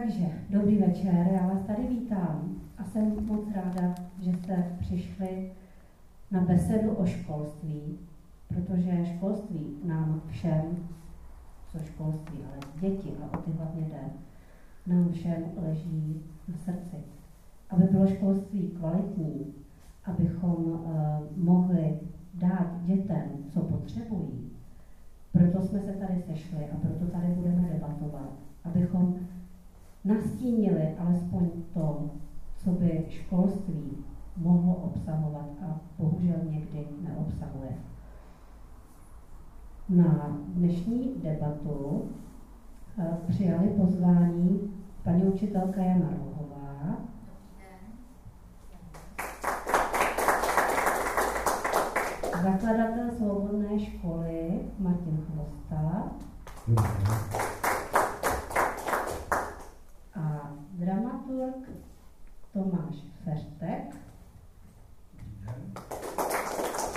Takže, dobrý večer, já vás tady vítám a jsem moc ráda, že jste přišli na besedu o školství, protože školství nám všem, co školství, ale děti a o ty hlavně jde, nám všem leží na srdci. Aby bylo školství kvalitní, abychom uh, mohli dát dětem, co potřebují, proto jsme se tady sešli a proto tady budeme debatovat, abychom nastínili alespoň to, co by školství mohlo obsahovat a bohužel někdy neobsahuje. Na dnešní debatu eh, přijali pozvání paní učitelka Jana Rohová, zakladatel svobodné školy Martin Chvosta a dramaturg Tomáš Fertek.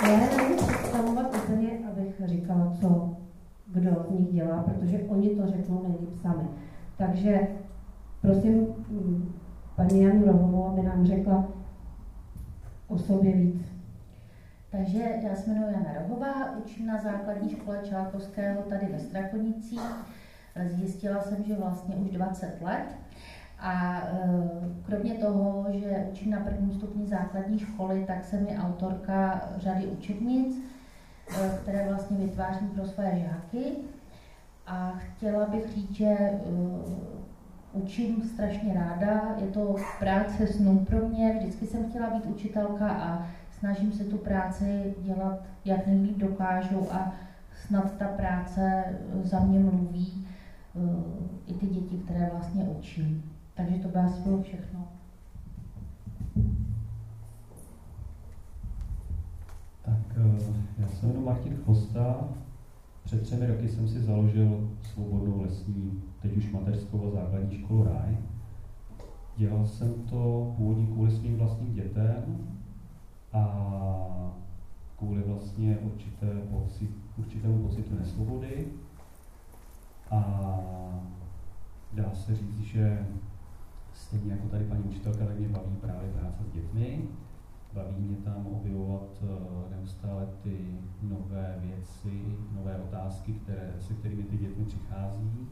Já nebudu představovat úplně, abych říkala, co kdo z nich dělá, protože oni to řeknou nejlíp sami. Takže prosím paní Janu Rohovou, aby nám řekla o sobě víc. Takže já se jmenuji Jana Rohová, učím na základní škole Čákovského tady ve Strakonicích. Zjistila jsem, že vlastně už 20 let. A e, kromě toho, že učím na prvním stupni základní školy, tak jsem i autorka řady učebnic, e, které vlastně vytvářím pro své žáky. A chtěla bych říct, že e, učím strašně ráda, je to práce snů pro mě, vždycky jsem chtěla být učitelka a snažím se tu práci dělat, jak nejlíp dokážu a snad ta práce za mě mluví i ty děti, které vlastně učím. Takže to bylo všechno. Tak eh, já jsem jmenuji Martin Chvosta. Před třemi roky jsem si založil svobodnou lesní, teď už mateřskou a základní školu Ráj. Dělal jsem to původně kvůli svým vlastním dětem, a kvůli vlastně určité pocit, určitému pocitu nesvobody. A dá se říct, že stejně jako tady paní učitelka, tak mě baví právě práce s dětmi. Baví mě tam objevovat eh, neustále ty nové věci, nové otázky, které, se kterými ty dětmi přichází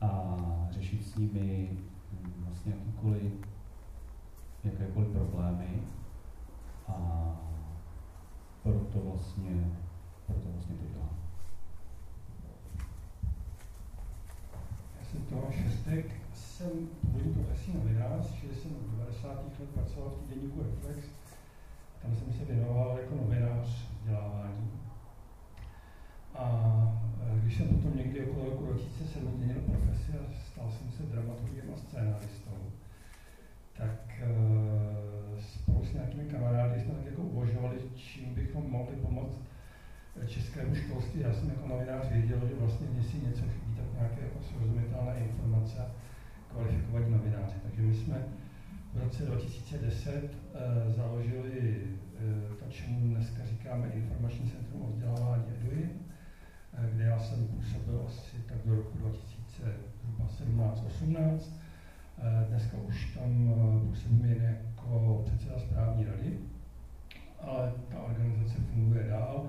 a řešit s nimi hm, vlastně jakýkoliv, jakékoliv problémy. A proto vlastně, proto vlastně to dělám. Já jsem Tomáš Šestek, jsem původní profesní novinář, že jsem v 90. let pracoval v týdenníku Reflex. Tam jsem se věnoval jako novinář vzdělávání. A e, když jsem potom někdy okolo roku 2007 změnil profesi a stal jsem se dramaturgem a scénaristou, tak uh, spolu s nějakými kamarády jsme tak jako uvažovali, čím bychom mohli pomoct eh, českému školství. Já jsem jako novinář věděl, že vlastně mě si něco chybí, tak nějaké jako srozumitelné informace kvalifikovaní novináři. Takže my jsme v roce 2010 uh, eh, založili uh, to, čemu dneska říkáme Informační centrum o vzdělávání EDUI, uh, kde já jsem působil asi tak do roku 2017-18 Eh, dneska už tam eh, působím jen jako předseda správní rady, ale ta organizace funguje dál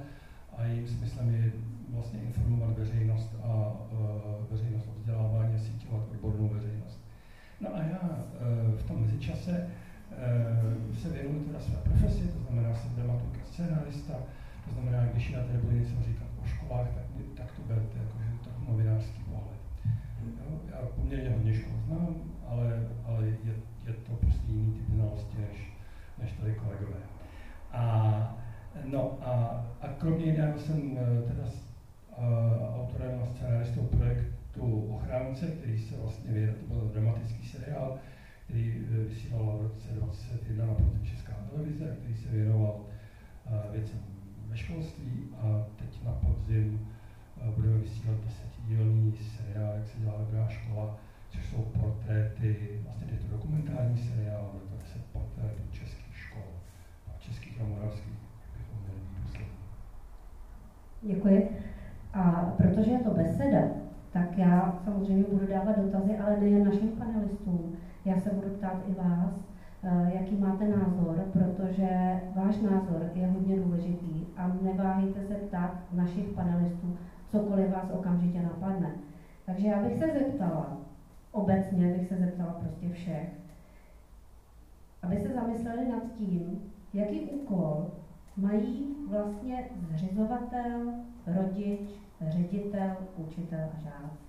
a jejím smyslem je vlastně informovat veřejnost a uh, veřejnost o vzdělávání a síťovat odbornou veřejnost. No a já uh, v tom mezičase uh, se věnuju teda své profesi, to znamená jsem dramaturg a scénárista, to znamená, když já tady budu něco říkat o školách, tak, tak to berte jako, že to novinářský pohled. Jo? Já poměrně hodně škol znám, ale, ale je, je to prostě jiný typ znalosti než, než tady kolegové. A, no a, a kromě jiného jsem eh, teda uh, autorem a scenáristou projektu Ochránce, který se vlastně věděl, to byl dramatický seriál, který eh, vysílal v roce 2021 na Česká televize, který se věnoval uh, věcem ve školství a teď na podzim uh, budeme vysílat desetidílný seriál, jak se dělá dobrá škola, což jsou portréty, vlastně je to dokumentární seriál, je to 10 portrétů českých škol, a českých a moravských, bychom měli být Děkuji. A protože je to beseda, tak já pak samozřejmě budu dávat dotazy, ale nejen našim panelistům. Já se budu ptát i vás, eh, jaký máte názor, protože váš názor je hodně důležitý a neváhejte se ptát našich panelistů, cokoliv vás okamžitě napadne. Takže já bych se zeptala, obecně bych se zeptala prostě všech, aby se zamysleli nad tím, jaký úkol mají vlastně zřizovatel, rodič, ředitel, učitel a žáci.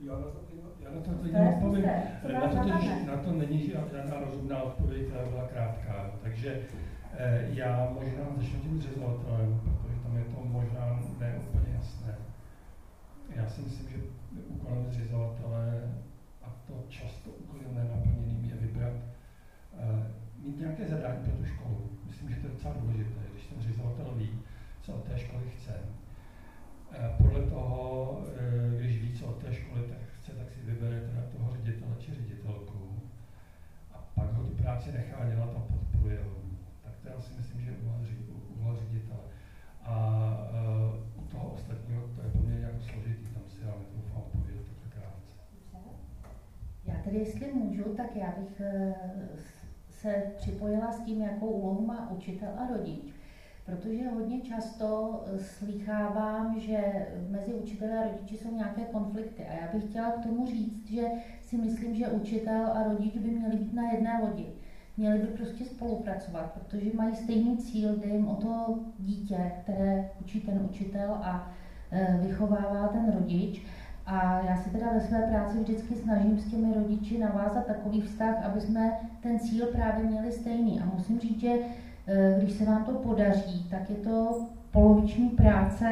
Já na to, já na to teď odpovím. Na to, teď, na to není žádná rozumná odpověď, která byla krátká. Takže eh, já možná začnu tím zřizovatelem, protože tam je to možná neúplně jasné. Já si myslím, že úkolem zřizovatele, a to často úkolem nenaplněným, je vybrat, eh, mít nějaké zadání pro tu školu. Myslím, že to je docela důležité, když ten zřizovatel ví, co od té školy chce. Eh, podle toho, eh, když ví, co od té školy tak chce, tak si vybere teda toho ředitele či ředitelku a pak ho tu práci nechá dělat a podporuje ho. Tak to já si myslím, že úloha ředitele. A uh, u toho ostatního to je poměrně jako složitý, tam si já netroufám odpovědět takhle krátce. Já tedy, jestli můžu, tak já bych se připojila s tím, jakou úlohu má učitel a rodič. Protože hodně často slýchávám, že mezi učiteli a rodiči jsou nějaké konflikty. A já bych chtěla k tomu říct, že si myslím, že učitel a rodič by měli být na jedné lodi. Měli by prostě spolupracovat, protože mají stejný cíl, jde jim o to dítě, které učí ten učitel a e, vychovává ten rodič. A já se teda ve své práci vždycky snažím s těmi rodiči navázat takový vztah, aby jsme ten cíl právě měli stejný. A musím říct, že když se vám to podaří, tak je to poloviční práce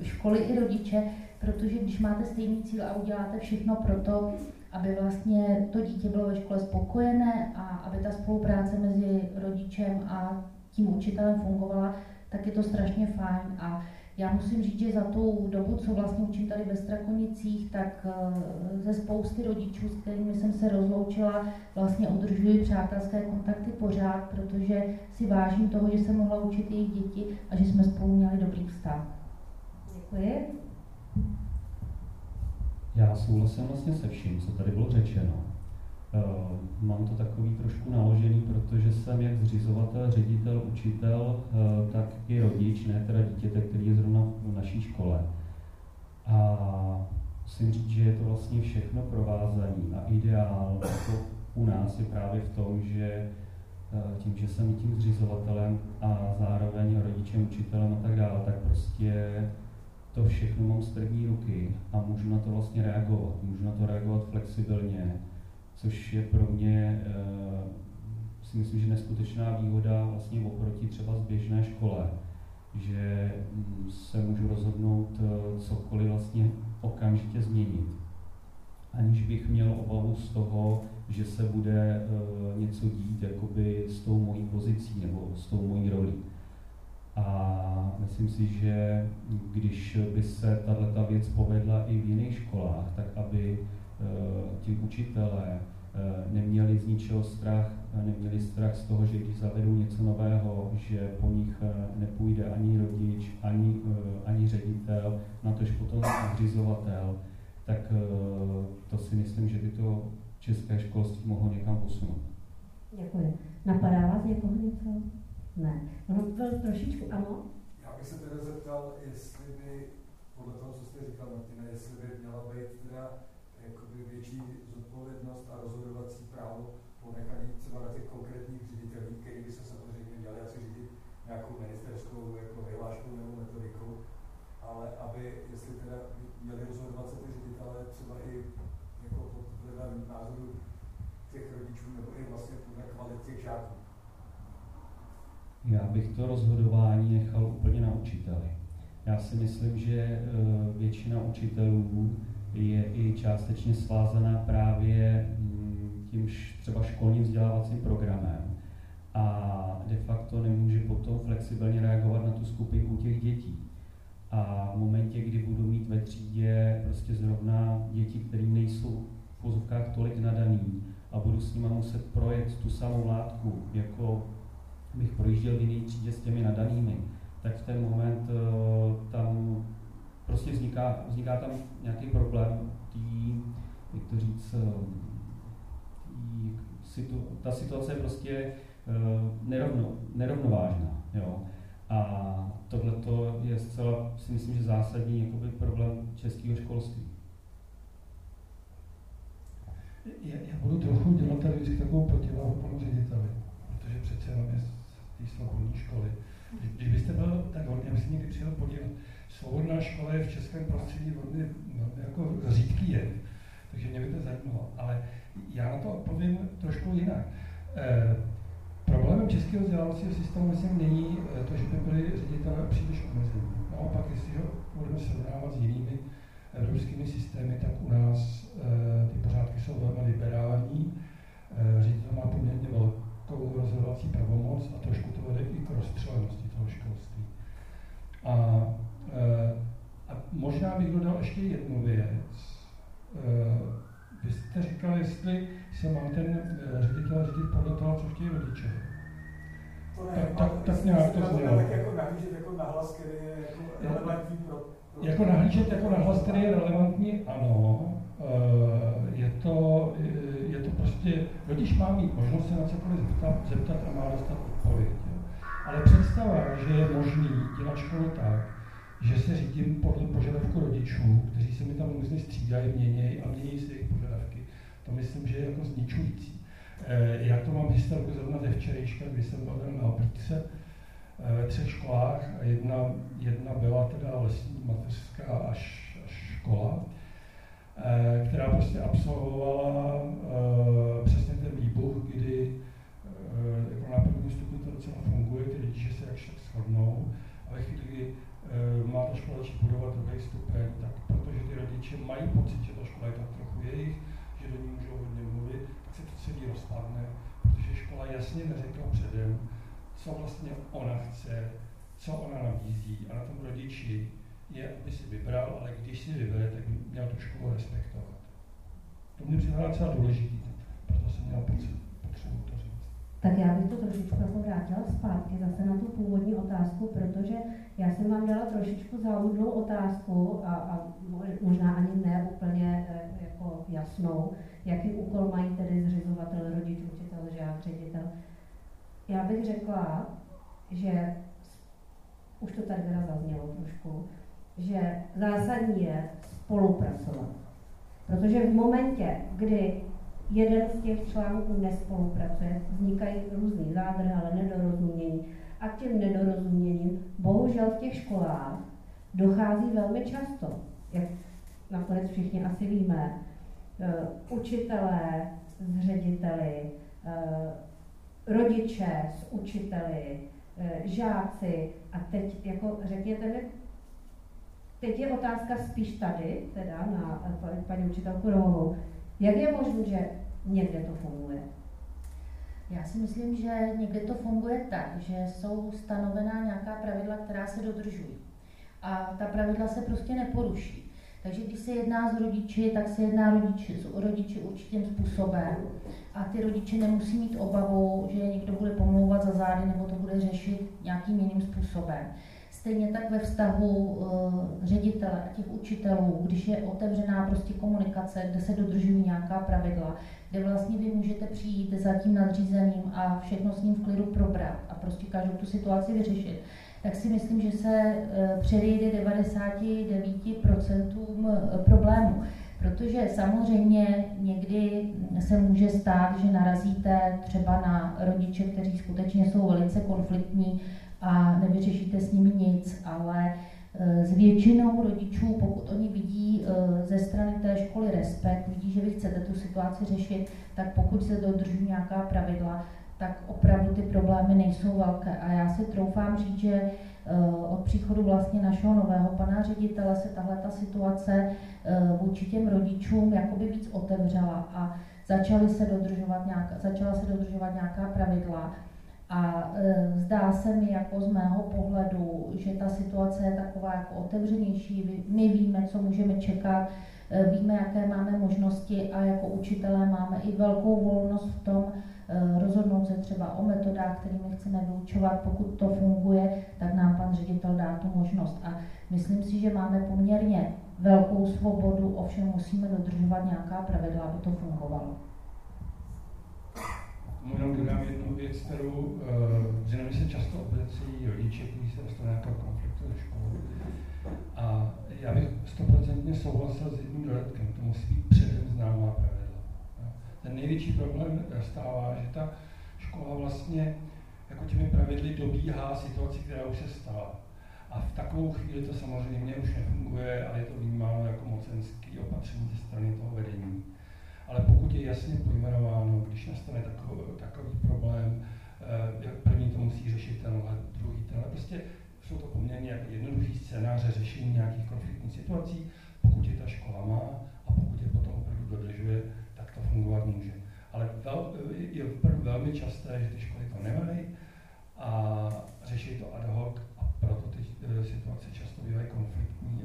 e, školy i rodiče, protože když máte stejný cíl a uděláte všechno pro to, aby vlastně to dítě bylo ve škole spokojené a aby ta spolupráce mezi rodičem a tím učitelem fungovala, tak je to strašně fajn. A já musím říct, že za tu dobu, co vlastně učím tady ve Strakonicích, tak eh, ze spousty rodičů, s kterými jsem se rozloučila, vlastně udržuji přátelské kontakty pořád, protože si vážím toho, že jsem mohla učit jejich děti a že jsme spolu měli dobrý vztah. Děkuji. Já souhlasím vlastně se vším, co tady bylo řečeno. Uh, mám to takový trošku naložený, protože jsem jak zřizovatel, ředitel, učitel, uh, tak i rodič, ne teda dítěte, který je zrovna v naší škole. A musím říct, že je to vlastně všechno provázaný a ideál jako u nás je právě v tom, že uh, tím, že jsem tím zřizovatelem a zároveň rodičem, učitelem a tak dále, tak prostě to všechno mám z první ruky a můžu na to vlastně reagovat. Můžu na to reagovat flexibilně, což je pro mě, uh, si myslím, že neskutečná výhoda vlastně oproti třeba z běžné škole, že mm, se můžu rozhodnout uh, cokoliv vlastně okamžitě změnit, aniž bych měl obavu z toho, že se bude uh, něco dít jakoby s tou mojí pozicí nebo s tou mojí rolí. A myslím si, že když by se tato věc povedla i v jiných školách, tak aby Eh, ti učitelé eh, neměli z ničeho strach, neměli strach z toho, že když zavedou něco nového, že po nich eh, nepůjde ani rodič, ani, ani ředitel, na tož potom zřizovatel, tak to si myslím, že by to české školství mohlo někam posunout. Děkuji. Napadá vás někoho něco? Ne. Ono to trošičku, ano? Já bych se teda zeptal, jestli by, podle toho, co jste říkal, Martina, jestli by měla být teda větší zodpovědnost a rozhodovací právo ponechaní třeba na těch konkrétních ředitelů, který by se samozřejmě měli asi řídit nějakou ministerskou jako vyhláškou nebo metodikou, ale aby, jestli teda měli rozhodovat se ty ředitelé třeba i jako podle názoru těch rodičů nebo i vlastně podle kvalit těch žáků. Já bych to rozhodování nechal úplně na učiteli. Já si myslím, že eh, většina učitelů je i částečně svázaná právě mm, tím třeba školním vzdělávacím programem a de facto nemůže potom flexibilně reagovat na tu skupinku těch dětí. A v momentě, kdy budu mít ve třídě prostě zrovna děti, které nejsou v pozovkách tolik nadaný a budu s nimi muset projet tu samou látku, jako bych projížděl v jiné třídě s těmi nadanými, tak v ten moment tam prostě vzniká, vzniká tam nějaký problém tý, jak to říct, tý, situ, ta situace je prostě nerovno, nerovnovážná. Jo? A tohle je zcela, si myslím, že zásadní jakoby, problém českého školství. Já, já budu trochu dělat tady vždycky takovou protiváhu panu řediteli, protože přece jenom je z té školy. Když byste byl tak hodně, já bych se někdy přijel podívat, svobodná škola je v českém prostředí velmi, velmi jako řídký je, takže mě by to zajímalo. Ale já na to odpovím trošku jinak. E, Problémem českého vzdělávacího systému myslím není eh, to, že by byli ředitelé příliš omezení. Naopak, jestli ho budeme srovnávat s jinými evropskými systémy, tak u nás e, ty pořádky jsou velmi liberální. E, ředitel má poměrně velkou rozhodovací pravomoc a trošku to vede i k rozstřelenosti toho školství. A, e, a možná bych dodal ještě jednu věc. E, vy jste říkal, jestli se má ten eh, ředitel řídit podle toho, co chtějí rodiče. To ne, tak, tak, tak nějak to znělo. Tak jako nahlížet jako nahlas, který je jako relevantní pro, pro... Jako nahlížet jako nahlas, který je relevantní, ano. Eh, je to, je to prostě, rodič má mít možnost se na cokoliv zeptat, zeptat a má dostat odpověď. Ale představa, že je možný dělat školu tak, že se řídím podle požadavku rodičů, kteří se mi tam různě střídají, měnějí a mění si jejich požadavky. To myslím, že je jako zničující. Eh, já to mám historiku zrovna ze včerejška, kdy jsem byl na oblídce eh, ve třech školách jedna, jedna byla teda lesní mateřská až, až škola, eh, která prostě absolvovala přesně ten výbuch, kdy jako na prvním stupni to docela funguje, ty rodiče se jakž tak shodnou a ve chvíli, kdy má ta škola začít budovat druhý stupeň, tak protože ty rodiče mají pocit, že ta škola je tak trochu jejich, že do ní můžou hodně mluvit, tak se to celý rozpadne, protože škola jasně neřekla předem, co vlastně ona chce, co ona nabízí a na tom rodiči je, aby si vybral, ale když si vybere, tak měl tu školu respektovat. To mě připadá docela důležitý, proto jsem měl pocit. Tak já bych to trošičku jako vrátila zpátky zase na tu původní otázku, protože já jsem vám dala trošičku záludnou otázku a, a možná ani ne úplně e, jako jasnou, jaký úkol mají tedy zřizovatel, rodič, učitel, žák, ředitel. Já bych řekla, že už to tady teda zaznělo trošku, že zásadní je spolupracovat. Protože v momentě, kdy jeden z těch článků nespolupracuje, vznikají různý zádrhy, ale nedorozumění. A k těm nedorozuměním bohužel v těch školách dochází velmi často, jak nakonec všichni asi víme, eh, učitelé s řediteli, eh, rodiče s učiteli, eh, žáci. A teď jako řekněte mi, teď je otázka spíš tady, teda na paní učitelku Rohovou, jak je možné, že někde to funguje? Já si myslím, že někde to funguje tak, že jsou stanovená nějaká pravidla, která se dodržují. A ta pravidla se prostě neporuší. Takže když se jedná s rodiči, tak se jedná rodiči, s rodiči určitým způsobem. A ty rodiče nemusí mít obavu, že někdo bude pomlouvat za zády nebo to bude řešit nějakým jiným způsobem. Stejně tak ve vztahu uh, ředitele a těch učitelů, když je otevřená prostě komunikace, kde se dodržují nějaká pravidla, kde vlastně vy můžete přijít za tím nadřízeným a všechno s ním v klidu probrat a prostě každou tu situaci vyřešit, tak si myslím, že se uh, předejde 99% eh, problémů. Protože samozřejmě někdy se může stát, že narazíte třeba na rodiče, kteří skutečně jsou velice konfliktní, a nevyřešíte s nimi nic, ale e, s většinou rodičů, pokud oni vidí e, ze strany té školy respekt, vidí, že vy chcete tu situaci řešit, tak pokud se dodržují nějaká pravidla, tak opravdu ty problémy nejsou velké. A já si troufám říct, že e, od příchodu vlastně našeho nového pana ředitele se tahle ta situace vůči těm rodičům jakoby víc otevřela a začaly se dodržovat nějaká, začala se dodržovat nějaká pravidla a e, zdá se mi jako z mého pohledu, že ta situace je taková jako otevřenější. My víme, co můžeme čekat, e, víme, jaké máme možnosti a jako učitelé máme i velkou volnost v tom Eh, rozhodnout se třeba o metodách, kterými chceme vyučovat. Pokud to funguje, tak nám pan ředitel dá tu možnost. A myslím si, že máme poměrně velkou svobodu, ovšem musíme dodržovat nějaká pravidla, aby to fungovalo. Jenom dodám jednu věc, kterou, že na se často obrací rodiče, kteří se dostanou nějakého konfliktu ze školy. A já bych stoprocentně souhlasil s jedním dodatkem, to musí být předem známá pravidla ten největší problém stává, že ta škola vlastně jako těmi pravidly dobíhá situaci, která už se stala. A v takovou chvíli to samozřejmě už nefunguje a je to vnímáno jako mocenský opatření ze strany toho vedení. Ale pokud je jasně pojmenováno, když nastane takový, takový problém, eh, jak první to musí řešit tenhle, druhý tenhle, prostě jsou to poměrně jednoduchý scénáře řešení nějakých konfliktních situací, pokud je ta škola má a pokud je potom opravdu dodržuje, to fungovat může. Ale vel, je velmi časté, že ty školy to nemají a řeší to ad hoc a proto ty eh, situace často bývají konfliktní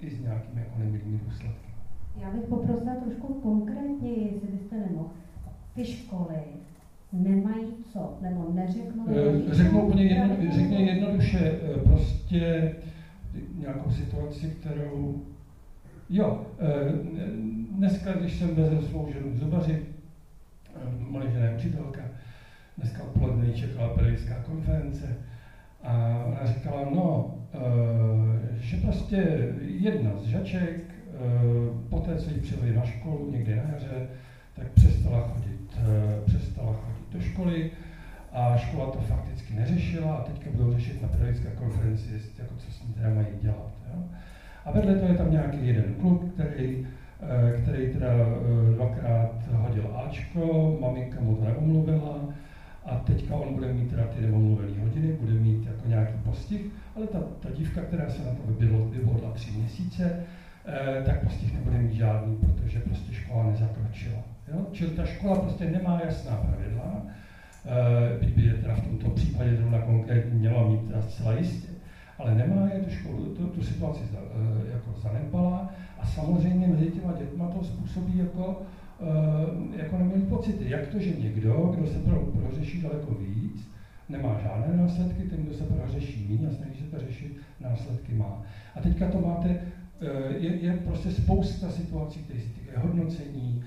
i s nějakými jako nemilými důsledky. Já bych poprosila trošku konkrétněji, jestli byste nemohl. Ty školy nemají co, nebo neřeknou? Eh, řeknu úplně jedno, řekne jednoduše, eh, prostě nějakou situaci, kterou Jo, eh, dneska, když jsem vezl svou ženu k zubaři, je učitelka, dneska odpoledne čekala pedagogická konference a ona říkala, no, že prostě jedna z žaček, po té, co ji přiveli na školu někdy na jaře, tak přestala chodit, přestala chodit do školy a škola to fakticky neřešila a teďka budou řešit na pedagogické konferenci, jako co s ní teda mají dělat. Jo? A vedle toho je tam nějaký jeden kluk, který, eh, který teda eh, dvakrát hodil Ačko, maminka mu to neomluvila a teďka on bude mít teda ty neomluvené hodiny, bude mít jako nějaký postih, ale ta, ta dívka, která se na to vyvodla tři měsíce, eh, tak postih nebude mít žádný, protože prostě škola nezakročila. Jo? Čili ta škola prostě nemá jasná pravidla, byť by je teda v tomto případě zrovna konkrétně měla mít teda zcela jistě ale nemá je tu školu, tu, tu situaci za, uh, jako zanedbala a samozřejmě mezi těma dětma to způsobí jako, jako neměli pocity. Jak to, že někdo, kdo se pro, prořeší daleko víc, nemá žádné následky, ten, kdo se prořeší méně a snaží se to řešit, následky má. A teďka to máte, je, je prostě spousta situací, které se týkají hodnocení,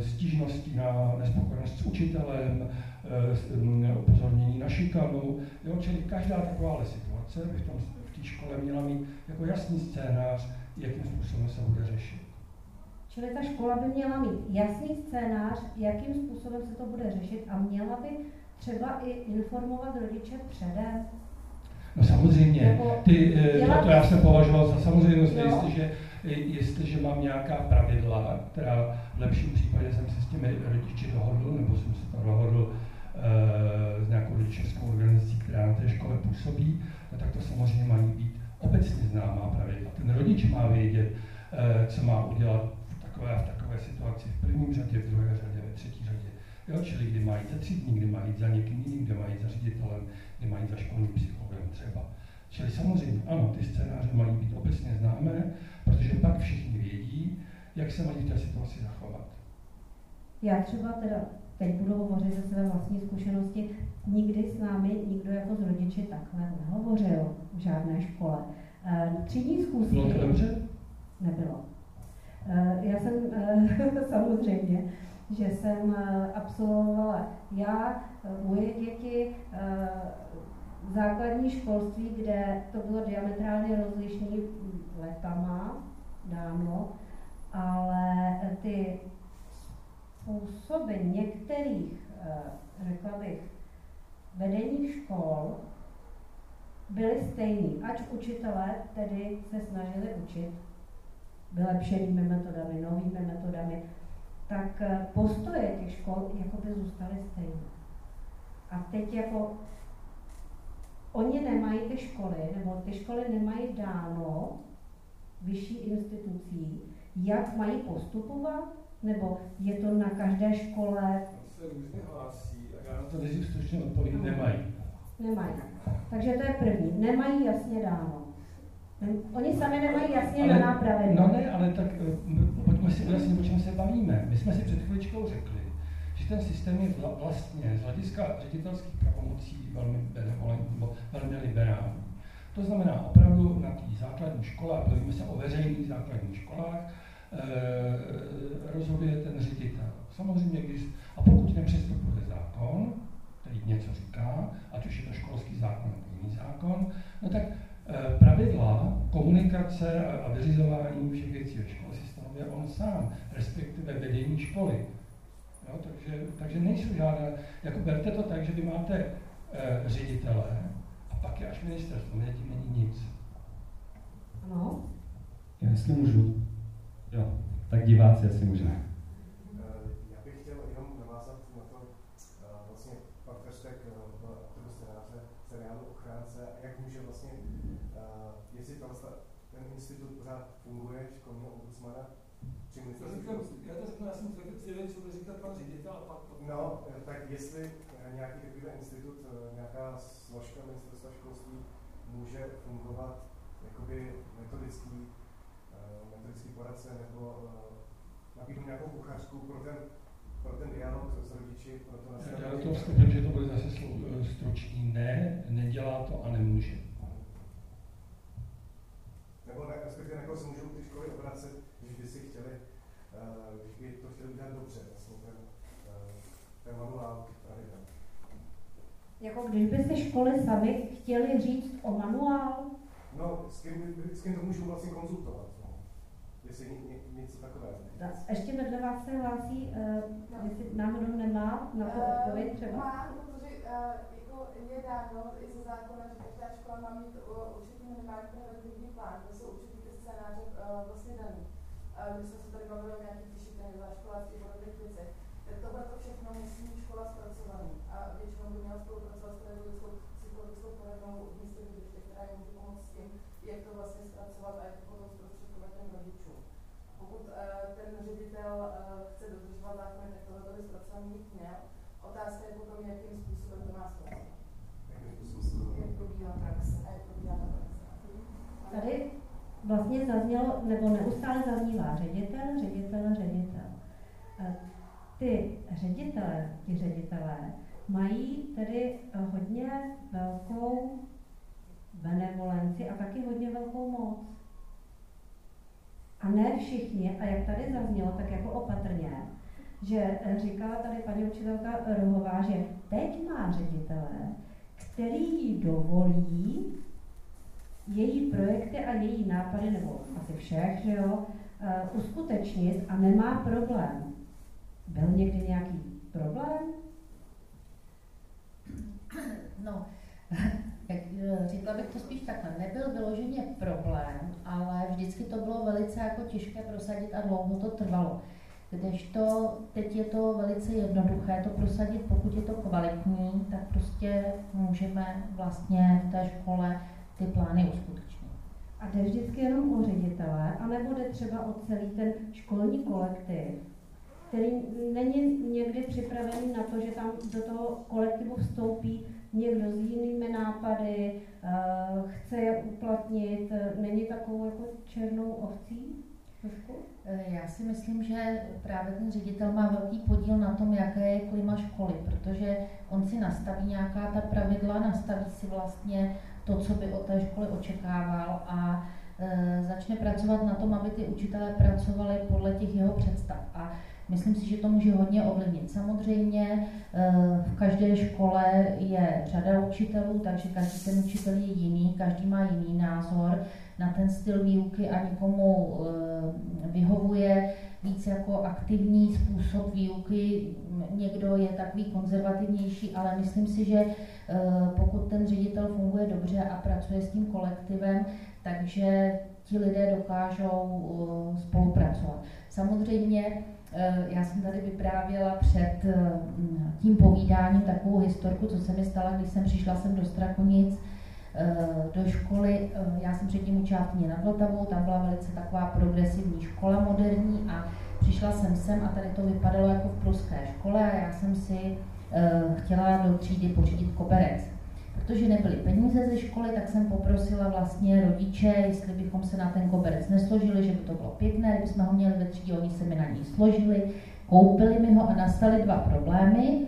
stížností na nespokojenost s učitelem, upozornění na šikanu, jo, čili každá taková situace situace by v, tom, v té škole měla mít jako jasný scénář, jakým způsobem se bude řešit. Čili ta škola by měla mít jasný scénář, jakým způsobem se to bude řešit a měla by třeba i informovat rodiče předem. No samozřejmě, ty, eh, to, to já jsem považoval za samozřejmost, jestliže, jestliže mám nějaká pravidla, která v lepším případě jsem se s těmi rodiči dohodl, nebo jsem se to dohodl e, s nějakou rodičovskou organizací, která na té škole působí, no tak to samozřejmě mají být obecně známá pravidla. Ten rodič má vědět, eh, co má udělat v takové a v takové situaci, v prvním řadě, v druhé řadě. Jo, čili kdy mají za tři dní, kdy mají za někým jiným, kdy mají za ředitelem, kdy mají za školním psychologem třeba. Čili samozřejmě, ano, ty scénáře mají být obecně známé, protože pak všichni vědí, jak se mají v té situaci zachovat. Já třeba teda teď budu hovořit ze své vlastní zkušenosti, nikdy s námi nikdo jako z rodiči takhle nehovořil v žádné škole. Eh, třídní zkusky... Bylo to dobře? Nebylo. Eh, já jsem eh, samozřejmě, že jsem absolvovala já, moje děti, základní školství, kde to bylo diametrálně rozlišný letama dávno, ale ty způsoby některých, eh, řekla bych, vedení škol byly stejný, ať učitelé tedy se snažili učit vylepšenými metodami, novými metodami, tak eh, postoje těch škol jako by zůstaly stejné. A teď jako oni nemají ty školy, nebo ty školy nemají dáno vyšší institucí, jak mají postupovat, nebo je to na každé škole? se různě hlásí a já na to nejdřív stručně odpovím, nemají. Nemají. Takže to je první. Nemají jasně dáno. Oni sami nemají jasně ale, daná pravidla. No ne, ale tak eh, pojďme si ujasnit, o čem se bavíme. My jsme si před chvíličkou řekli, že ten systém je vlastně z hlediska ředitelských pravomocí velmi benevolentní, velmi liberální. To znamená opravdu na té základní škole, bavíme se o veřejných základních školách, e, rozhoduje ten ředitel. Samozřejmě, když, a pokud nepřestupuje zákon, který něco říká, ať už je to školský zákon nebo jiný zákon, no tak pravidla komunikace a, vyřizování všech věcí ve škole si stanovuje on sám, respektive vedení školy. Jo, takže, takže nejsou žádné, jako berte to tak, že vy máte e, ředitele a pak je až ministerstvo, ne, tím není nic. Ano? Já jestli můžu. Jo, tak diváci asi můžeme. Eh, já bych chtěl jenom navázat na to, eh, vlastně pan Ferstek byl autor scénáře seriálu Ochránce, jak může vlastně, jestli tam ten institut pořád funguje, školního ombudsmana, při ministerstvu Já to řeknu, já jsem zvědavý, co bude říkat pan ředitel a pak... No, tak jestli nějaký takový institut, nějaká složka ministerstva školství může fungovat jakoby metodický, metodický poradce nebo nabídnout nějakou kuchařku pro ten, pro ten dialog s rodiči, pro to nastavení. Já to vstupím, že to bude zase stručný. Ne, nedělá to a nemůže. Nebo ne, respektive na koho se můžou ty školy obracet, když by si chtěli, uh, když by to chtěli udělat dobře, vlastně ten, uh, ten manuál pravidel. Jako když by si školy sami chtěli říct o manuál? No, s kým, s kým to můžu vlastně konzultovat, no. jestli ně, něco takového. Ještě vedle vás se hlásí, uh, jestli náhodou nemá na to odpověď třeba? Má, protože uh, je dáno i ze zákona, že každá škola má mít uh, určitý minimální preventivní plán, to jsou určitý ty scénáře uh, vlastně daný. Uh, my jsme se tady bavili o nějakých těšitelných záškoláckých podobných věcech. Tak tohle to všechno musí mít škola zpracovaný a většinou by měla spolupracovat s pedagogickou psychologickou poradnou místě bydliště, která jim může pomoct s tím, jak to vlastně zpracovat a jak to potom zprostředkovat těm rodičům. Pokud uh, ten ředitel uh, chce dodržovat zákony, tak tohle by zpracovaný mít měl. Otázka je potom, jakým způsobem to má. Jak probíhá praxe a jak probíhá ta praxe. Tady vlastně zaznělo, nebo neustále zaznívá ředitel, ředitel, ředitel. Ty ředitele, ti ředitelé, mají tedy hodně velkou benevolenci a taky hodně velkou moc. A ne všichni, a jak tady zaznělo, tak jako opatrně, že říkala tady paní učitelka Rohová, že teď má ředitele, který jí dovolí její projekty a její nápady, nebo asi všech, že jo, uh, uskutečnit a nemá problém. Byl někdy nějaký problém? No, eh, řekla bych to spíš takhle, nebyl vyloženě problém, ale vždycky to bylo velice jako těžké prosadit a dlouho to trvalo. Kdežto teď je to velice jednoduché to prosadit, pokud je to kvalitní, tak prostě můžeme vlastně v té škole ty plány uskutečnit. A jde vždycky jenom o ředitele, anebo jde třeba o celý ten školní kolektiv, který není někdy připravený na to, že tam do toho kolektivu vstoupí někdo s jinými nápady, eh, chce je uplatnit, není takovou jako černou ovcí? Trošku? Eh, já si myslím, že právě ten ředitel má velký podíl na tom, jaké je klima školy, protože on si nastaví nějaká ta pravidla, nastaví si vlastně to, co by od té školy očekával a e, začne pracovat na tom, aby ty učitelé pracovali podle těch jeho představ. A myslím si, že to může hodně ovlivnit. Samozřejmě e, v každé škole je řada učitelů, takže každý ten učitel je jiný, každý má jiný názor na ten styl výuky a někomu e, vyhovuje víc jako aktivní způsob výuky, někdo je takový konzervativnější, ale myslím si, že eh, pokud ten ředitel funguje dobře a pracuje s tím kolektivem, takže ti lidé dokážou eh, spolupracovat. Samozřejmě eh, já jsem tady vyprávěla před tím povídáním takovou historku, co se mi stalo, když jsem přišla sem do Strakonic, do školy, já jsem předtím v nad Vltavou, tam byla velice taková progresivní škola moderní a přišla jsem sem a tady to vypadalo jako v pruské škole a já jsem si uh, chtěla do třídy pořídit koberec. Protože nebyly peníze ze školy, tak jsem poprosila vlastně rodiče, jestli bychom se na ten koberec nesložili, že by to bylo pěkné, kdybychom ho měli ve třídě, oni se mi na něj složili. Koupili mi ho a nastaly dva problémy.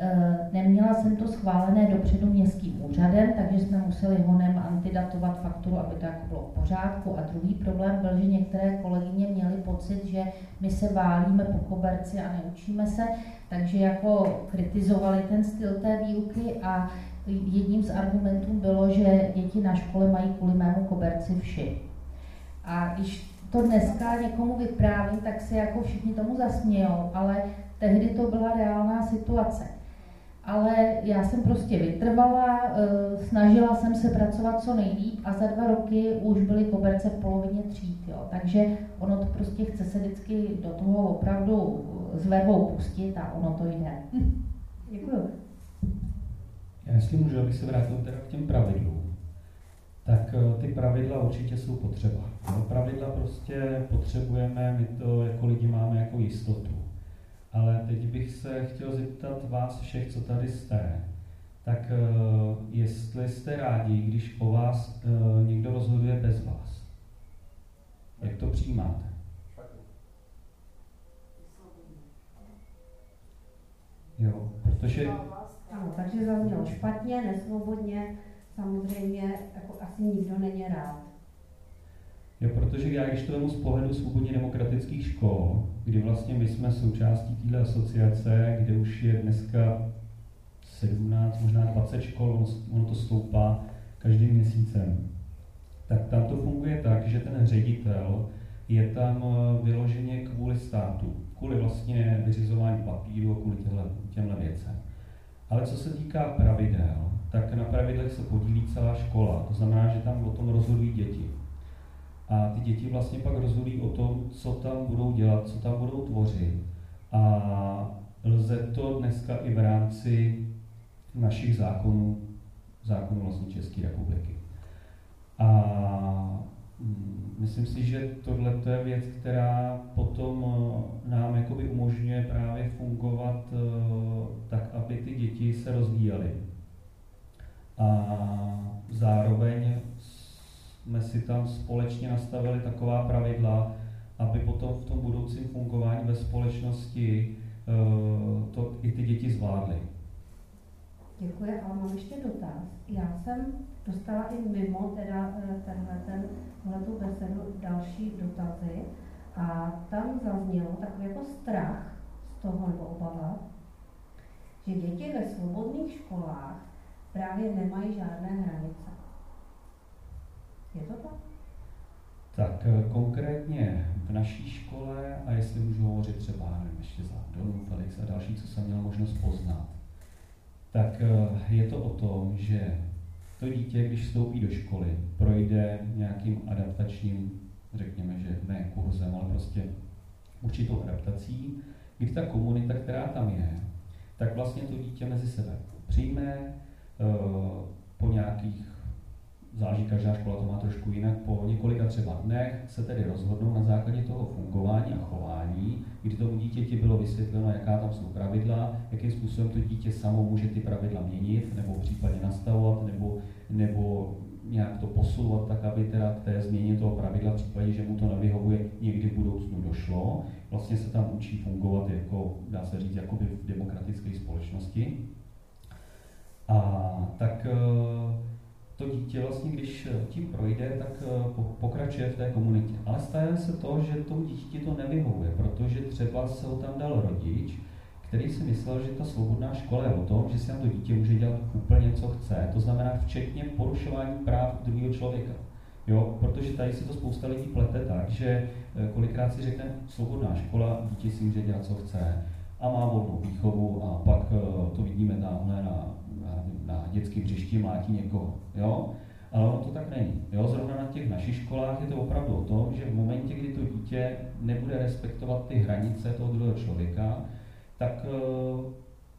Eh, neměla jsem to schválené dopředu městským úřadem, takže jsme museli honem antidatovat fakturu, aby to jako bylo v pořádku. A druhý problém byl, že některé kolegyně měly pocit, že my se válíme po koberci a neučíme se, takže jako kritizovali ten styl té výuky a jedním z argumentů bylo, že děti na škole mají kvůli mému koberci vši. A když to dneska někomu vyprávím, tak se jako všichni tomu zasmějou, ale tehdy to byla reálná situace ale já jsem prostě vytrvala, eh, snažila jsem se pracovat co nejlíp a za dva roky už byly koberce v polovině tříd, jo. takže ono to prostě chce se vždycky do toho opravdu s vervou pustit a ono to jde. Děkuji. Já jestli můžu, abych se vrátil teda k těm pravidlům, tak eh, ty pravidla určitě jsou potřeba. No, pravidla prostě potřebujeme, my to jako lidi máme jako jistotu. Ale teď bych se chtěl zeptat vás všech, co tady jste, tak uh, jestli jste rádi, když po vás uh, někdo rozhoduje bez vás. Jak to přijímáte? Jo, protože... Ano, takže zaznělo špatně, nesvobodně, samozřejmě jako asi nikdo není rád. Jo, protože já, když to vemu z pohledu svobodně demokratických škol, kdy vlastně my jsme součástí této asociace, kde už je dneska 17, možná 20 škol, ono to stoupá každým měsícem, tak tam to funguje tak, že ten ředitel je tam eh, vyloženě kvůli státu, kvůli vlastně vyřizování papíru kvůli těmhle, těmhle věcem. Ale co se týká pravidel, tak na pravidlech se podílí celá škola. To znamená, že tam o tom rozhodují děti. A ty děti vlastně pak rozhodují o tom, co tam budou dělat, co tam budou tvořit. A lze to dneska i v rámci našich zákonů, zákonů vlastně České republiky. A mm, myslím si, že tohle je věc, která potom eh, nám jakoby umožňuje právě fungovat eh, tak, aby ty děti se rozvíjaly. A zároveň jsme si tam společně nastavili taková pravidla, aby potom v tom budoucím fungování ve společnosti eh, to i ty děti zvládly. Děkuji, ale mám ještě dotaz. Já jsem dostala i mimo teda eh, tenhle, ten, tu besedu další dotazy a tam zaznělo takový jako strach z toho nebo obava, že děti ve svobodných školách právě nemají žádné hranice. Je to tak? Tak eh, konkrétně v naší škole, a jestli můžu hovořit třeba nevím, ještě za Donu, Felix a další, co jsem měl možnost poznat, tak eh, je to o tom, že to dítě, když vstoupí do školy, projde nějakým adaptačním, řekněme, že ne kurzem, ale prostě určitou adaptací, kdy ta komunita, která tam je, tak vlastně to dítě mezi sebe přijme, eh, po nějakých záleží, každá škola to má trošku jinak, po několika třeba dnech se tedy rozhodnou na základě toho fungování a chování, kdy tomu dítěti bylo vysvětleno, jaká tam jsou pravidla, jakým způsobem to dítě samo může ty pravidla měnit, nebo případně nastavovat, nebo, nebo nějak to posouvat tak, aby teda té změně toho pravidla v případě, že mu to nevyhovuje, někdy v budoucnu došlo. Vlastně se tam učí fungovat jako, dá se říct, jakoby v demokratické společnosti. A tak eh, to dítě vlastně, když eh, tím projde, tak eh, pokračuje v té komunitě. Ale stane se to, že tomu dítěti to nevyhovuje, protože třeba se ho tam dal rodič, který si myslel, že ta svobodná škola je o tom, že si tam to dítě může dělat úplně, co chce. To znamená včetně porušování práv druhého člověka. Jo, protože tady si to spousta lidí plete tak, že eh, kolikrát si řekne svobodná škola, dítě si může dělat, co chce a má volnou výchovu a pak to vidíme tamhle na na dětském hřišti mlátí někoho. Jo? Ale ono to tak není. Jo? Zrovna na těch našich školách je to opravdu o tom, že v momentě, kdy to dítě nebude respektovat ty hranice toho druhého člověka, tak uh,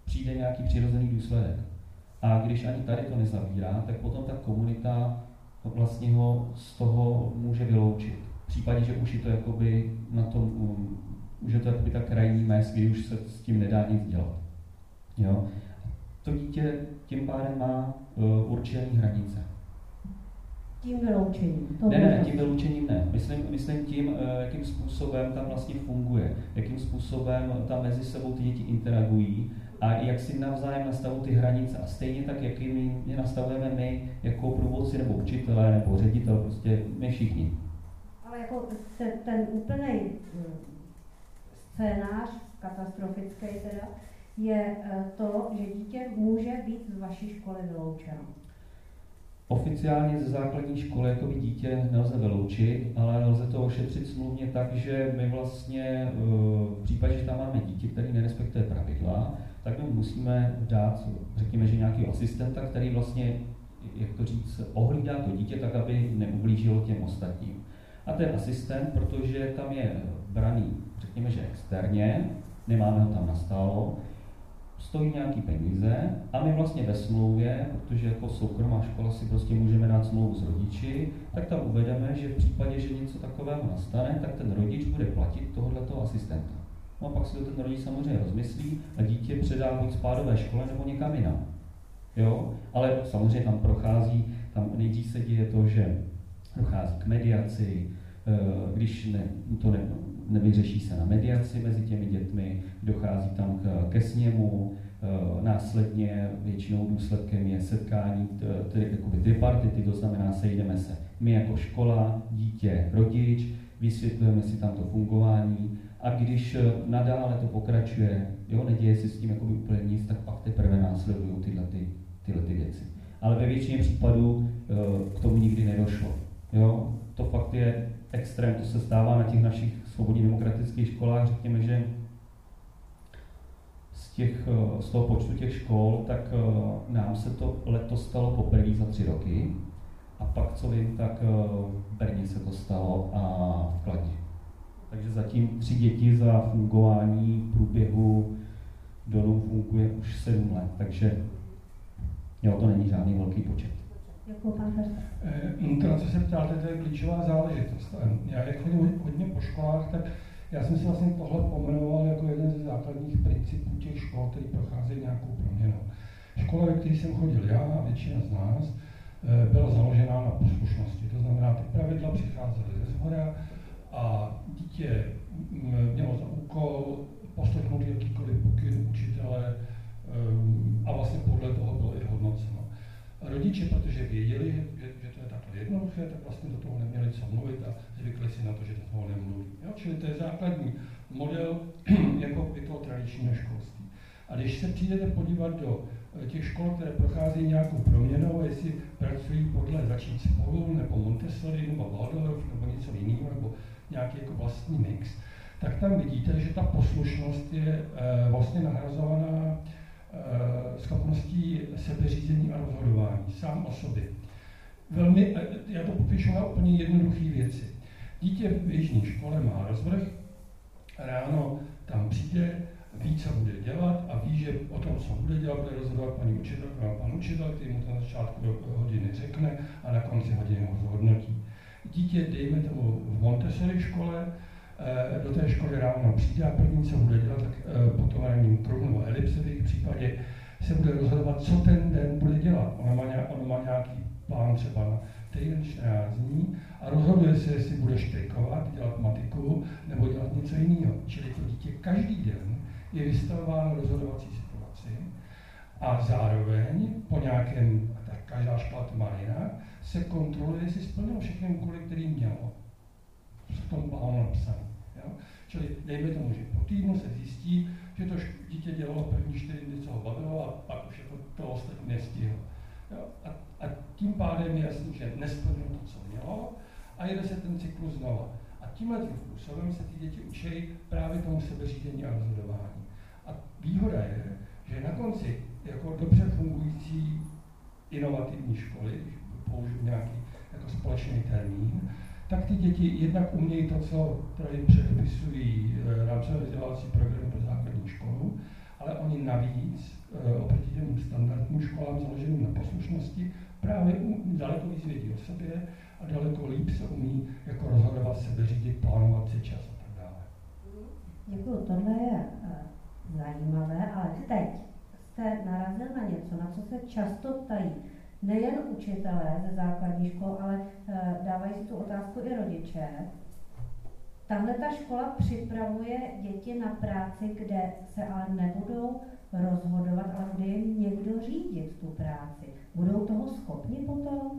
přijde nějaký přirozený důsledek. A když ani tady to nezavírá, tak potom ta komunita vlastně ho z toho může vyloučit. V případě, že už je to jakoby na tom, um, už je to jakoby ta krajní mez, kdy už se s tím nedá nic dělat. Jo? To dítě tím pádem má uh, určené hranice. Tím vyloučením. Ne, ne, tím vyloučením ne. Myslím, myslím tím, jakým, eh, jakým způsobem tam vlastně funguje, jakým způsobem tam mezi sebou ty děti interagují a jak si navzájem nastavují ty hranice a stejně tak, jakými je nastavujeme my jako průvodci nebo učitelé nebo ředitel, prostě my všichni. Ale jako se ten úplný scénář, katastrofický teda, je eh, to, že dítě může být z vaší školy vyloučeno. Oficiálně ze základní školy jako by dítě nelze vyloučit, ale lze to ošetřit smluvně tak, že my vlastně eh, v případě, že tam máme dítě, který nerespektuje pravidla, tak my musíme dát, řekněme, že nějaký asistenta, který vlastně, jak to říct, ohlídá to dítě tak, aby neublížilo těm ostatním. A ten asistent, protože tam je braný, řekněme, že externě, nemáme ho tam nastálo, stojí nějaký peníze a my vlastně ve smlouvě, protože jako soukromá škola si prostě můžeme dát smlouvu s rodiči, tak tam uvedeme, že v případě, že něco takového nastane, tak ten rodič bude platit tohoto asistenta. No a pak si to ten rodič samozřejmě rozmyslí a dítě předá buď spádové škole nebo někam jinam. Jo? Ale samozřejmě tam prochází, tam nejdřív se děje to, že dochází k mediaci, eh, když ne, to ne, nevyřeší se na mediaci mezi těmi dětmi, dochází tam k, ke sněmu, e, následně většinou důsledkem je setkání tedy jakoby tripartity, to znamená sejdeme se my jako škola, dítě, rodič, vysvětlujeme si tam to fungování a když e, nadále to pokračuje, jo, neděje se s tím jakoby úplně nic, tak pak teprve následují tyhle, ty, tyhle ty věci. Ale ve většině případů e, k tomu nikdy nedošlo. Jo? To fakt je extrém, to se stává na těch našich svobodně demokratických školách, řekněme, že z, těch, eh, z toho počtu těch škol, tak eh, nám se to letos stalo poprvé za tři roky. A pak, co vím, tak eh, v Brně se to stalo a v Kladně. Takže zatím tři děti za fungování průběhu Donu funguje už sedm let, takže jo, to není žádný velký počet. Na co se ptáte, to je klíčová záležitost. Já jak chodím hodně po školách, tak já jsem si vlastně tohle pomenoval jako jeden ze základních principů těch škol, který procházejí nějakou proměnou. Škola, ve které jsem chodil já a většina z nás, eh, byla založená na poslušnosti. To znamená, ty pravidla přicházely ze zhora a dítě mělo za úkol poslechnout jakýkoliv pokyn učitele eh, a vlastně podle toho bylo i hodnoceno. Rodiče, protože věděli, že, že to je takhle jednoduché, tak vlastně do toho neměli co mluvit a zvykli si na to, že do toho nemluví. Jo? Čili to je základní model jako by toho tradičního školství. A když se přijdete podívat do eh, těch škol, které procházejí nějakou proměnou, jestli pracují podle začít spolu, nebo Montessori, nebo Waldorf, nebo něco jiného, nebo nějaký jako vlastní mix, tak tam vidíte, že ta poslušnost je e, vlastně nahrazovaná Eh, schopností sebeřízení a rozhodování, sám o sobě. Velmi, eh, já to popíšu na úplně jednoduché věci. Dítě v běžné škole má rozvrh, ráno tam přijde, ví, co bude dělat a ví, že o tom, co bude dělat, bude rozhodovat paní učitelka a pan učitel, který mu to na začátku hodiny řekne a na konci hodiny ho zhodnotí. Dítě, dejme tomu v Montessori škole, Eh, do té školy ráno přijde a první, co bude dělat, tak eh, po tom ranním kruhu nebo elipse v jejich případě se bude rozhodovat, co ten den bude dělat. Ona má, nějak, má nějaký plán třeba na týden 14 dní a rozhoduje se, jestli bude štrikovat, dělat matiku nebo dělat něco jiného. Čili to dítě každý den je vystavováno rozhodovací situaci a zároveň po nějakém, tak každá škola to má jinak, se kontroluje, jestli splnilo všechny úkoly, které mělo tom plánu napsané. Jo? Čili dejme tomu, že po týdnu se zjistí, že to dítě dělalo první čtyři dny, co ho bavilo, a pak už jako to ostatní nestihlo. Jo? A, a tím pádem je jasný, že nesplnilo to, co mělo, a jede se ten cyklus znova. A tímhle tím způsobem se ty děti učí právě tomu sebeřízení a rozhodování. A výhoda je, že na konci jako dobře fungující inovativní školy, použiju nějaký jako společný termín, tak ty děti jednak umějí to, co tady předepisují eh, rámcové vzdělávací programy pro základní školu, ale oni navíc eh, oproti těm standardním školám založeným na poslušnosti právě daleko víc vědí o sobě a daleko líp se umí jako rozhodovat sebe, řídit, plánovat si čas a tak dále. Děkuji, tohle je uh, zajímavé, ale teď jste narazil na něco, na co se často ptají nejen učitelé ze základní škol, ale uh, dávají si tu otázku i rodiče. tahle ta škola připravuje děti na práci, kde se ale nebudou rozhodovat, ale bude jim někdo řídit tu práci. Budou toho schopni potom?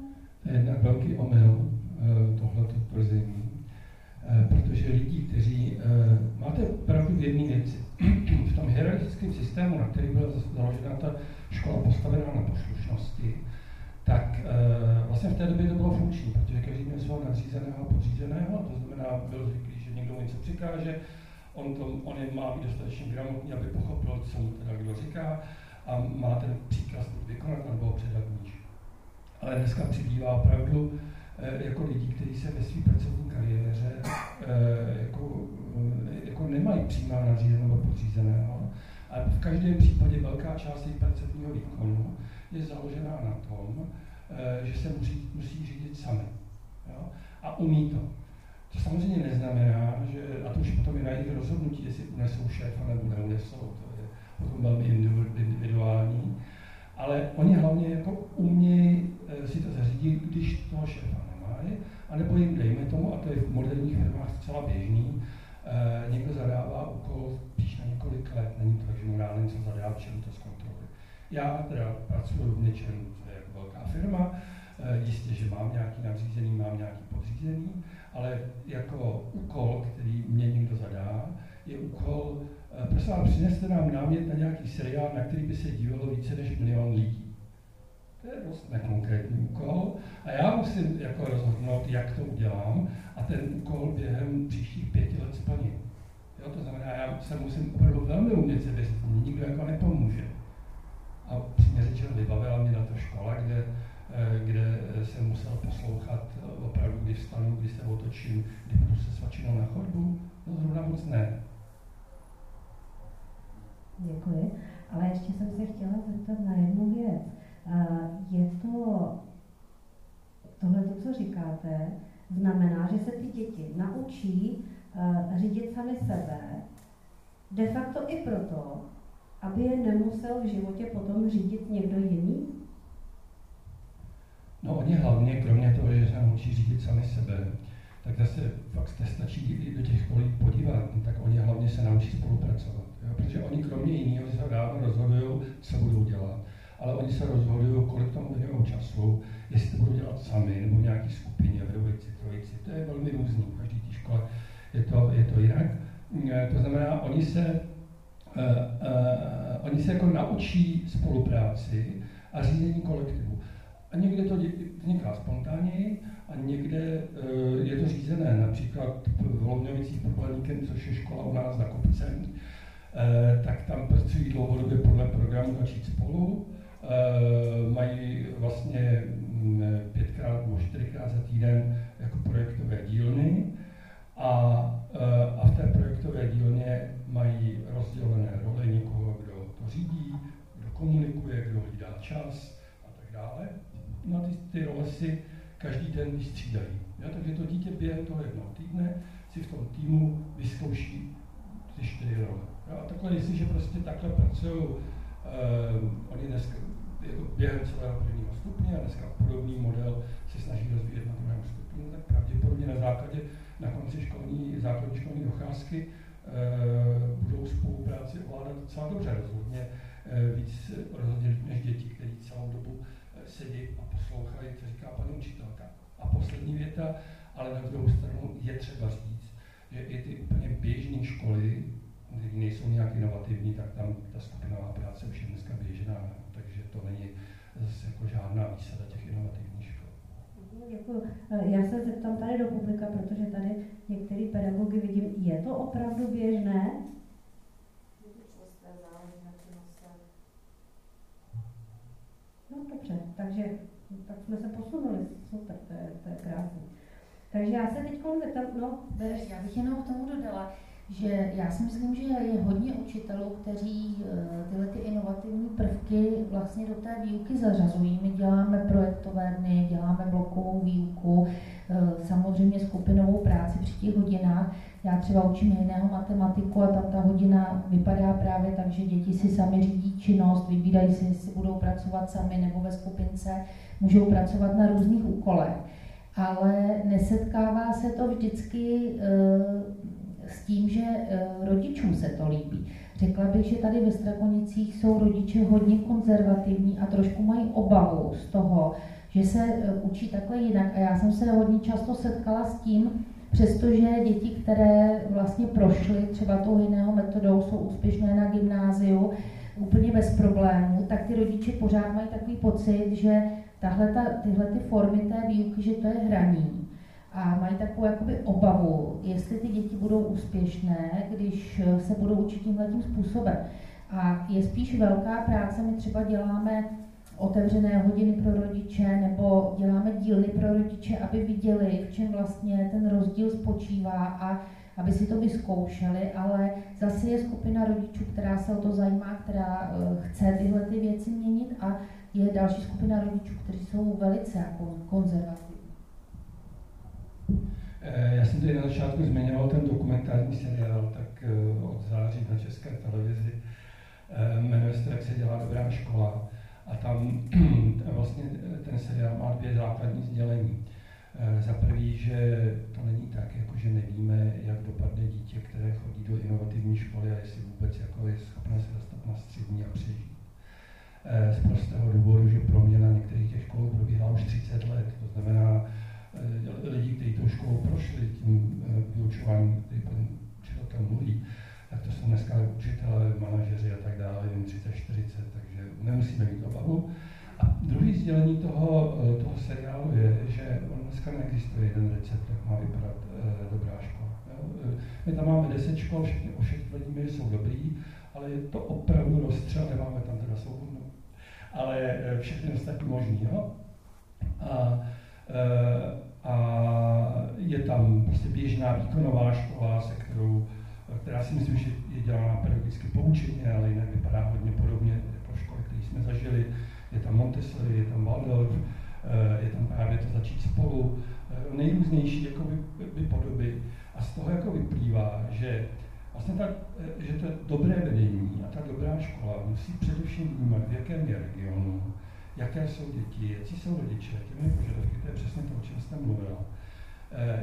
To je velký omyl, eh, tohleto tvrzení, eh, protože lidi, kteří, eh, máte pravdu v jedné věci, v tom hierarchickém systému, na který byla založena ta škola postavená na poslušnosti, tak vlastně v té době to bylo funkční, protože každý měl svého nadřízeného a podřízeného, to znamená, byl zvyklý, že někdo mu něco přikáže, on, to, on je má být dostatečně gramotný, aby pochopil, co mu teda kdo říká a má ten příkaz vykonat nebo předat níž. Ale dneska přibývá opravdu e, jako lidi, kteří se ve své pracovní kariéře e, jako, jako nemají přímá nadřízeného nebo podřízeného. A v každém případě velká část jejich pracovního výkonu je založená na tom, e, že se musí, musí řídit sami. Jo? A umí to. To samozřejmě neznamená, že, a to už potom je na jejich rozhodnutí, jestli unesou šéfa nebo neunesou, to je potom velmi individuální, ale oni hlavně jako umějí eh, si to zařídit, když toho šéfa nemají, anebo jim dejme tomu, a to je v moderních firmách zcela běžný, eh, někdo zadává úkol spíš na několik let, není to tak, že mu dá něco zadá, čem to. Já teda pracuji v něčem, co je jako velká firma, eh, jistě, že mám nějaký nadřízený, mám nějaký podřízený, ale jako úkol, který mě někdo zadá, je úkol, eh, prosím vám, přineste nám námět na nějaký seriál, na který by se dívalo více než milion lidí. To je dost nekonkrétní úkol a já musím jako rozhodnout, jak to udělám a ten úkol během příštích pěti let splním. Jo, to znamená, já se musím opravdu velmi umět se věřit, nikdo jako nepomůže. A přímě řečeno vybavila mě na to škola, kde Eh, kde jsem musel poslouchat eh, opravdu, když vstanu, když se otočím, kdy budu se svačinou na chodbu, no zrovna moc ne. Děkuji, ale ještě jsem se chtěla zeptat na jednu věc. Je to, tohle, to, co říkáte, znamená, že se ty děti naučí eh, řídit sami sebe, de facto i proto, aby je nemusel v životě potom řídit někdo jiný? No oni hlavně, kromě toho, že se naučí řídit sami sebe, tak zase fakt se stačí do těch školí podívat, tak oni hlavně se naučí spolupracovat. Jo? Protože oni kromě jiného se dávno rozhodují, co budou dělat, ale oni se rozhodují, kolik tomu věnují času, jestli to budou dělat sami nebo v nějaké skupině, v dvojici, trojici. To je velmi různý, v každé té škole je to, je to jinak. E, to znamená, oni se, uh, uh, oni se jako naučí spolupráci a řízení kolektivu. A někde to vzniká spontánně a někde e, je to řízené. Například v Lovňovicích pod Pleníkem, což je škola u nás za kopcem, e, tak tam pracují dlouhodobě podle programu Začít spolu. E, mají vlastně pětkrát nebo čtyřikrát za týden jako projektové dílny a, a v té projektové dílně mají rozdělené role někoho, kdo to řídí, kdo komunikuje, kdo hlídá čas a tak dále na ty, ty role si každý den vystřídají. Ja, takže to dítě během toho jednoho týdne si v tom týmu vyzkouší ty čtyři role. Ja, a takhle, jestliže prostě takhle pracují, uh, oni dneska jako během celého prvního stupně a dneska podobný model se snaží rozvíjet na druhém stupni, tak pravděpodobně na základě na konci školní, základní školní docházky uh, budou spolupráci ovládat docela dobře, rozhodně uh, víc rozhodně než děti, kteří celou dobu sedí a poslouchají, co říká paní učitelka. A poslední věta, ale na druhou stranu je třeba říct, že i ty úplně běžné školy, které nejsou nějak inovativní, tak tam ta skupinová práce už je dneska běžná, takže to není zase jako žádná výsada těch inovativních škol. Děkuji. Já se zeptám tady do publika, protože tady některé pedagogy vidím, je to opravdu běžné? No dobře, takže tak jsme se posunuli, super, to je, to je krásné. Takže já se teď zeptám, no, bez... Já bych jenom k tomu dodala, že já si myslím, že je hodně učitelů, kteří eh, tyhle ty inovativní prvky vlastně do té výuky zařazují. My děláme projektové dny, děláme blokovou výuku, eh, samozřejmě skupinovou práci při těch hodinách. Já třeba učím jiného matematiku a tam ta hodina vypadá právě tak, že děti si sami řídí činnost, vybírají si, jestli budou pracovat sami nebo ve skupince, můžou pracovat na různých úkolech. ale nesetkává se to vždycky s tím, že rodičům se to líbí. Řekla bych, že tady ve Strakonicích jsou rodiče hodně konzervativní a trošku mají obavu z toho, že se učí takhle jinak. A já jsem se hodně často setkala s tím, Přestože děti, které vlastně prošly třeba tou jiného metodou, jsou úspěšné na gymnáziu, úplně bez problémů, tak ty rodiče pořád mají takový pocit, že tahle ta, tyhle ty formy té výuky, že to je hraní. A mají takovou jakoby obavu, jestli ty děti budou úspěšné, když se budou učit tímhle tím způsobem. A je spíš velká práce, my třeba děláme otevřené hodiny pro rodiče nebo děláme dílny pro rodiče, aby viděli, v čem vlastně ten rozdíl spočívá a aby si to vyzkoušeli, ale zase je skupina rodičů, která se o to zajímá, která eh, chce tyhle ty věci měnit a je další skupina rodičů, kteří jsou velice jako konzervativní. Eh, já jsem tady na začátku zmiňoval ten dokumentární seriál, tak eh, od září na české televizi. Jmenuje se Jak se dělá dobrá škola. A tam vlastně ten seriál má dvě základní sdělení. Eh, za prvý, že to není tak, jako že nevíme, jak dopadne dítě, které chodí do inovativní školy a jestli vůbec jako je schopné se dostat na střední a přežít. Eh, z prostého důvodu, že proměna některých těch škol probíhala už 30 let. To znamená, eh, lidi, kteří tou školou prošli tím vyučováním, který potom učitel mluví, tak to jsou dneska učitelé, manažeři a tak dále, jen 30, 40, takže nemusíme mít obavu. A druhý sdělení toho, eh, toho seriálu je, že on dneska neexistuje jeden recept, jak má vypadat dobrá škola. Eh, my tam máme 10 škol, všechny ošetvení jsou dobrý, ale je to opravdu rozstřel, nemáme tam teda svobodnou. Ale všechny ostatní možný. Jo? A, a je tam prostě běžná výkonová škola, se kterou která si myslím, že je dělána pedagogicky poučeně, ale jinak vypadá hodně podobně jako školy, které jsme zažili. Je tam Montessori, je tam Waldorf, eh, je tam právě to začít spolu, eh, nejrůznější jako by, by podoby. A z toho jako vyplývá, že vlastně tak, eh, že to dobré vedení a ta dobrá škola musí především vnímat, v jakém je regionu, jaké jsou děti, jaký jsou rodiče, těmi požadavky, to je přesně to, o čem jste mluvila,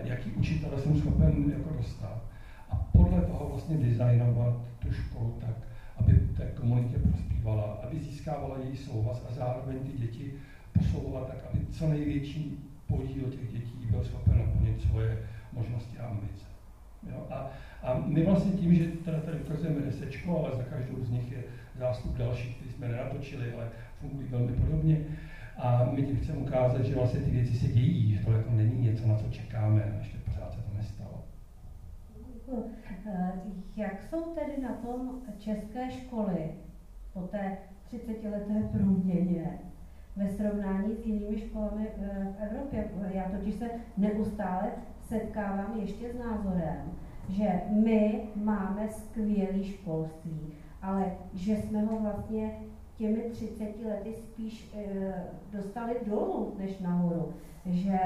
jaký učitele jsem schopen jako dostat a podle toho vlastně designovat tu školu tak, aby té komunitě prospívala, aby získávala její souhlas a zároveň ty děti posouvala tak, aby co největší podíl těch dětí byl schopen naplnit svoje možnosti a ambice. Jo? A, a my vlastně tím, že teda tady ukazujeme desečko, ale za každou z nich je zástup dalších, který jsme nenatočili, ale fungují velmi podobně. A my tím chceme ukázat, že vlastně ty věci se dějí, že to jako není něco, na co čekáme a ještě pořád se to nestalo. Eh, jak jsou tedy na tom české školy po té 30-leté průměně ve srovnání s jinými školami eh, v Evropě? Já totiž se neustále setkávám ještě s názorem, že my máme skvělé školství, ale že jsme ho vlastně těmi 30 lety spíš e, dostali dolů než nahoru. Že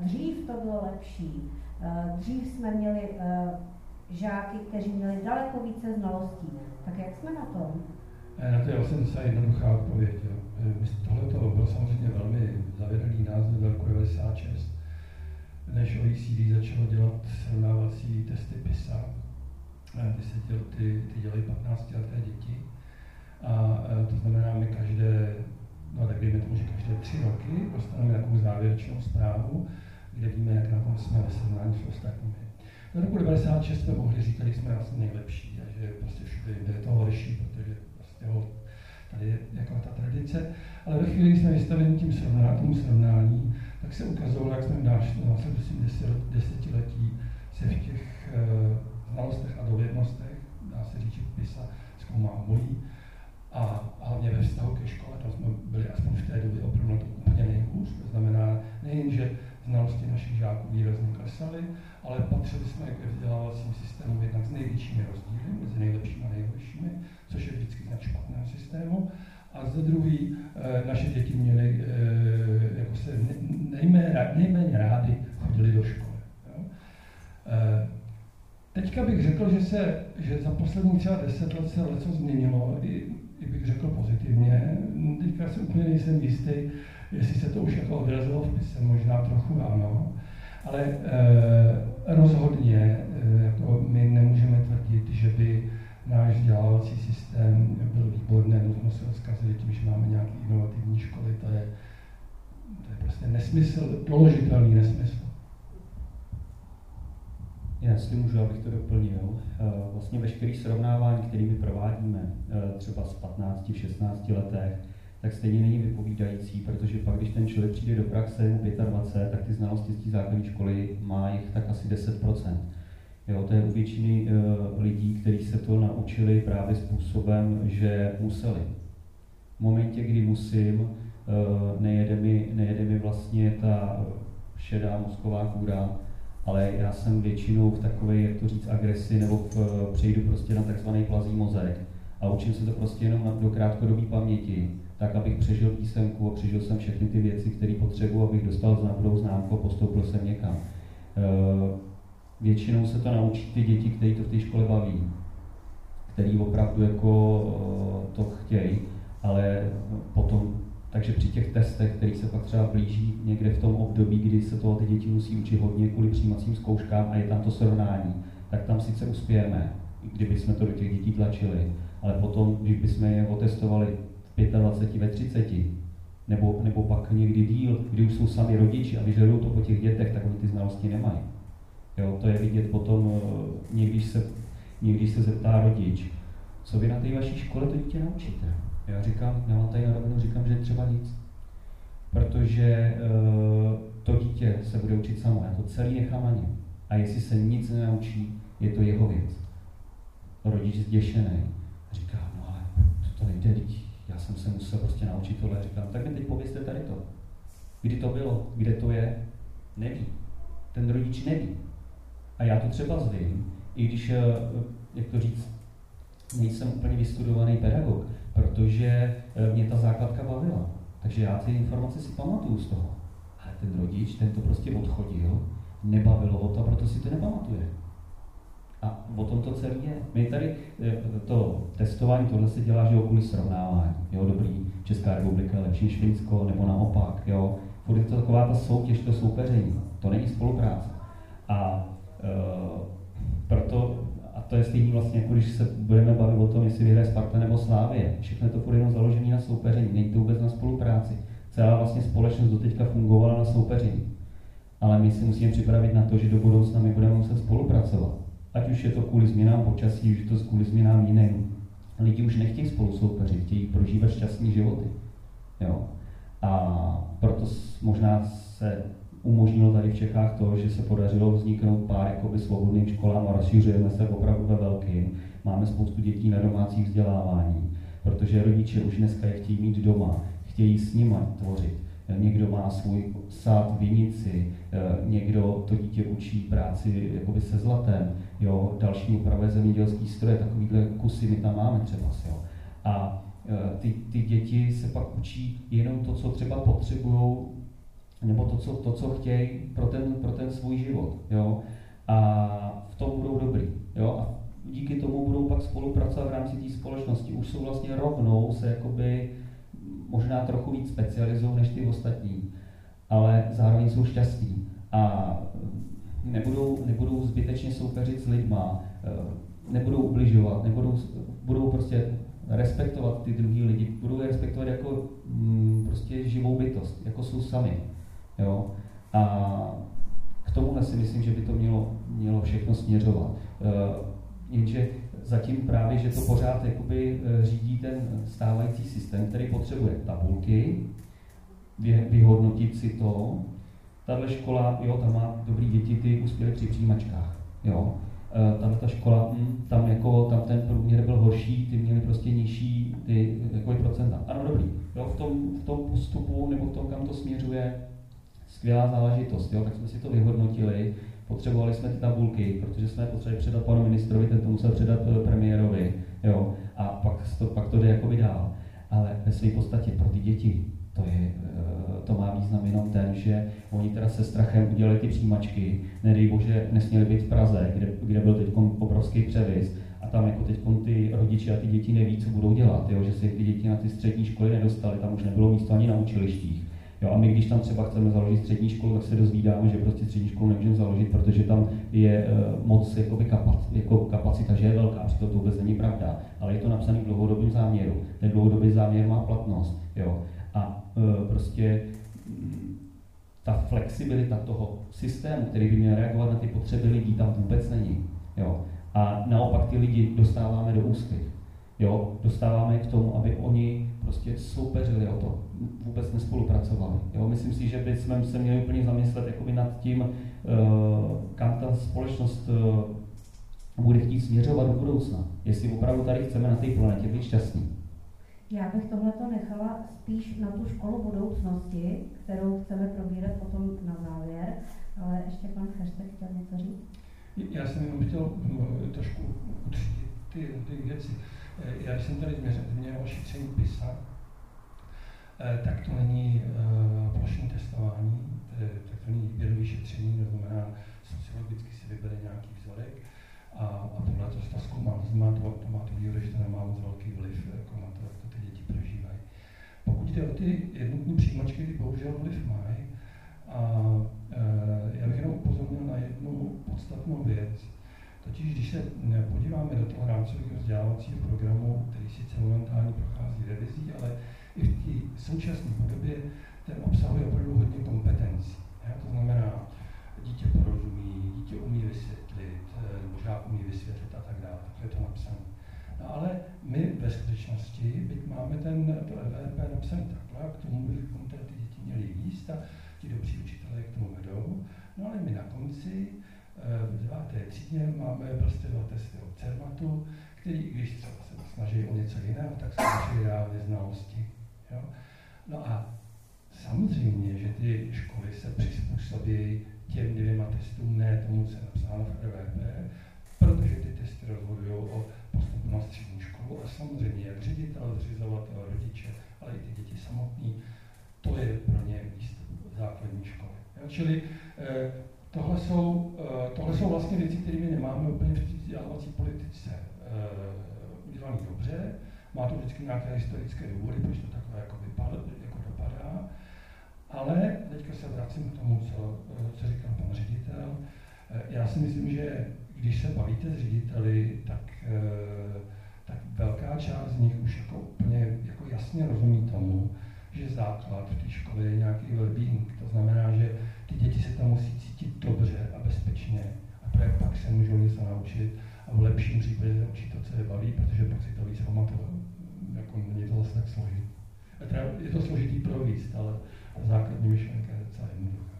dřív to bylo lepší. E, dřív jsme měli žáky, kteří měli daleko více znalostí. Tak jak jsme na tom? Eh, na to je vlastně docela jednoduchá odpověď. Eh, tohle to byl samozřejmě velmi zavěrný název v roku 96, než OECD začalo dělat srovnávací testy PISA. Eh, ty, se děl, ty, ty dělají 15 leté děti. A to znamená, my každé, no tak dejme tomu, že každé tři roky dostaneme takovou závěrečnou zprávu, kde víme, jak na tom jsme ve srovnání s ostatními. Do roku 96 jsme mohli říkat, že jsme vlastně nejlepší a že prostě všude jde to horší, protože prostě ho, tady je jako ta tradice. Ale ve chvíli, kdy jsme vystaveni tím srovnání, tomu srovnání, tak se ukazovalo, jak jsme v následujícím desetiletí se v těch uh, znalostech a dovednostech, dá se říct, že PISA zkoumá obojí, a hlavně ve vztahu ke škole, tam jsme byli aspoň v té době opravdu úplně nejhůř. To znamená nejen, že znalosti našich žáků výrazně klesaly, ale patřili jsme ke vzdělávacím systému jednak s největšími rozdíly mezi nejlepšími a nejhoršími, což je vždycky znak špatného systému. A za druhý, e, naše děti měly, e, jako se nejméně, nejméně rády chodili do školy. Jo? E, teďka bych řekl, že, se, že za poslední třeba deset let se něco změnilo. Bych řekl pozitivně. Teďka si úplně nejsem jistý, jestli se to už jako odrazilo v pise, možná trochu ano, ale e, rozhodně e, jako my nemůžeme tvrdit, že by náš vzdělávací systém byl výborný, nutno se rozkazuje tím, že máme nějaké inovativní školy, to je, to je prostě nesmysl, doložitelný nesmysl. Já jestli můžu, abych to doplnil. Eh, vlastně veškerý srovnávání, který my provádíme, eh, třeba z 15, 16 letech, tak stejně není vypovídající, protože pak, když ten člověk přijde do praxe mu 25, tak ty znalosti z té základní školy má jich tak asi 10% Jo, to je u většiny uh, lidí, kteří se to naučili právě způsobem, že museli. V momentě, kdy musím, nejede, mi, nejede mi vlastně ta šedá mozková kůra, ale já jsem většinou v takové, jak to říct, agresi, nebo v, přejdu prostě na takzvaný plazí mozek a učím se to prostě jenom do krátkodobé paměti, tak abych přežil písemku a přežil jsem všechny ty věci, které potřebuji, abych dostal znamenou známku a postoupil jsem někam. Uh, většinou se to naučí ty děti, které to v té škole baví, který opravdu jako uh, to chtějí, ale potom takže při těch testech, který se pak třeba blíží někde v tom období, kdy se toho ty děti musí učit hodně kvůli přijímacím zkouškám a je tam to srovnání, tak tam sice uspějeme, kdyby jsme to do těch dětí tlačili, ale potom, když bychom je otestovali v 25, ve 30, nebo, nebo pak někdy díl, kdy už jsou sami rodiči a vyžadují to po těch dětech, tak oni ty znalosti nemají. Jo, to je vidět potom, eh, někdy se, někdy se zeptá rodič, co vy na té vaší škole to dítě naučíte. Já říkám, já vám tady na rovinu říkám, že třeba nic. Protože uh, to dítě se bude učit samo, já to celý nechám něm. A jestli se nic nenaučí, je to jeho věc. Rodič zděšený. Říká, no ale to, to nejde, já jsem se musel prostě naučit tohle. Říkám, tak mi teď povězte tady to. Kdy to bylo, kde to je, neví. Ten rodič neví. A já to třeba zvím, i když, eh, jak to říct, nejsem úplně vystudovaný pedagog, protože eh, mě ta základka bavila. Takže já ty informace si pamatuju z toho. Ale ten rodič, ten to prostě odchodil, nebavilo ho to, proto si to nepamatuje. A o tom to celé je. My tady eh, to testování, tohle se dělá, že kvůli srovnávání. Jo, dobrý, Česká republika lepší než nebo naopak. Jo. Furt je to taková ta soutěž, to soupeření. To není spolupráce. A e, proto to je stejný vlastně, jako když se budeme bavit o tom, jestli vyhraje Sparta nebo Slávě. Všechno je to bude jenom založené na soupeření, není to vůbec na spolupráci. Celá vlastně společnost doteďka fungovala na soupeření. Ale my si musíme připravit na to, že do budoucna my budeme muset spolupracovat. Ať už je to kvůli změnám počasí, už je to kvůli změnám jiným. Lidi už nechtějí spolu soupeřit, chtějí prožívat šťastné životy. Jo? A proto možná se umožnilo tady v Čechách to, že se podařilo vzniknout pár jakoby svobodným školám a rozšířujeme se opravdu ve velkým. Máme spoustu dětí na domácí vzdělávání, protože rodiče už dneska je chtějí mít doma, chtějí s nimi tvořit. Někdo má svůj sád, vinici, eh, někdo to dítě učí práci jakoby se zlatem, jo, další upravuje zemědělský stroje, takovýhle kusy my tam máme třeba. Jo. A eh, ty, ty děti se pak učí jenom to, co třeba potřebují nebo to, co, to, co chtějí pro ten, pro ten svůj život. Jo? A v tom budou dobrý. Jo? A díky tomu budou pak spolupracovat v rámci té společnosti. Už jsou vlastně rovnou se jakoby možná trochu víc specializují než ty ostatní, ale zároveň jsou šťastní a nebudou, nebudou zbytečně soupeřit s lidma, eh, nebudou ubližovat, nebudou, budou prostě respektovat ty druhý lidi, budou je respektovat jako mm, prostě živou bytost, jako jsou sami. Jo? A k tomuhle si myslím, že by to mělo, mělo všechno směřovat. E, jenže zatím právě, že to pořád jakoby e, řídí ten stávající systém, který potřebuje tabulky, vyhodnotit si to. Tahle škola, jo, tam má dobrý děti, ty uspěly při přijímačkách. Jo. E, tahle ta škola, hm, tam, jako, tam ten průměr byl horší, ty měli prostě nižší ty procenta. Ano, dobrý. Jo, v, tom, v tom postupu nebo v tom, kam to směřuje, skvělá záležitost, jo? tak jsme si to vyhodnotili, potřebovali jsme ty tabulky, protože jsme potřebovali předat panu ministrovi, ten to musel předat eh, premiérovi, jo? a pak to, pak to jde jako dál. Ale ve své podstatě pro ty děti to, je, eh, to má význam jenom ten, že oni teda se strachem udělali ty přijímačky, nedej bože, nesměli být v Praze, kde, kde byl teď obrovský převis, a tam jako teď ty rodiče a ty děti neví, co budou dělat, jo? že se ty děti na ty střední školy nedostaly, tam už nebylo místo ani na učilištích. Jo, a my, když tam třeba chceme založit střední školu, tak se dozvídáme, že prostě střední školu nemůžeme založit, protože tam je uh, moc jakoby, kapac, jako kapacita, že je velká, přitom to vůbec není pravda, ale je to napsané v dlouhodobém záměru. Ten dlouhodobý záměr má platnost. Jo. A uh, prostě mm, ta flexibilita toho systému, který by měl reagovat na ty potřeby lidí, tam vůbec není. Jo. A naopak ty lidi dostáváme do úzkých. Jo, dostáváme k tomu, aby oni prostě soupeřili o to, vůbec nespolupracovali. Jo, myslím si, že bychom se měli úplně zamyslet jakoby nad tím, uh, kam ta společnost uh, bude chtít směřovat do budoucna. Jestli opravdu tady chceme na té planetě být šťastní. Já bych tohleto nechala spíš na tu školu budoucnosti, kterou chceme probírat potom na závěr, ale ještě pan Cheřtek chtěl něco říct. Já jsem jenom chtěl no, trošku utřídit ty, ty věci. Eh, já jsem tady změřil šetření PISA, eh, tak to není eh, plošné testování, to je takzvané výběrové šetření, to znamená, sociologicky si vybere nějaký vzorek a, a podle toho to. To má to, to má to výhodu, že to nemá moc velký vliv jako na to, jak to ty děti prožívají. Pokud jde o ty jednotné přijímačky, ty bohužel vliv mají. A já bych jenom upozornil na jednu podstatnou věc, Totiž, když se podíváme do toho rámcového vzdělávacího programu, který sice momentálně prochází revizí, ale i v té současné podobě ten obsahuje opravdu hodně kompetencí. To znamená, dítě porozumí, dítě umí vysvětlit, eh, možná umí vysvětlit a tak dále. To je to napsané. No ale my ve skutečnosti, byť máme ten, to EVP napsané takhle, k tomu bychom ty děti měli jíst a ti dobří učitelé k tomu vedou, no ale my na konci v deváté třídě máme prostě dva testy od CERMATu, který, když třeba se snaží o něco jiného, tak se učí reálně znalosti. Jo? No a samozřejmě, že ty školy se přizpůsobí těm dvěma testům, ne tomu, co je napsáno v RVP, protože ty testy rozhodují o postupu na střední školu a samozřejmě jak ředitel, zřizovatel, rodiče, ale i ty děti samotný, to je pro ně místo základní školy. Jo? Čili eh, tohle jsou, eh, tohle jsou vlastně věci, které my nemáme úplně v vzdělávací politice eh, udělané dobře. Má to vždycky nějaké historické důvody, proč to takhle jako, vypadá, jako dopadá. Ale teďka se vracím k tomu, co, eh, co říkal pan ředitel. Já si myslím, že když se bavíte s řediteli, tak, tak velká část z nich už jako úplně jako jasně rozumí tomu, že základ v té škole je nějaký well-being. To znamená, že ty děti se tam musí cítit dobře a bezpečně a právě pak se můžou něco naučit a v lepším případě se to, co je baví, protože pak si to víc pamatovat. Jako není to zase tak složitý. Je to složitý pro víc, ale základní myšlenka je docela jednoduchá.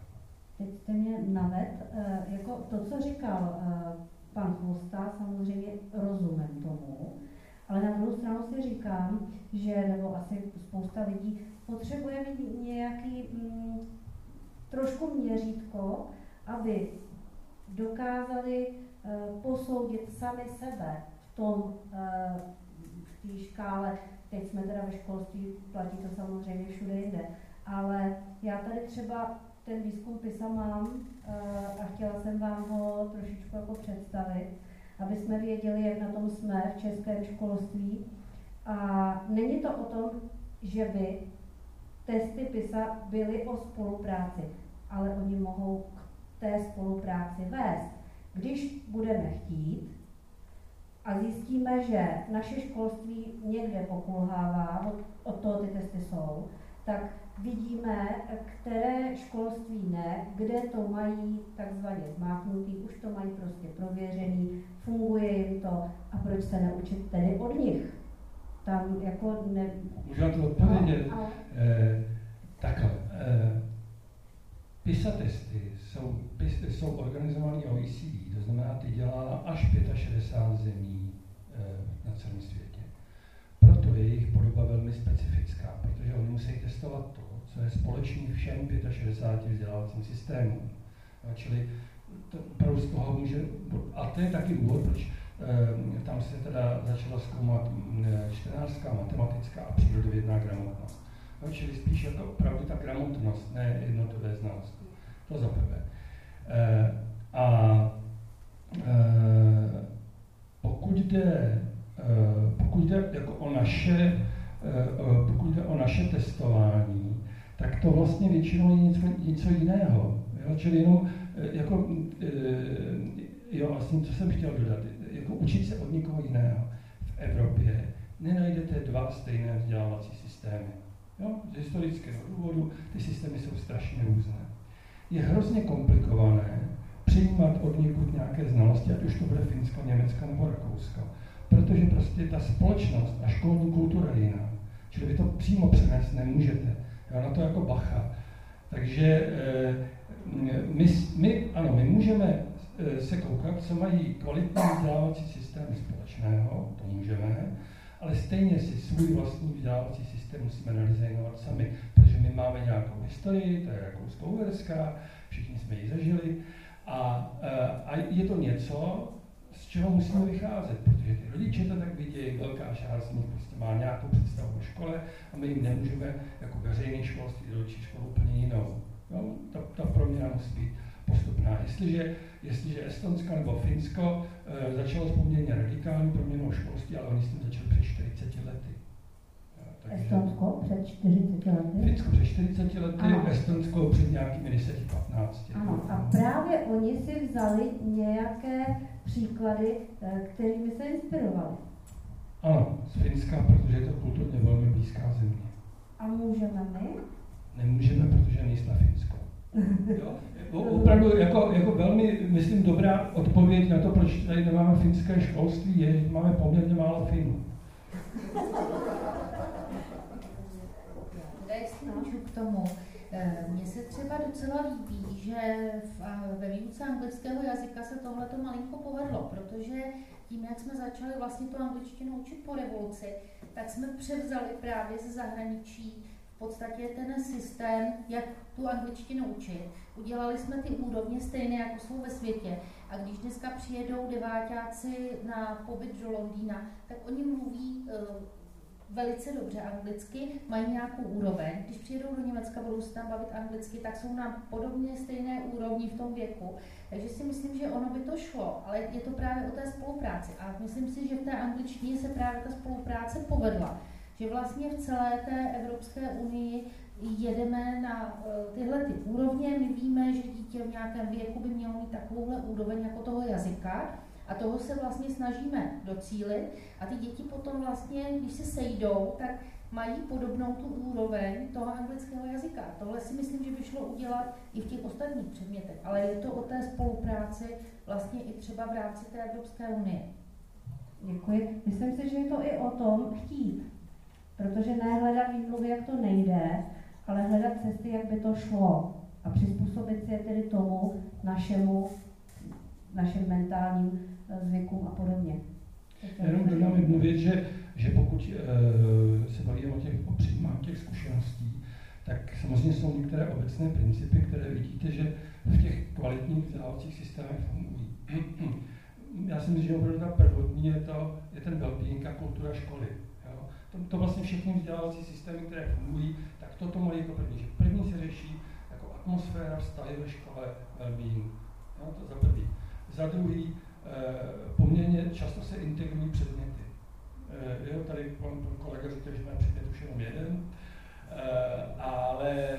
Teď jste mě naved, eh, jako to, co říkal eh, pan Chvosta, samozřejmě rozumím tomu, ale na druhou stranu si říkám, že, nebo asi spousta lidí, potřebuje mít nějaký mm, trošku měřítko, aby dokázali uh, posoudit sami sebe v tom, uh, v té škále, teď jsme teda ve školství, platí to samozřejmě všude jinde, ale já tady třeba ten výzkum PISA mám uh, a chtěla jsem vám ho trošičku jako představit, aby jsme věděli, jak na tom jsme v českém školství. A není to o tom, že by testy PISA byly o spolupráci ale oni mohou té spolupráci vést. Když budeme chtít a zjistíme, že naše školství někde pokulhává, od, od toho ty testy jsou, tak vidíme, které školství ne, kde to mají takzvaně zmáknutý, už to mají prostě prověřený, funguje jim to a proč se neučit tedy od nich? Tam jako ne... Můžu to odpovědět? No, ale... eh, takhle. Eh, PISA testy jsou, jsou organizované OECD, to znamená, ty dělá až 65 zemí e, na celém světě. Proto je jejich podoba velmi specifická, protože oni musí testovat to, co je společný všem 65 vzdělávacím systémům. Čili to z toho může, a to je taky důvod, proč e, tam se teda začala zkoumat 14. matematická a přírodovědná gramotnost. No, čili spíš jako opravdu ta gramotnost, ne jednotlivé znalosti. To za prvé. E, a e, pokud jde, pokud jde jako o naše, pokud jde o naše testování, tak to vlastně většinou je něco, něco jiného. Jo? Čili jenom jako, jo, vlastně, co jsem chtěl dodat, jako učit se od někoho jiného v Evropě nenajdete dva stejné vzdělávací systémy. Jo? Z historického důvodu ty systémy jsou strašně různé. Je hrozně komplikované přijímat od někud nějaké znalosti, ať už to bude Finsko, Německo nebo Rakousko, protože prostě ta společnost a školní kultura je jiná. Čili vy to přímo přenést nemůžete. Jo? Na to jako bacha. Takže eh, my, my, ano, my můžeme eh, se koukat, co mají kvalitní vzdělávací systém společného, to můžeme, ale stejně si svůj vlastní vzdělávací systém musíme nadizajnovat sami, protože my máme nějakou historii, to je rakousko-uherská, všichni jsme ji zažili, a, eh, a je to něco, z čeho musíme vycházet, protože ty rodiče to tak vidějí, velká část z nich prostě má nějakou představu o škole a my jim nemůžeme jako veřejné školství doručit školu úplně jinou. Jo? Ta, ta proměna musí být postupná. Jestliže, jestliže Estonsko nebo Finsko e, začalo s poměrně radikální proměnou školství, ale oni s tím začali před 40 lety. Estonsko před 40 lety? Finsko před 40 lety, ano. Estonsko před nějakými 10-15. Ano, a právě oni si vzali nějaké příklady, eh, kterými se inspirovali. Ano, z Finska, protože je to kulturně velmi blízká země. A můžeme my? Nemůžeme, protože nejsme Finsko. Jo? Opravdu jako, jako velmi, myslím, dobrá odpověď na to, proč tady nemáme finské školství, je, že máme poměrně málo Finů. můžu k tomu. Eh, mně se třeba docela líbí, že ve výuce anglického jazyka se tohle to malinko povedlo, protože tím, jak jsme začali vlastně tu angličtinu učit po revoluci, tak jsme převzali právě ze zahraničí v podstatě ten systém, jak tu angličtinu učit. Udělali jsme ty úrovně stejné, jako jsou ve světě. A když dneska přijedou deváťáci na pobyt do Londýna, tak oni mluví uh, velice dobře anglicky, mají nějakou úroveň. Když přijedou do Německa, budou se tam bavit anglicky, tak jsou na podobně stejné úrovni v tom věku. Takže si myslím, že ono by to šlo, ale je to právě o té spolupráci. A myslím si, že v té angličtině se právě ta spolupráce povedla. Že vlastně v celé té Evropské unii jedeme na eh, tyhle ty úrovně. My víme, že dítě v nějakém věku by mělo mít takovouhle úroveň jako toho jazyka, a toho se vlastně snažíme docílit a ty děti potom vlastně, když se sejdou, tak mají podobnou tu úroveň toho anglického jazyka. Tohle si myslím, že by šlo udělat i v těch ostatních předmětech, ale je to o té spolupráci vlastně i třeba v rámci té Evropské unie. Děkuji. Myslím si, že je to i o tom chtít, protože ne hledat výmluvy, jak to nejde, ale hledat cesty, jak by to šlo a přizpůsobit si je tedy tomu našemu, našim mentálním zvykům a podobně. Jenom dodám jednu věc, že, že pokud uh, se bavíme o těch o přijímání těch zkušeností, tak samozřejmě jsou některé obecné principy, které vidíte, že v těch kvalitních vzdělávacích systémech fungují. Já si myslím, že opravdu ta prvotní je, to, je ten well a kultura školy. Jo? To, to vlastně všechny vzdělávací systémy, které fungují, tak toto mají jako první. Že první se řeší jako atmosféra, vztahy ve škole, well Jo? To za první. Za druhý, Eh, poměrně často se integrují předměty. Eh, jo, tady pan, pan kolega říkal, že má předmět už jenom jeden, eh, ale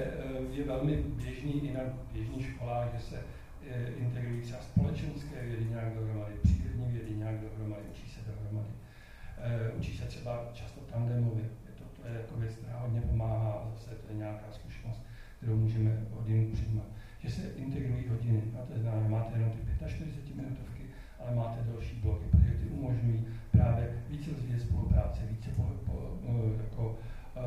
je velmi běžný i na běžných školách, že se integrují třeba společenské vědy nějak dohromady, přírodní vědy nějak dohromady, učí se dohromady. Učí se třeba často tandemově. Je to, to je jako věc, která hodně pomáhá a zase to je nějaká zkušenost, kterou můžeme hodinu přijímat. Že se integrují hodiny, no to znamená, máte jenom ty 45 minutovky, ale máte další bloky, protože ty umožňují právě více rozvíjet spolupráce, více po, po, no, jako,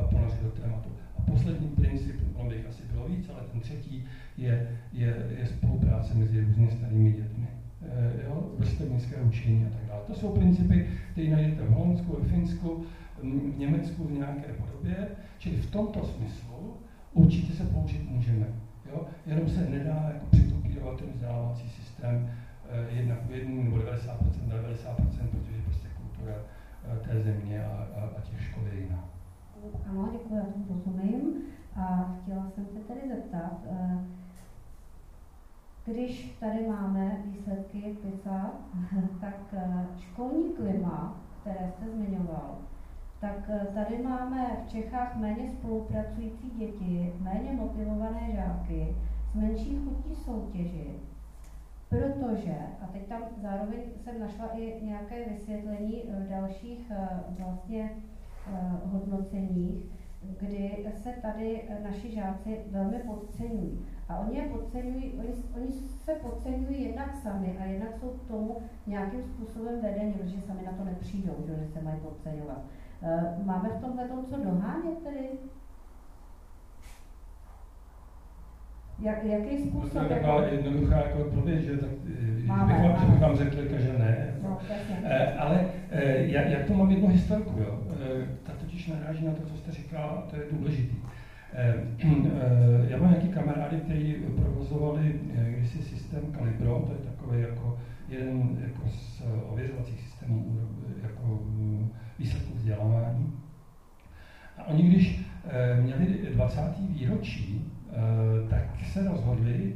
ponořit do tématu. A poslední princip, on bych asi bylo víc, ale ten třetí je, je, je spolupráce mezi různě starými dětmi. E, jo, vrstevnické učení a tak dále. To jsou principy, které najdete v Holandsku, v Finsku, v Německu v nějaké podobě, čili v tomto smyslu určitě se poučit můžeme. Jo? Jenom se nedá jako přitopírovat ten vzdělávací systém Eh, jedna k jednu nebo 90% na 90%, protože prostě kultura eh, té země a, a, a těch škol je jiná. Ano, děkuji, já tomu rozumím. A chtěla jsem se tedy zeptat, eh, Když tady máme výsledky PISA, tak eh, školní klima, které jste zmiňoval, tak eh, tady máme v Čechách méně spolupracující děti, méně motivované žáky, s menší chutí soutěži, protože, a teď tam zároveň jsem našla i nějaké vysvětlení v dalších vlastně hodnoceních, kdy se tady naši žáci velmi podceňují. A oni je podceňují, oni, oni se podceňují jednak sami a jednak jsou k tomu nějakým způsobem vedení, protože sami na to nepřijdou, že se mají podceňovat. Eh, máme v tomhle tom co dohánět tedy? Jak, jaký způsob? To je taková jednoduchá jako odpověď, že, tak, eh, máme, bych, vám, že bych vám řekl, že ne. No, e, ale e, já, já to mám jednu historku. Jo. E, ta totiž naráží na to, co jste říkal, a to je důležité. Eh, eh, já mám nějaký kamarády, kteří provozovali kdysi systém Calibro, to je takový jako jeden jako z ověřovacích systémů jako výsledků vzdělávání. A oni, když měli 20. výročí, tak se rozhodli,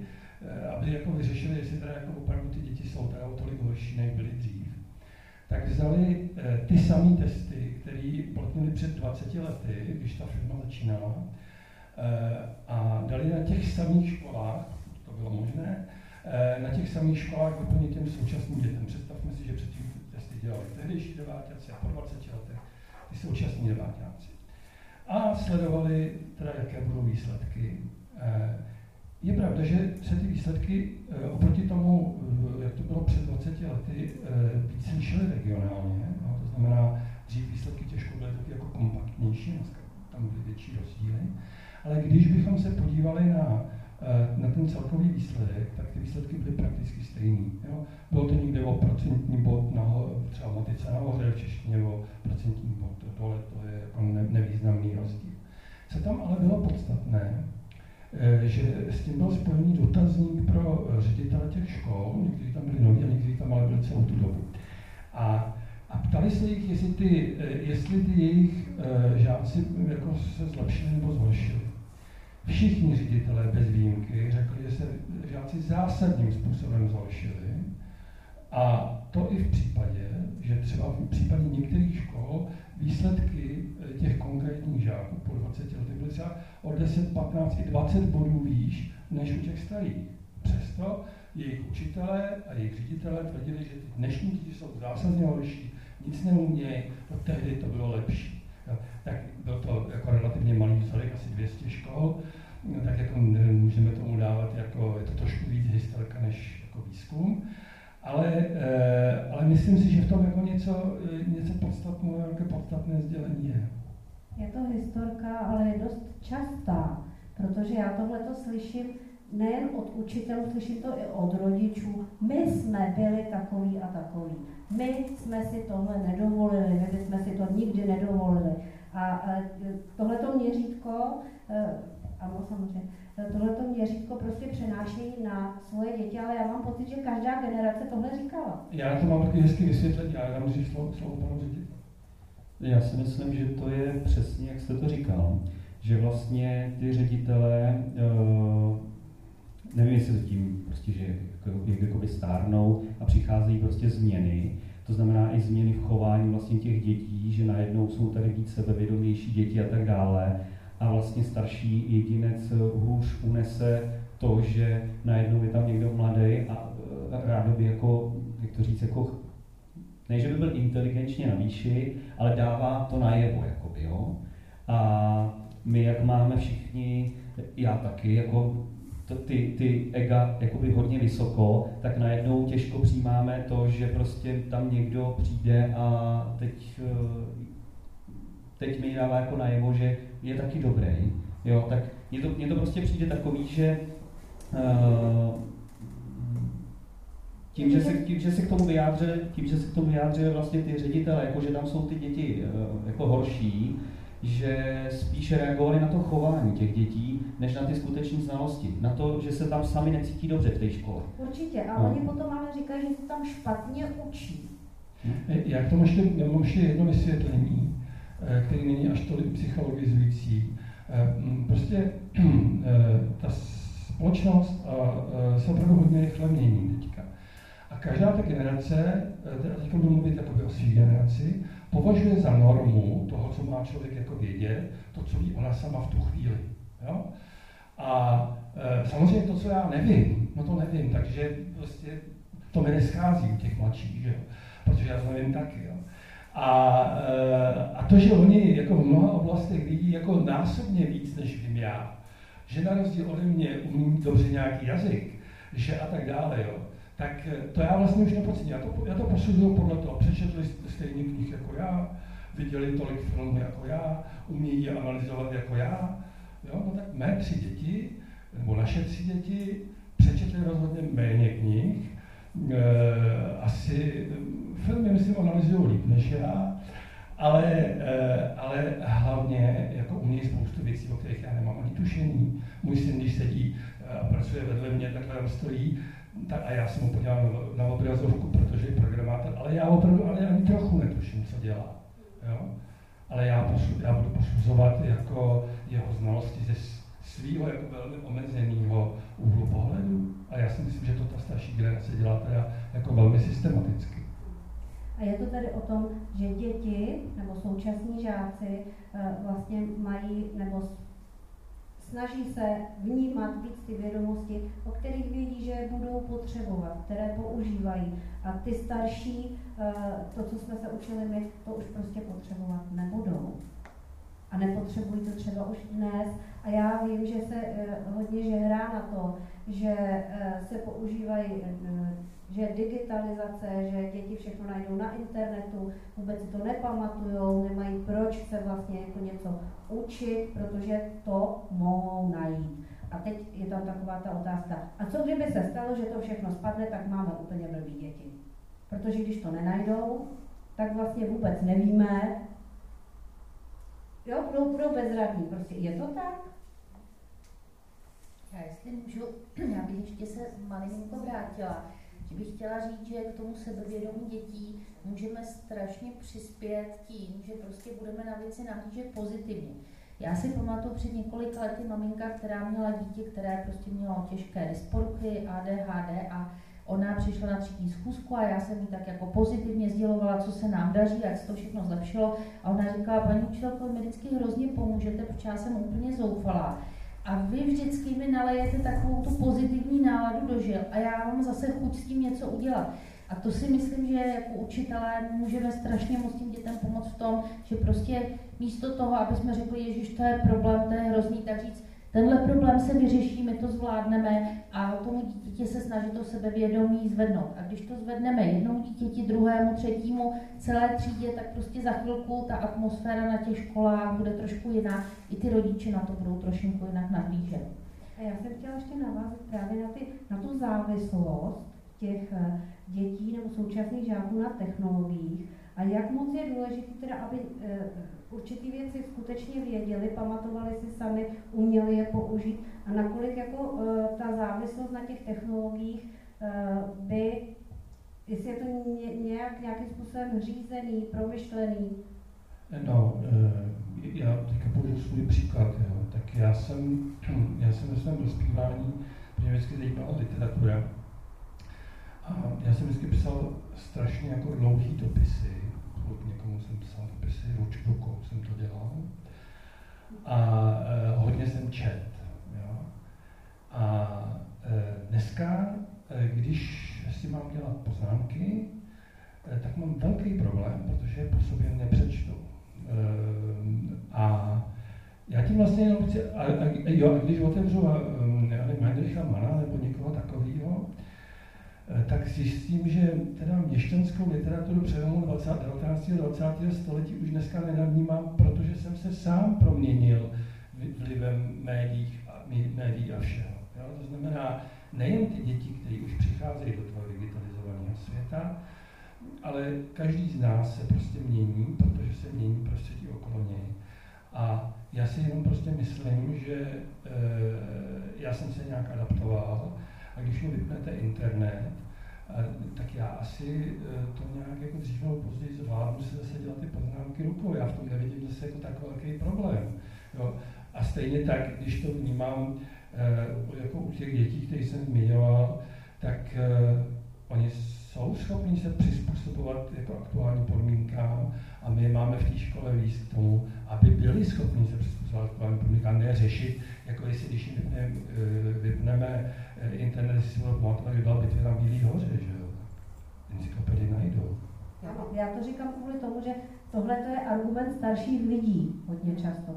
aby jako vyřešili, jestli teda jako opravdu ty děti jsou teda o tolik horší, než byly dřív. Tak vzali ty samé testy, které platili před 20 lety, když ta firma začínala, Eh, a dali na těch samých školách, to bylo možné, eh, na těch samých školách úplně těm současným dětem. Představme si, že předtím testy dělali tehdejší deváťáci a po 20 letech ty současní deváťáci. A sledovali teda, jaké budou výsledky. Eh, je pravda, že se ty výsledky oproti tomu, jak to bylo před 20 lety, více lišily regionálně. No, to znamená, dřív výsledky těch škol byly taky jako kompaktnější, dneska tam byly větší rozdíly. Ale když bychom se podívali na, eh, na ten celkový výsledek, tak ty výsledky byly prakticky stejný. Jo? Bylo to někde o procentní bod na, třeba v matice nahoře, v češtině o procentní bod dole, to je jako ne, nevýznamný rozdíl. Co tam ale bylo podstatné, eh, že s tím byl spojený dotazník pro ředitele těch škol, někteří tam byli noví a někteří tam ale byli celou tu dobu. A a ptali se jich, jestli ty, eh, jestli ty jejich žáci jako se zlepšili nebo zhoršili. Všichni ředitelé bez výjimky řekli, že se žáci zásadním způsobem zhoršili. A to i v případě, že třeba v případě některých škol výsledky eh, těch konkrétních žáků po 20 letech byly třeba o 10, 15 i 20 bodů výš než u těch starých. Přesto jejich učitelé a jejich ředitelé tvrdili, že ty dnešní děti jsou zásadně horší, nic neumějí, to tehdy to bylo lepší. Tak byl to jako relativně malý vzorek, asi 200 škol, no, tak jako můžeme tomu dávat jako, je to trošku víc historka než jako výzkum, ale, e, ale myslím si, že v tom jako něco, eh, něco podstatného, jako podstatné sdělení je. Je to historka, ale je dost častá, protože já tohle to slyším nejen od učitelů, slyším to i od rodičů. My jsme byli takový a takový. My jsme si tohle nedovolili, my bychom si to nikdy nedovolili. A tohleto měřítko, ano samozřejmě, tohleto měřítko prostě přenáší na svoje děti, ale já mám pocit, že každá generace tohle říkala. Já to mám taky hezky vysvětlit, já dám říct slovo, slovo panu Já si myslím, že to je přesně, jak jste to říkal, že vlastně ty ředitelé, uh, nevím, jestli tím prostě, že jako, jakoby stárnou a přicházejí prostě změny, to znamená i změny v chování vlastně těch dětí, že najednou jsou tady víc sebevědomější děti a tak dále. A vlastně starší jedinec hůř unese to, že najednou je tam někdo mladý a rád by jako, jak to říct, jako ne, že by byl inteligentně na výši, ale dává to najevo, jakoby, jo. A my, jak máme všichni, já taky, jako ty, ty ega jakoby hodně vysoko, tak najednou těžko přijímáme to, že prostě tam někdo přijde a teď, eh, teď mi dává jako najevo, že je taky dobrý. Jo, tak mně to, mně to prostě přijde takový, že uh, tím, že se, tím, že se k tomu vyjádřili, tím, že se k tomu vyjádřili vlastně ty ředitele, jako že tam jsou ty děti uh, jako horší, že spíše reagovali na to chování těch dětí, než na ty skutečné znalosti. Na to, že se tam sami necítí dobře v té škole. Určitě, a no. oni potom ale říkají, že se tam špatně učí. Hm? Já k tomu ještě, já mám ještě jedno vysvětlení, který není až tolik psychologizující. Eh, prostě eh, ta společnost se opravdu hodně rychle mění teďka. A každá ta generace, teda teď budu mluvit jakoby o svých generaci, považuje za normu toho, co má člověk jako vědět, to, co ví ona sama v tu chvíli. Jo? A e, samozřejmě to, co já nevím, no to nevím, takže prostě to mi neschází u těch mladších, že protože já to nevím taky. A, e, a to, že oni jako v mnoha oblastech vidí jako násobně víc, než vím já, že na rozdíl ode mě umím dobře nějaký jazyk, že a tak dále, jo, tak e, to já vlastně už nepocítím. Já to, já to posuzuju podle toho. Přečetli stejný knih jako já, viděli tolik filmů jako já, umí je analyzovat jako já. Jo? No tak mé tři děti, nebo naše tři děti, přečetli rozhodně méně knih, e, asi myslím, analyzují líp než já, ale, e, ale hlavně jako umí spoustu věcí, o kterých já nemám ani tušení. Můj syn, když sedí a pracuje vedle mě, takhle tam stojí, tak a já jsem mu podíval na, na obrazovku, protože je programátor, ale já opravdu ale ani trochu netuším, co dělá. Jo? Ale já, posu, já budu posuzovat jako jeho znalosti ze svého jako velmi omezeného úhlu pohledu. A já si myslím, že to ta starší generace dělá teda jako velmi systematicky. Je to tedy o tom, že děti nebo současní žáci eh, vlastně mají nebo snaží se vnímat víc ty vědomosti, o kterých vědí, že je budou potřebovat, které používají. A ty starší, eh, to, co jsme se učili my, to už prostě potřebovat nebudou. A nepotřebují to třeba už dnes. A já vím, že se eh, hodně že hrá na to, že se používají že digitalizace, že děti všechno najdou na internetu, vůbec si to nepamatujou, nemají proč se vlastně jako něco učit, protože to mohou najít. A teď je tam taková ta otázka, a co kdyby se stalo, že to všechno spadne, tak máme úplně blbý děti. Protože když to nenajdou, tak vlastně vůbec nevíme, jo, budou, budou bezradní, prostě je to tak? Já jestli můžu, já bych ještě se malinko vrátila bych chtěla říct, že k tomu sebevědomí dětí můžeme strašně přispět tím, že prostě budeme na věci nahlížet pozitivně. Já si pamatuju před několika lety maminka, která měla dítě, které prostě mělo těžké dysporchy, ADHD a ona přišla na třídní schůzku a já jsem jí tak jako pozitivně sdělovala, co se nám daří, jak se to všechno zlepšilo. A ona říkala, paní učitelko, mi vždycky hrozně pomůžete, protože já jsem úplně zoufalá a vy vždycky mi nalejete takovou tu pozitivní náladu do žil a já mám zase chuť s tím něco udělat. A to si myslím, že jako učitelé můžeme strašně moc tím dětem pomoct v tom, že prostě místo toho, aby jsme řekli, Ježíš, to je problém, to je hrozný, tak říct, tenhle problém se vyřeší, my to zvládneme a tomu dítěti se snaží to sebevědomí zvednout. A když to zvedneme jednou dítěti, druhému, třetímu, celé třídě, tak prostě za chvilku ta atmosféra na těch školách bude trošku jiná. I ty rodiče na to budou trošku jinak nahlížet. A já jsem chtěla ještě navázat právě na, ty, na tu závislost těch eh, dětí nebo současných žáků na technologiích a jak moc je důležité teda, aby eh, určitý věci skutečně věděli, pamatovali si sami, uměli je použít a nakolik jako uh, ta závislost na těch technologiích uh, by, jestli je to ně, nějak, nějakým způsobem řízený, promyšlený? No, uh, já teďka použiju svůj příklad. Jo. Tak já jsem, já jsem ve svém dospívání, mě vždycky zajímala literatura, a já jsem vždycky psal strašně jako dlouhý dopisy, někomu jsem ruč, rukou jsem to dělal. A e, hodně jsem čet. Jo? A e, dneska, e, když si mám dělat poznámky, e, tak mám velký problém, protože po sobě nepřečtu. E, a já tím vlastně jenom chci, a, a, jo, když otevřu, já nevím, Heinricha Mana nebo někoho takového, tak zjistím, že teda měšťanskou literaturu přelomu 20, 19. a 20. století už dneska nenavnímám, protože jsem se sám proměnil vlivem médií a, médií a všeho. Jo? To znamená, nejen ty děti, které už přicházejí do toho digitalizovaného světa, ale každý z nás se prostě mění, protože se mění prostředí okolo něj. A já si jenom prostě myslím, že e, já jsem se nějak adaptoval, a když mi vypnete internet, tak já asi e, to nějak jako dřív nebo později zvládnu se zase dělat ty poznámky rukou. Já v tom nevidím zase jako takový velký problém. Jo. A stejně tak, když to vnímám jako u těch dětí, které jsem zmiňoval, tak oni jsou schopni se přizpůsobovat jako aktuálním podmínkám a my máme v té škole víc k tomu, aby byli schopni se přizpůsobovat aktuálním podmínkám, ne řešit, jako jestli když vypneme, vypneme internet, jestli si budou pamatovat, byla bitvy na Bílý hoře, že jo. Encyklopedii najdou. Já to říkám kvůli tomu, že tohle je argument starších lidí hodně často.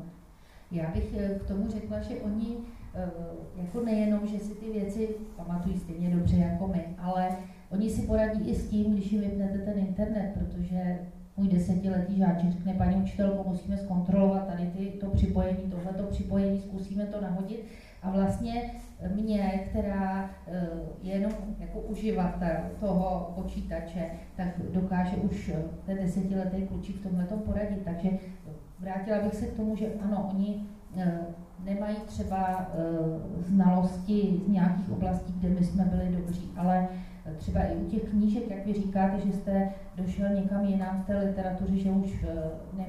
Já bych eh, k tomu řekla, že oni eh, jako nejenom, že si ty věci pamatují stejně dobře jako my, ale oni si poradí i s tím, když jim vypnete ten internet, protože můj desetiletý žáček řekne, paní učitelko, musíme zkontrolovat tady ty, to připojení, tohleto připojení, zkusíme to nahodit. A vlastně mě, která eh, je jenom jako uživatel toho počítače, tak dokáže už eh, ten desetiletý klučík v tomhle poradit. Takže vrátila bych se k tomu, že ano, oni eh, nemají třeba znalosti z nějakých oblastí, kde my jsme byli dobří, ale třeba i u těch knížek, jak vy říkáte, že jste došel někam jinam v té literatuře, že už ne,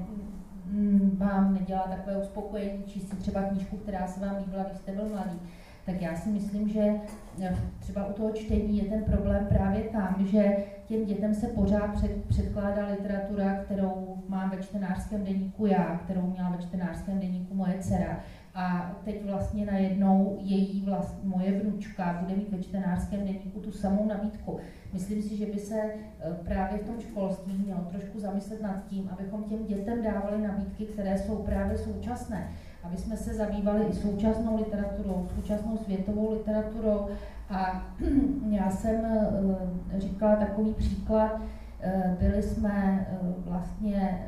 vám nedělá takové uspokojení číst si třeba knížku, která se vám líbila, když jste byl mladý tak já si myslím, že eh, třeba u toho čtení je ten problém právě tam, že těm dětem se pořád před, předkládá literatura, kterou mám ve čtenářském deníku já, kterou měla ve čtenářském deníku moje dcera. A teď vlastně najednou její vlast, moje vnučka bude mít ve čtenářském deníku tu samou nabídku. Myslím si, že by se eh, právě v tom školství mělo trošku zamyslet nad tím, abychom těm dětem dávali nabídky, které jsou právě současné aby jsme se zabývali i současnou literaturou, současnou světovou literaturou. A já jsem eh, říkala takový příklad, eh, byli jsme vlastně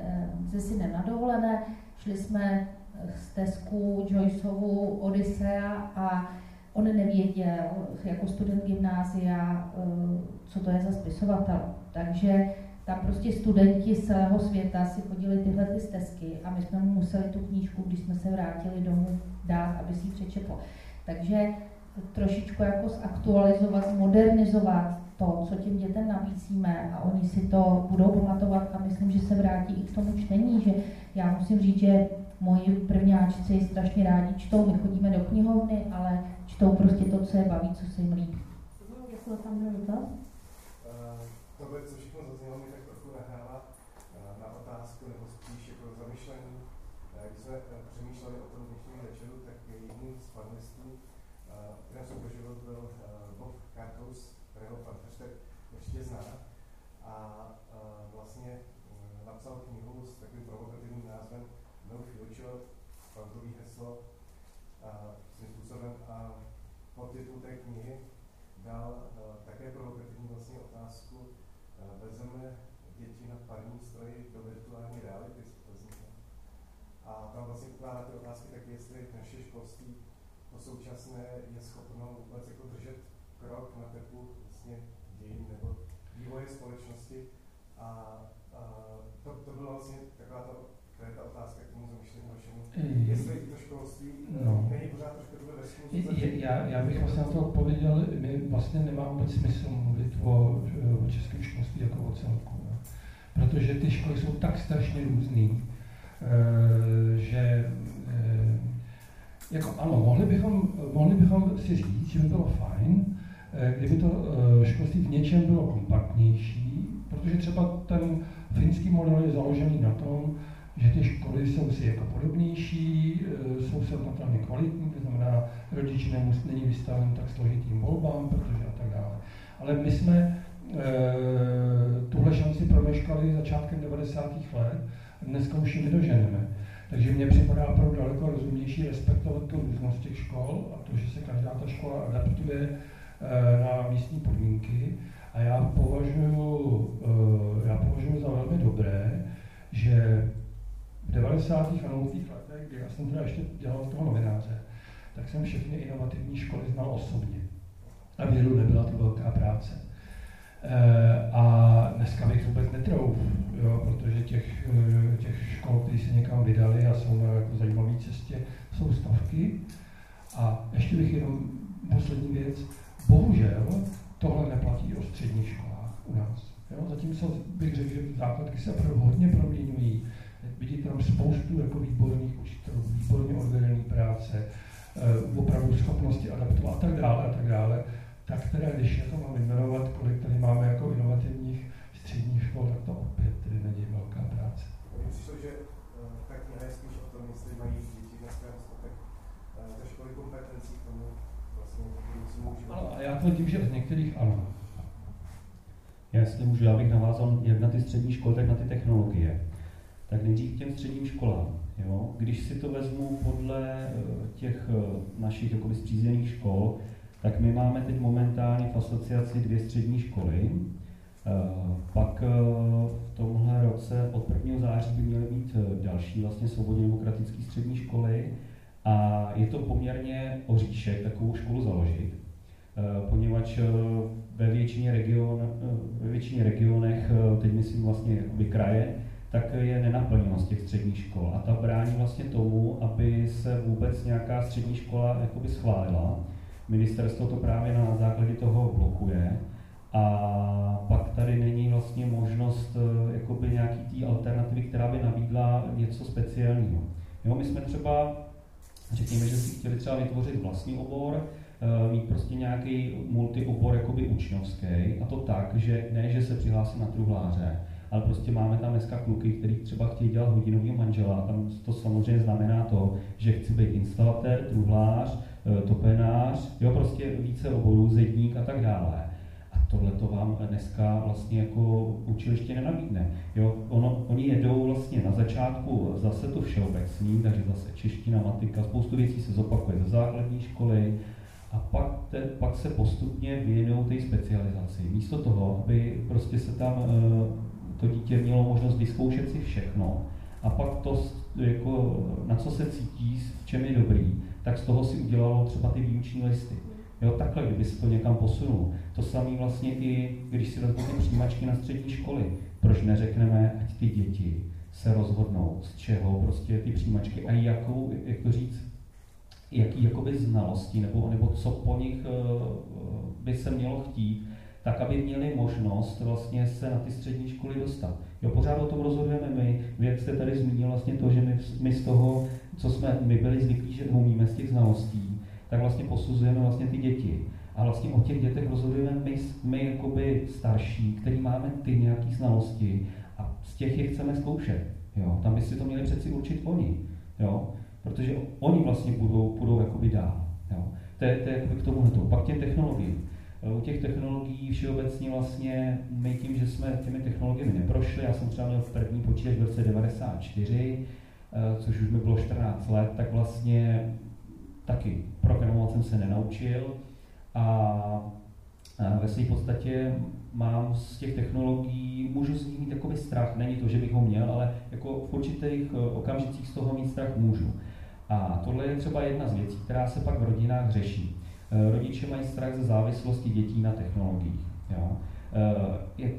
se synem na dovolené, šli jsme z Tesku Joyceovu Odyssea a on nevěděl jako student gymnázia, co to je za spisovatel. Takže tam prostě studenti z celého světa si chodili tyhle ty stezky a my jsme mu museli tu knížku, když jsme se vrátili domů, dát, aby si ji přečetl. Takže trošičku jako zaktualizovat, modernizovat to, co těm dětem nabízíme a oni si to budou pamatovat a myslím, že se vrátí i k tomu čtení, že já musím říct, že moji prvňáčci strašně rádi čtou, my chodíme do knihovny, ale čtou prostě to, co je baví, co se jim líbí. Děkuji, tam byl dotaz? Uh, tohle, co všechno zaznělo, mi tak trochu nahrává uh, na otázku nebo spíš jako zamyšlení. Uh, když jsme uh, přemýšleli o tom dnešním večeru, tak jedním z panelistů, uh, kterém soutěžil, byl uh, Bob Kartos, kterého pan Feřtek určitě zná. A uh, vlastně uh, napsal knihu s takovým provokativním názvem No Future, frontový heslo, uh, svým způsobem. A podtitul té knihy dal uh, také provokativní vlastně otázku, uh, vezeme děti na parní stroji do virtuální reality A tam vlastně ukládá ty otázky tak, jestli naše školství to současné je schopno vůbec jako držet krok na tepu vlastně dějin nebo vývoje společnosti. A, a to, to bylo vlastně taková ta, to je ta otázka k tomu zamýšlení vašemu. Jestli to školství no. není pořád trošku já, já bych vlastně na to odpověděl, my vlastně nemá vůbec smysl mluvit o, o českém školství jako o celku. Ne? Protože ty školy jsou tak strašně různý, eh, že eh, jako ano, mohli bychom, mohli bychom si říct, že by bylo fajn, eh, kdyby to školství v něčem bylo kompaktnější, protože třeba ten finský model je založený na tom, že ty školy jsou si jako podobnější, e, jsou srovnatelně kvalitní, to znamená, rodič není vystaven tak složitým volbám, protože a tak dále. Ale my jsme e, tuhle šanci promeškali začátkem 90. let, dneska už ji nedoženeme. Takže mně připadá opravdu daleko rozumnější respektovat tu různost těch škol a to, že se každá ta škola adaptuje e, na místní podmínky. A já považuji, e, já považuji za velmi dobré, že v 90. a 0. letech, kdy já jsem teda ještě dělal toho novináře, tak jsem všechny inovativní školy znal osobně. A věru nebyla to velká práce. E, a dneska bych vůbec netrouf, jo, protože těch, eh, těch škol, které se někam vydali a jsou na jako zajímavé cestě, jsou stovky. A ještě bych jenom poslední věc. Bohužel tohle neplatí o středních školách u nás. Jo? Zatímco bych řekl, že základky se opravdu hodně proměňují, vidíte tam spoustu jako výborných učitelů, výborně odvedené práce, opravdu schopnosti adaptovat a tak dále a tak dále, tak teda, když je to mám jmenovat, kolik tady máme jako inovativních středních škol, tak to opět tedy není velká práce. Mně přišlo, že ta kniha je spíš o tom, jestli mají děti dneska dostatek té školy kompetencí k tomu vlastně si můžu. Ano, a já tvrdím, že v některých ano. Já jestli můžu, já bych navázal jak na ty střední školy, tak na ty technologie. Tak nejdřív k těm středním školám. Jo? Když si to vezmu podle eh, těch eh, našich jakoby zpřízněných škol, tak my máme teď momentálně v asociaci dvě střední školy. Eh, pak v tomhle roce od 1. září by měly být další vlastně svobodně demokratické střední školy a je to poměrně oříšek takovou školu založit, poněvadž ve většině, region, ve většině regionech, teď myslím vlastně jakoby kraje, tak je nenaplněnost těch středních škol. A ta brání vlastně tomu, aby se vůbec nějaká střední škola jakoby schválila. Ministerstvo to právě na základě toho blokuje. A pak tady není vlastně možnost eh, jakoby nějaký té alternativy, která by nabídla něco speciálního. Jo, my jsme třeba, řekněme, že si chtěli třeba vytvořit vlastní obor, eh, mít prostě nějaký multiobor jakoby učňovský, a to tak, že ne, že se přihlásí na truhláře, ale prostě máme tam dneska kluky, kteří třeba chtějí dělat hodinový manžela. Tam to samozřejmě znamená to, že chci být instalatér, truhlář, eh, topenář, jo, prostě více oborů, zedník a tak dále. A tohle to vám dneska vlastně jako učiliště nenabídne. Jo, ono, oni jedou vlastně na začátku zase to všeobecný, takže zase čeština, matika, spoustu věcí se zopakuje ze základní školy, a pak, te, pak se postupně věnují té specializaci. Místo toho, aby prostě se tam uh, to dítě mělo možnost vyzkoušet si všechno a pak to, jako, na co se cítí, v čem je dobrý, tak z toho si udělalo třeba ty výuční listy. Jo, takhle, kdyby se to někam posunul. To samé vlastně i, když si vezmu přijímačky na střední školy. Proč neřekneme, ať ty děti se rozhodnou, z čeho prostě ty přijímačky a jakou, jak to říct, jaký jakoby znalosti, nebo, nebo co po nich uh, by se mělo chtít, tak aby měli možnost vlastně se na ty střední školy dostat. Jo, pořád o tom rozhodujeme my. Vy, jak jste tady zmínil vlastně to, že my, my z toho, co jsme my byli zvyklí, že umíme z těch znalostí, tak vlastně posuzujeme vlastně ty děti. A vlastně o těch dětech rozhodujeme my, my jakoby starší, který máme ty nějaké znalosti a z těch je chceme zkoušet. Jo, tam by si to měli přeci určit oni. Jo, protože oni vlastně budou, budou jakoby dál. Jo. To je, to je jakoby k tomuhle. Pak těm technologiím. U těch technologií všeobecně vlastně my tím, že jsme těmi technologiemi neprošli, já jsem třeba měl první počítač v roce 94, eh, což už mi bylo 14 let, tak vlastně taky programovat jsem se nenaučil a ve své podstatě mám z těch technologií, můžu z nich mít takový strach, není to, že bych ho měl, ale jako v určitých eh, okamžicích z toho mít strach můžu. A tohle je třeba jedna z věcí, která se pak v rodinách řeší. Eh, rodiče mají strach ze závislosti dětí na technologiích. Jo. Eh, je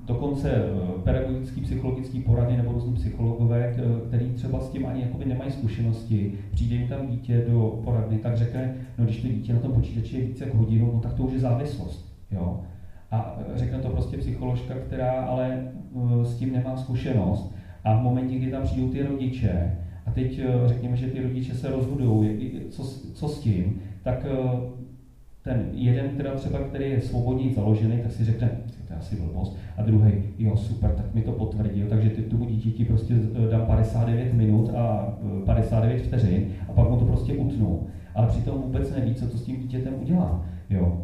dokonce eh, pedagogický, psychologický poradně nebo různí psychologové, který třeba s tím ani jakoby nemají zkušenosti, přijde jim tam dítě do poradny, tak řekne, no když to dítě na tom počítači je více jak hodinu, no tak to už je závislost. Jo. A řekne to prostě psycholožka, která ale s tím nemá zkušenost. A v momentě, kdy tam přijdou ty rodiče, a teď řekněme, že ty rodiče se rozhodují, co, co s tím, tak eh, ten jeden, teda třeba, který je svobodně založený, tak si řekne, to je asi blbost, a druhý, jo, super, tak mi to potvrdil, takže ty tomu dítěti prostě eh, dám 59 minut a 59 eh, vteřin a pak mu to prostě utnu. Ale přitom vůbec neví, co to s tím dítětem udělá. Jo.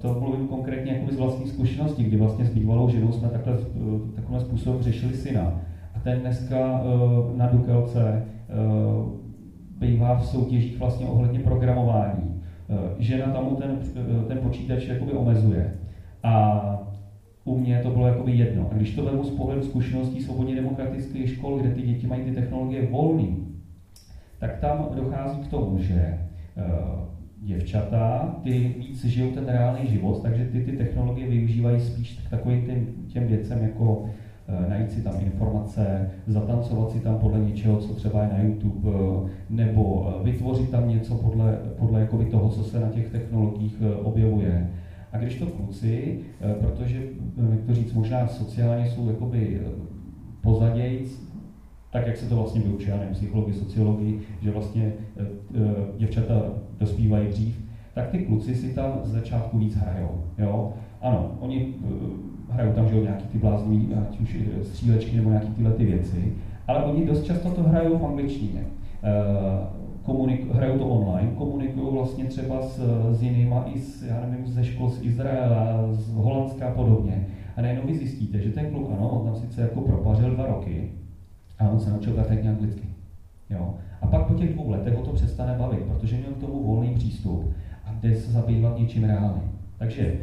To mluvím konkrétně jako z vlastní zkušenosti, kdy vlastně s bývalou ženou jsme takhle, takovým způsobem řešili syna. Ten dneska na Dukelce bývá v soutěžích vlastně ohledně programování. Eh, žena tam ten, eh, ten počítač jakoby omezuje. A u mě to bylo jakoby jedno. A když to vemu z pohledu zkušeností svobodně demokratických škol, kde ty děti mají ty technologie volný, tak tam dochází k tomu, že eh, děvčata, ty víc žijou ten reálný život, takže ty ty technologie využívají spíš k takovým těm, těm věcem jako Eh, najít si tam informace, zatancovat si tam podle něčeho, co třeba je na YouTube, eh, nebo eh, vytvořit tam něco podle, podle jakoby toho, co se na těch technologiích objevuje. A když to kluci, protože, jak to říct, možná sociálně jsou jakoby pozadějíc, tak jak se to vlastně vyučí, já nevím, psychologii, sociologii, že vlastně děvčata dospívají dřív, tak ty kluci si tam z začátku víc hrajou. Jo? Ano, oni hrajou tam že nějaký ty blázní, ať už střílečky nebo nějaký tyhle ty věci, ale oni dost často to hrajou v angličtině. Komunik, hrajou to online, komunikují vlastně třeba s, s jinýma i s, já nevím, ze škol z Izraela, z Holandska a podobně. A najednou vy zjistíte, že ten kluk, ano, on tam sice jako propařil dva roky, a on se naučil perfektně anglicky. Jo? A pak po těch dvou letech ho to přestane bavit, protože měl k tomu volný přístup a jde se zabývat něčím reálným. Takže eh,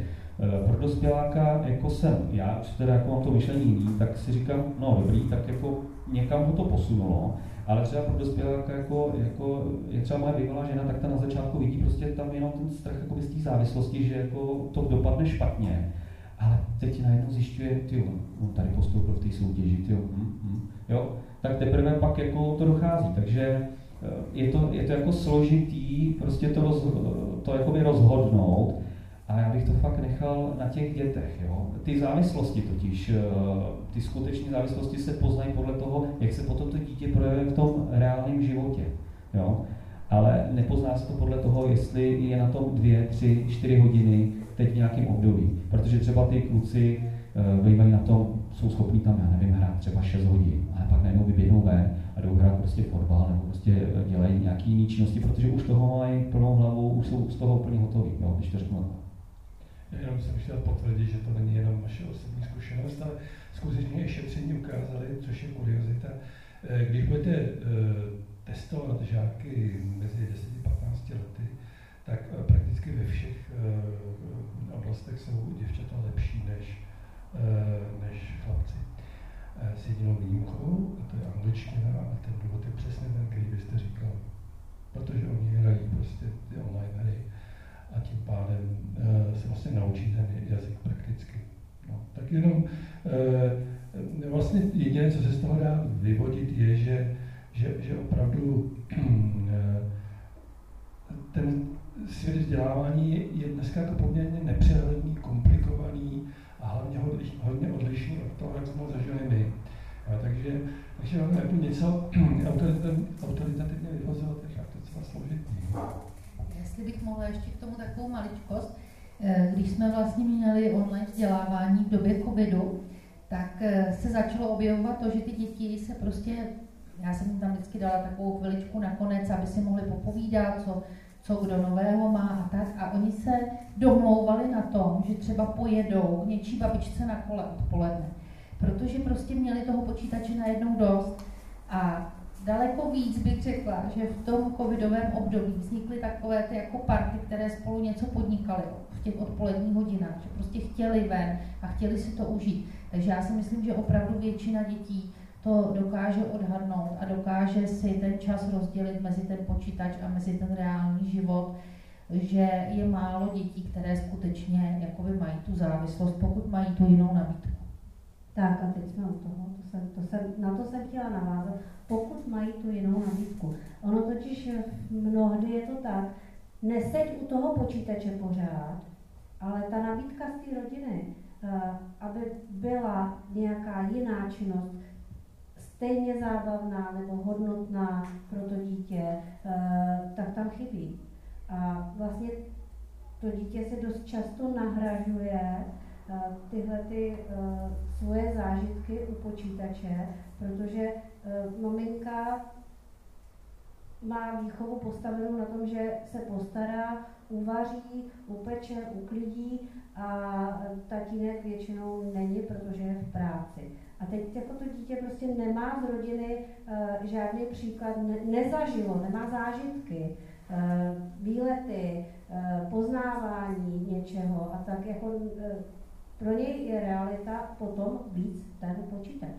pro dospěláka, jako jsem, já už teda jako mám to myšlení jiný, tak si říkám, no dobrý, tak jako někam ho to posunulo, ale třeba pro dospěláka, jako, jako je třeba moje bývalá žena, tak ta na začátku vidí prostě tam jenom ten strach jako z té závislosti, že jako to dopadne špatně. Ale teď najednou zjišťuje, ty on tady postoupil v té soutěži, ty hm, hm, jo, tak teprve pak jako to dochází. Takže eh, je to, je to jako složitý prostě to, roz, to jakoby rozhodnout a já bych to fakt nechal na těch dětech. Jo. Ty závislosti totiž, eh, ty skutečné závislosti se poznají podle toho, jak se potom to dítě projevuje v tom reálném životě. Jo. Ale nepozná se to podle toho, jestli je na tom dvě, tři, čtyři hodiny teď v nějakém období. Protože třeba ty kluci Eh, bývají na tom, jsou schopní tam, já nevím, hrát třeba 6 hodin, ale pak najednou vyběhnou ven a jdou hrát prostě fotbal nebo prostě eh, dělají nějaké jiné činnosti, protože už toho mají plnou hlavu, už jsou z toho úplně hotoví, jo, když to řeknu. Jenom jsem chtěl potvrdit, že to není jenom naše osobní zkušenost, ale skutečně i šetření ukázali, což je kuriozita. Eh, když budete testovat žáky mezi 10 a 15 lety, tak prakticky ve všech oblastech jsou děvčata lepší než Eh, než chlapci. Eh, s jedinou výjimkou, a to je angličtina, a ten důvod je přesně ten, který byste říkal. Protože oni hrají prostě ty online hry a tím pádem uh, se vlastně naučí ten jazyk prakticky. No, tak jenom uh, vlastně jediné, co se z toho dá vyvodit, je, že, že, že opravdu uh, ten svět vzdělávání je dneska jako poměrně nepřehledný, komplikovaný, a hlavně hodně odlišný od toho, jak jsme ho zažili my. A takže, takže máme jako něco autoritativně vyvozovat, tak to docela složitý. Jestli bych mohla ještě k tomu takovou maličkost, eh, když jsme vlastně měli online vzdělávání v době covidu, tak eh, se začalo objevovat to, že ty děti se prostě, já jsem jim tam vždycky dala takovou chviličku nakonec, aby si mohli popovídat, co co kdo nového má a tak. A oni se domlouvali na tom, že třeba pojedou něčí babičce na kole odpoledne, protože prostě měli toho počítače najednou dost. A daleko víc bych řekla, že v tom covidovém období vznikly takové ty jako party, které spolu něco podnikaly v těch odpoledních hodinách, že prostě chtěli ven a chtěli si to užít. Takže já si myslím, že opravdu většina dětí to dokáže odhadnout a dokáže si ten čas rozdělit mezi ten počítač a mezi ten reálný život, že je málo dětí, které skutečně jakoby mají tu závislost, pokud mají tu jinou nabídku. Tak a teď jsme u toho, to jsem, to jsem, na to jsem chtěla navázat, pokud mají tu jinou nabídku. Ono totiž mnohdy je to tak, neseď u toho počítače pořád, ale ta nabídka z té rodiny, eh, aby byla nějaká jiná činnost, stejně zábavná nebo hodnotná pro to dítě, eh, tak tam chybí. A vlastně to dítě se dost často nahražuje tyhle ty eh, svoje zážitky u počítače, protože maminka má výchovu postavenou na tom, že se postará, uvaří, upeče, uklidí a tatínek většinou není, protože je v práci. A teď jako to dítě prostě nemá z rodiny uh, žádný příklad, ne, nezažilo, nemá zážitky, uh, výlety, uh, poznávání něčeho a tak jako uh, pro něj je realita potom víc ten počítač.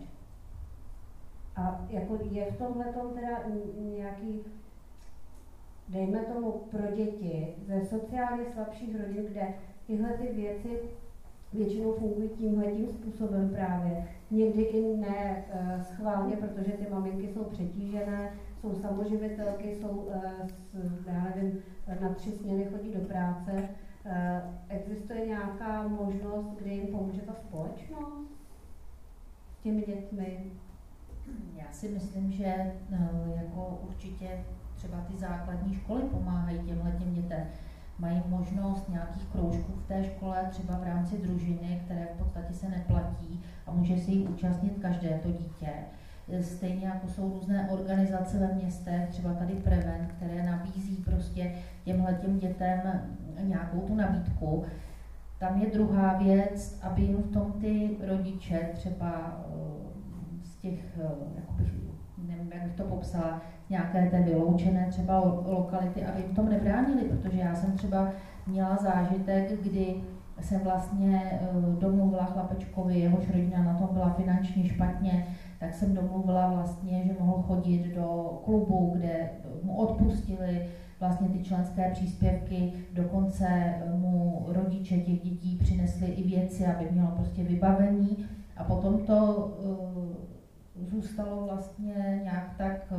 A jako je v tomhle teda nějaký, dejme tomu pro děti ze sociálně slabších rodin, kde tyhle ty věci většinou fungují tímhle tím způsobem právě. Někdy i ne uh, schválně, protože ty maminky jsou přetížené, jsou samoživitelky, jsou, s, já nevím, na tři směny chodí do práce. Uh, existuje nějaká možnost, kdy jim pomůže ta společnost s těmi dětmi? Já si myslím, že jako určitě třeba ty základní školy pomáhají těmhle těm dětem. Mají možnost nějakých kroužků v té škole, třeba v rámci družiny, které v podstatě se neplatí a může se jich účastnit každé to dítě. Stejně jako jsou různé organizace ve městech, třeba tady Prevent, které nabízí prostě těmhle těm dětem nějakou tu nabídku. Tam je druhá věc, aby jim v tom ty rodiče třeba eh, z těch, eh, jakoby, nevím, jak bych to popsala, nějaké té vyloučené třeba lokality, aby jim v tom nebránili, protože já jsem třeba měla zážitek, kdy jsem vlastně eh, domluvila chlapečkovi, jehož rodina na tom byla finančně špatně, tak jsem domluvila vlastně, že mohl chodit do klubu, kde mu odpustili vlastně ty členské příspěvky, dokonce mu rodiče těch dětí přinesli i věci, aby mělo prostě vybavení a potom to uh, zůstalo vlastně nějak tak, uh,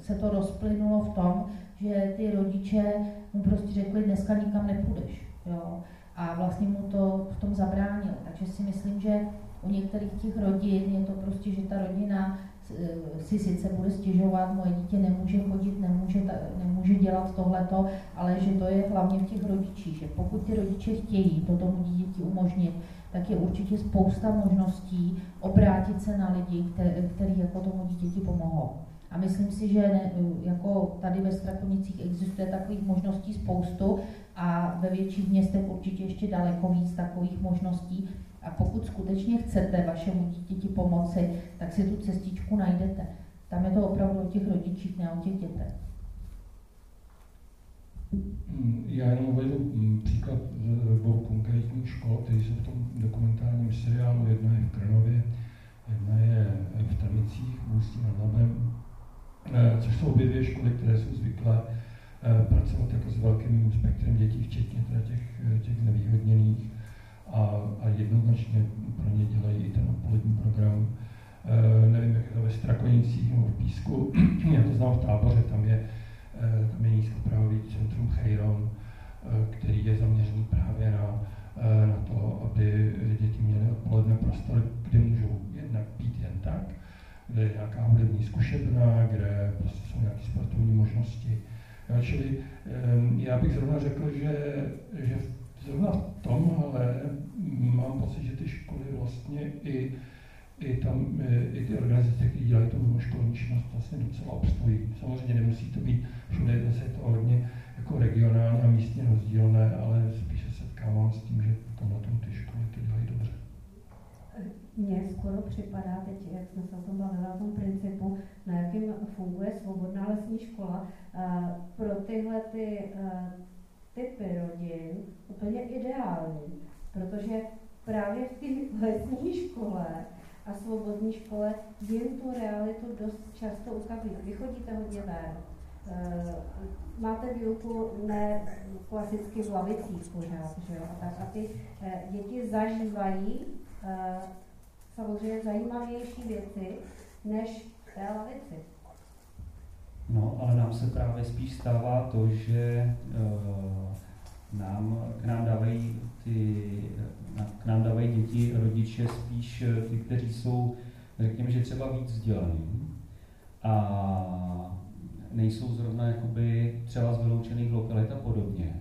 se to rozplynulo v tom, že ty rodiče mu prostě řekli, dneska nikam nepůjdeš. Jo? A vlastně mu to v tom zabránilo. Takže si myslím, že u některých těch rodin je to prostě, že ta rodina eh, si sice bude stěžovat, moje dítě nemůže chodit, nemůže, nemůže dělat tohleto, ale že to je hlavně v těch rodičích, že pokud ty rodiče chtějí to tomu dítěti umožnit, tak je určitě spousta možností obrátit se na lidi, který jako tomu dítěti pomohou. A myslím si, že ne, jako tady ve Strakonicích existuje takových možností spoustu a ve větších městech určitě ještě daleko víc takových možností, a pokud skutečně chcete vašemu dítěti pomoci, tak si tu cestičku najdete. Tam je to opravdu o těch rodičích, ne o těch dětech. Mm, já jenom uvedu mm, příklad dvou konkrétních škol, které jsou v tom dokumentárním seriálu. Jedna je v Krnově, jedna je v Trmicích, v Ústí nad Labem, eh, což jsou obě dvě školy, které jsou zvyklé eh, pracovat jako s velkým spektrem dětí, včetně těch, těch znevýhodněných a, a jednoznačně pro ně dělají i ten odpolední program. E, nevím, jak je to ve Strakonicích nebo v Písku, já to znám v táboře, tam je, e, tam je nízkopravový centrum Cheiron, e, který je zaměřený právě na, e, na to, aby děti měly odpoledne prostor, kde můžou jednak být jen tak, kde je nějaká hudební zkušebna, kde prostě jsou nějaké sportovní možnosti. Ja, čili já bych zrovna řekl, že, že zrovna v tomhle pocit, že ty školy vlastně i, i, tam, i ty organizace, které dělají tu mimoškolní činnost, vlastně docela obstojí. Samozřejmě nemusí to být všude, zase je to hodně jako regionálně a místně rozdílné, ale spíše setkávám s tím, že tomhle tom ty školy to dělají dobře. Mně skoro připadá teď, jak jsme se o tom bavili, o tom principu, na jakým funguje svobodná lesní škola. Pro tyhle ty typy rodin úplně ideální, protože právě v té lesní škole a svobodní škole jim tu realitu dost často ukazují. Vy chodíte hodně ven, eh, máte výuku ne klasicky v lavicích pořád, že jo? A, tak, a ty eh, děti zažívají eh, samozřejmě zajímavější věci než té lavici. No, ale nám se právě spíš stává to, že nám, k nám dávají ty, k nám dávají děti rodiče spíš eh, ty, kteří jsou, řekněme, že třeba víc vzdělaní a nejsou zrovna jakoby třeba z vyloučených lokalit a podobně.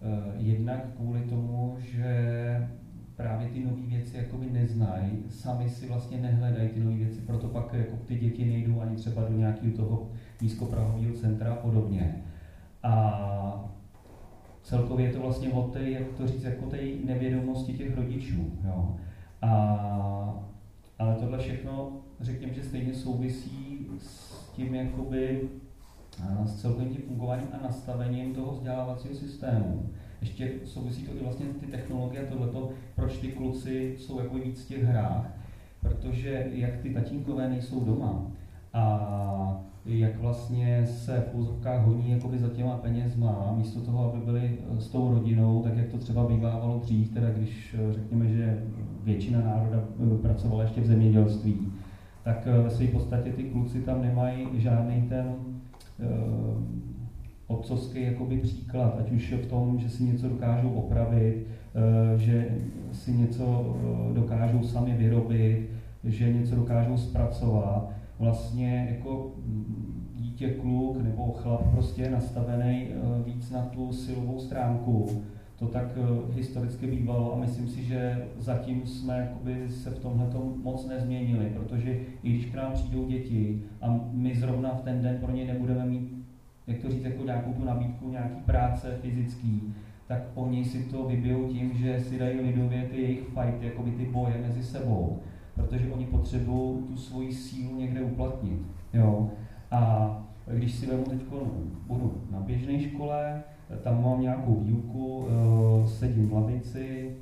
Uh, jednak kvůli tomu, že právě ty nové věci jakoby neznají, sami si vlastně nehledají ty nové věci, proto pak jako ty děti nejdou ani třeba do nějakého toho nízkoprahového centra a podobně. A celkově je to vlastně o té, jak to říct, jako té nevědomosti těch rodičů. Jo. A, ale tohle všechno, řekněme, že stejně souvisí s tím jakoby, s celkovým tím fungováním a nastavením toho vzdělávacího systému. Ještě souvisí to i vlastně ty technologie a tohleto, proč ty kluci jsou jako víc v těch hrách, protože jak ty tatínkové nejsou doma a jak vlastně se v úzovkách honí jakoby za těma penězma, místo toho, aby byli eh, s tou rodinou, tak jak to třeba bývávalo dřív, teda když eh, řekněme, že většina národa eh, pracovala ještě v zemědělství, tak ve své podstatě ty kluci tam nemají žádný ten uh, otcovský jakoby příklad, ať už v tom, že si něco dokážou opravit, uh, že si něco uh, dokážou sami vyrobit, že něco dokážou zpracovat, vlastně jako mm, dítě, kluk nebo chlap prostě nastavený víc na tu silovou stránku. To tak eh, historicky bývalo a myslím si, že zatím jsme jakoby se v tomhle moc nezměnili, protože i když k nám přijdou děti a my zrovna v ten den pro ně nebudeme mít, jak to říct, jako nějakou tu nabídku nějaký práce fyzický, tak oni si to vybijou tím, že si dají lidově ty jejich fight, jakoby ty boje mezi sebou, protože oni potřebují tu svoji sílu někde uplatnit. Jo? A když si vemu teď, budu na běžné škole, tam mám nějakou výuku, eh, sedím v lavici,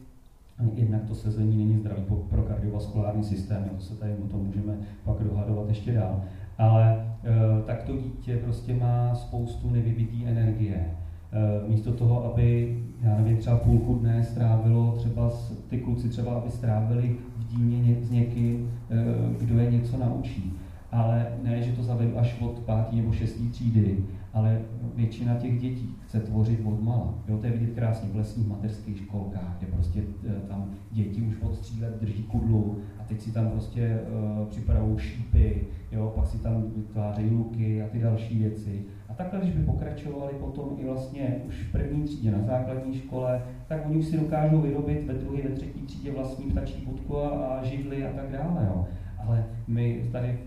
jednak to sezení není zdravý pro kardiovaskulární systém, to se tady o tom můžeme pak dohadovat ještě dál. Ale eh, tak to dítě prostě má spoustu nevybitý energie. Eh, místo toho, aby, já nevím, třeba půlku dne strávilo třeba ty kluci třeba, aby strávili v díně s někým, kdo je něco naučí. Ale ne, že to zavedu až od pátý nebo šestý třídy, ale většina těch dětí chce tvořit od mala. Jo, to je vidět krásně v lesních mateřských školkách, kde prostě eh, tam děti už od tří let drží kudlu teď si tam prostě uh, připravují šípy, jo, pak si tam vytvářejí luky a ty další věci. A takhle, když by pokračovali potom i vlastně už v první třídě na základní škole, tak oni už si dokážou vyrobit ve druhé, ve třetí třídě vlastní ptačí budku a, a židly a tak dále. Jo. Ale my tady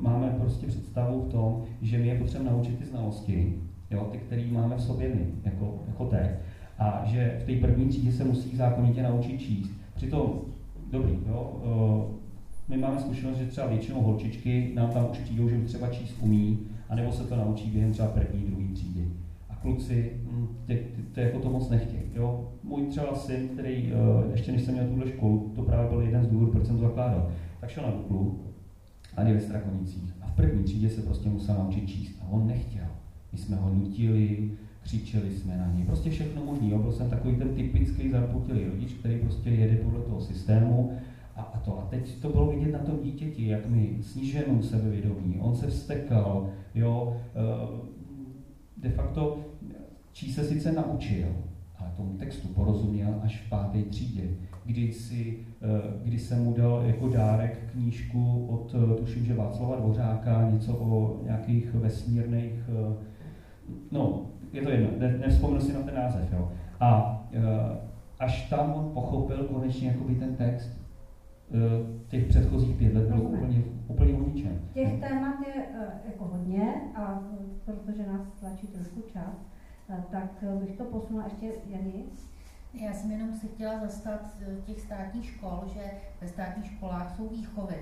máme prostě představu v tom, že my je potřebujeme naučit ty znalosti, jo, ty, které máme v sobě my, jako, jako teď. A že v té první třídě se musí zákonitě naučit číst. Přitom, dobrý, jo, uh, my máme zkušenost, že třeba většinou holčičky nám tam už přijdou, že třeba číst umí, anebo se to naučí během třeba první, druhé třídy. A kluci, hm, ty jako to moc nechtějí. Jo? Můj třeba syn, který uh, ještě než jsem měl tuhle školu, to právě byl jeden z důvodů, proč jsem to zakládal, tak šel na Duklu tady ve Strakonicích. A v první třídě se prostě musel naučit číst. A on nechtěl. My jsme ho nutili, křičeli jsme na něj, prostě všechno možný. Jo? Byl jsem takový ten typický zarputilý rodič, který prostě jede podle toho systému a, a to. A teď to bylo vidět na tom dítěti, jak snižujeme mu sebevědomí, on se vstekal, jo, eh, de facto čí se sice naučil, ale tomu textu porozuměl až v páté třídě kdy, si, eh, kdy jsem mu dal jako dárek knížku od, eh, tuším, že Václava Dvořáka, něco o nějakých vesmírných, no, je to jedno, ne, nevzpomenu si na ten název, jo. A až tam on pochopil konečně jakoby ten text, těch předchozích pět let bylo úplně, úplně o ničem. Těch témat je jako hodně a protože nás tlačí trošku čas, tak bych to posunula ještě Janis. Já jsem jenom se chtěla zastat těch státních škol, že ve státních školách jsou výchovy,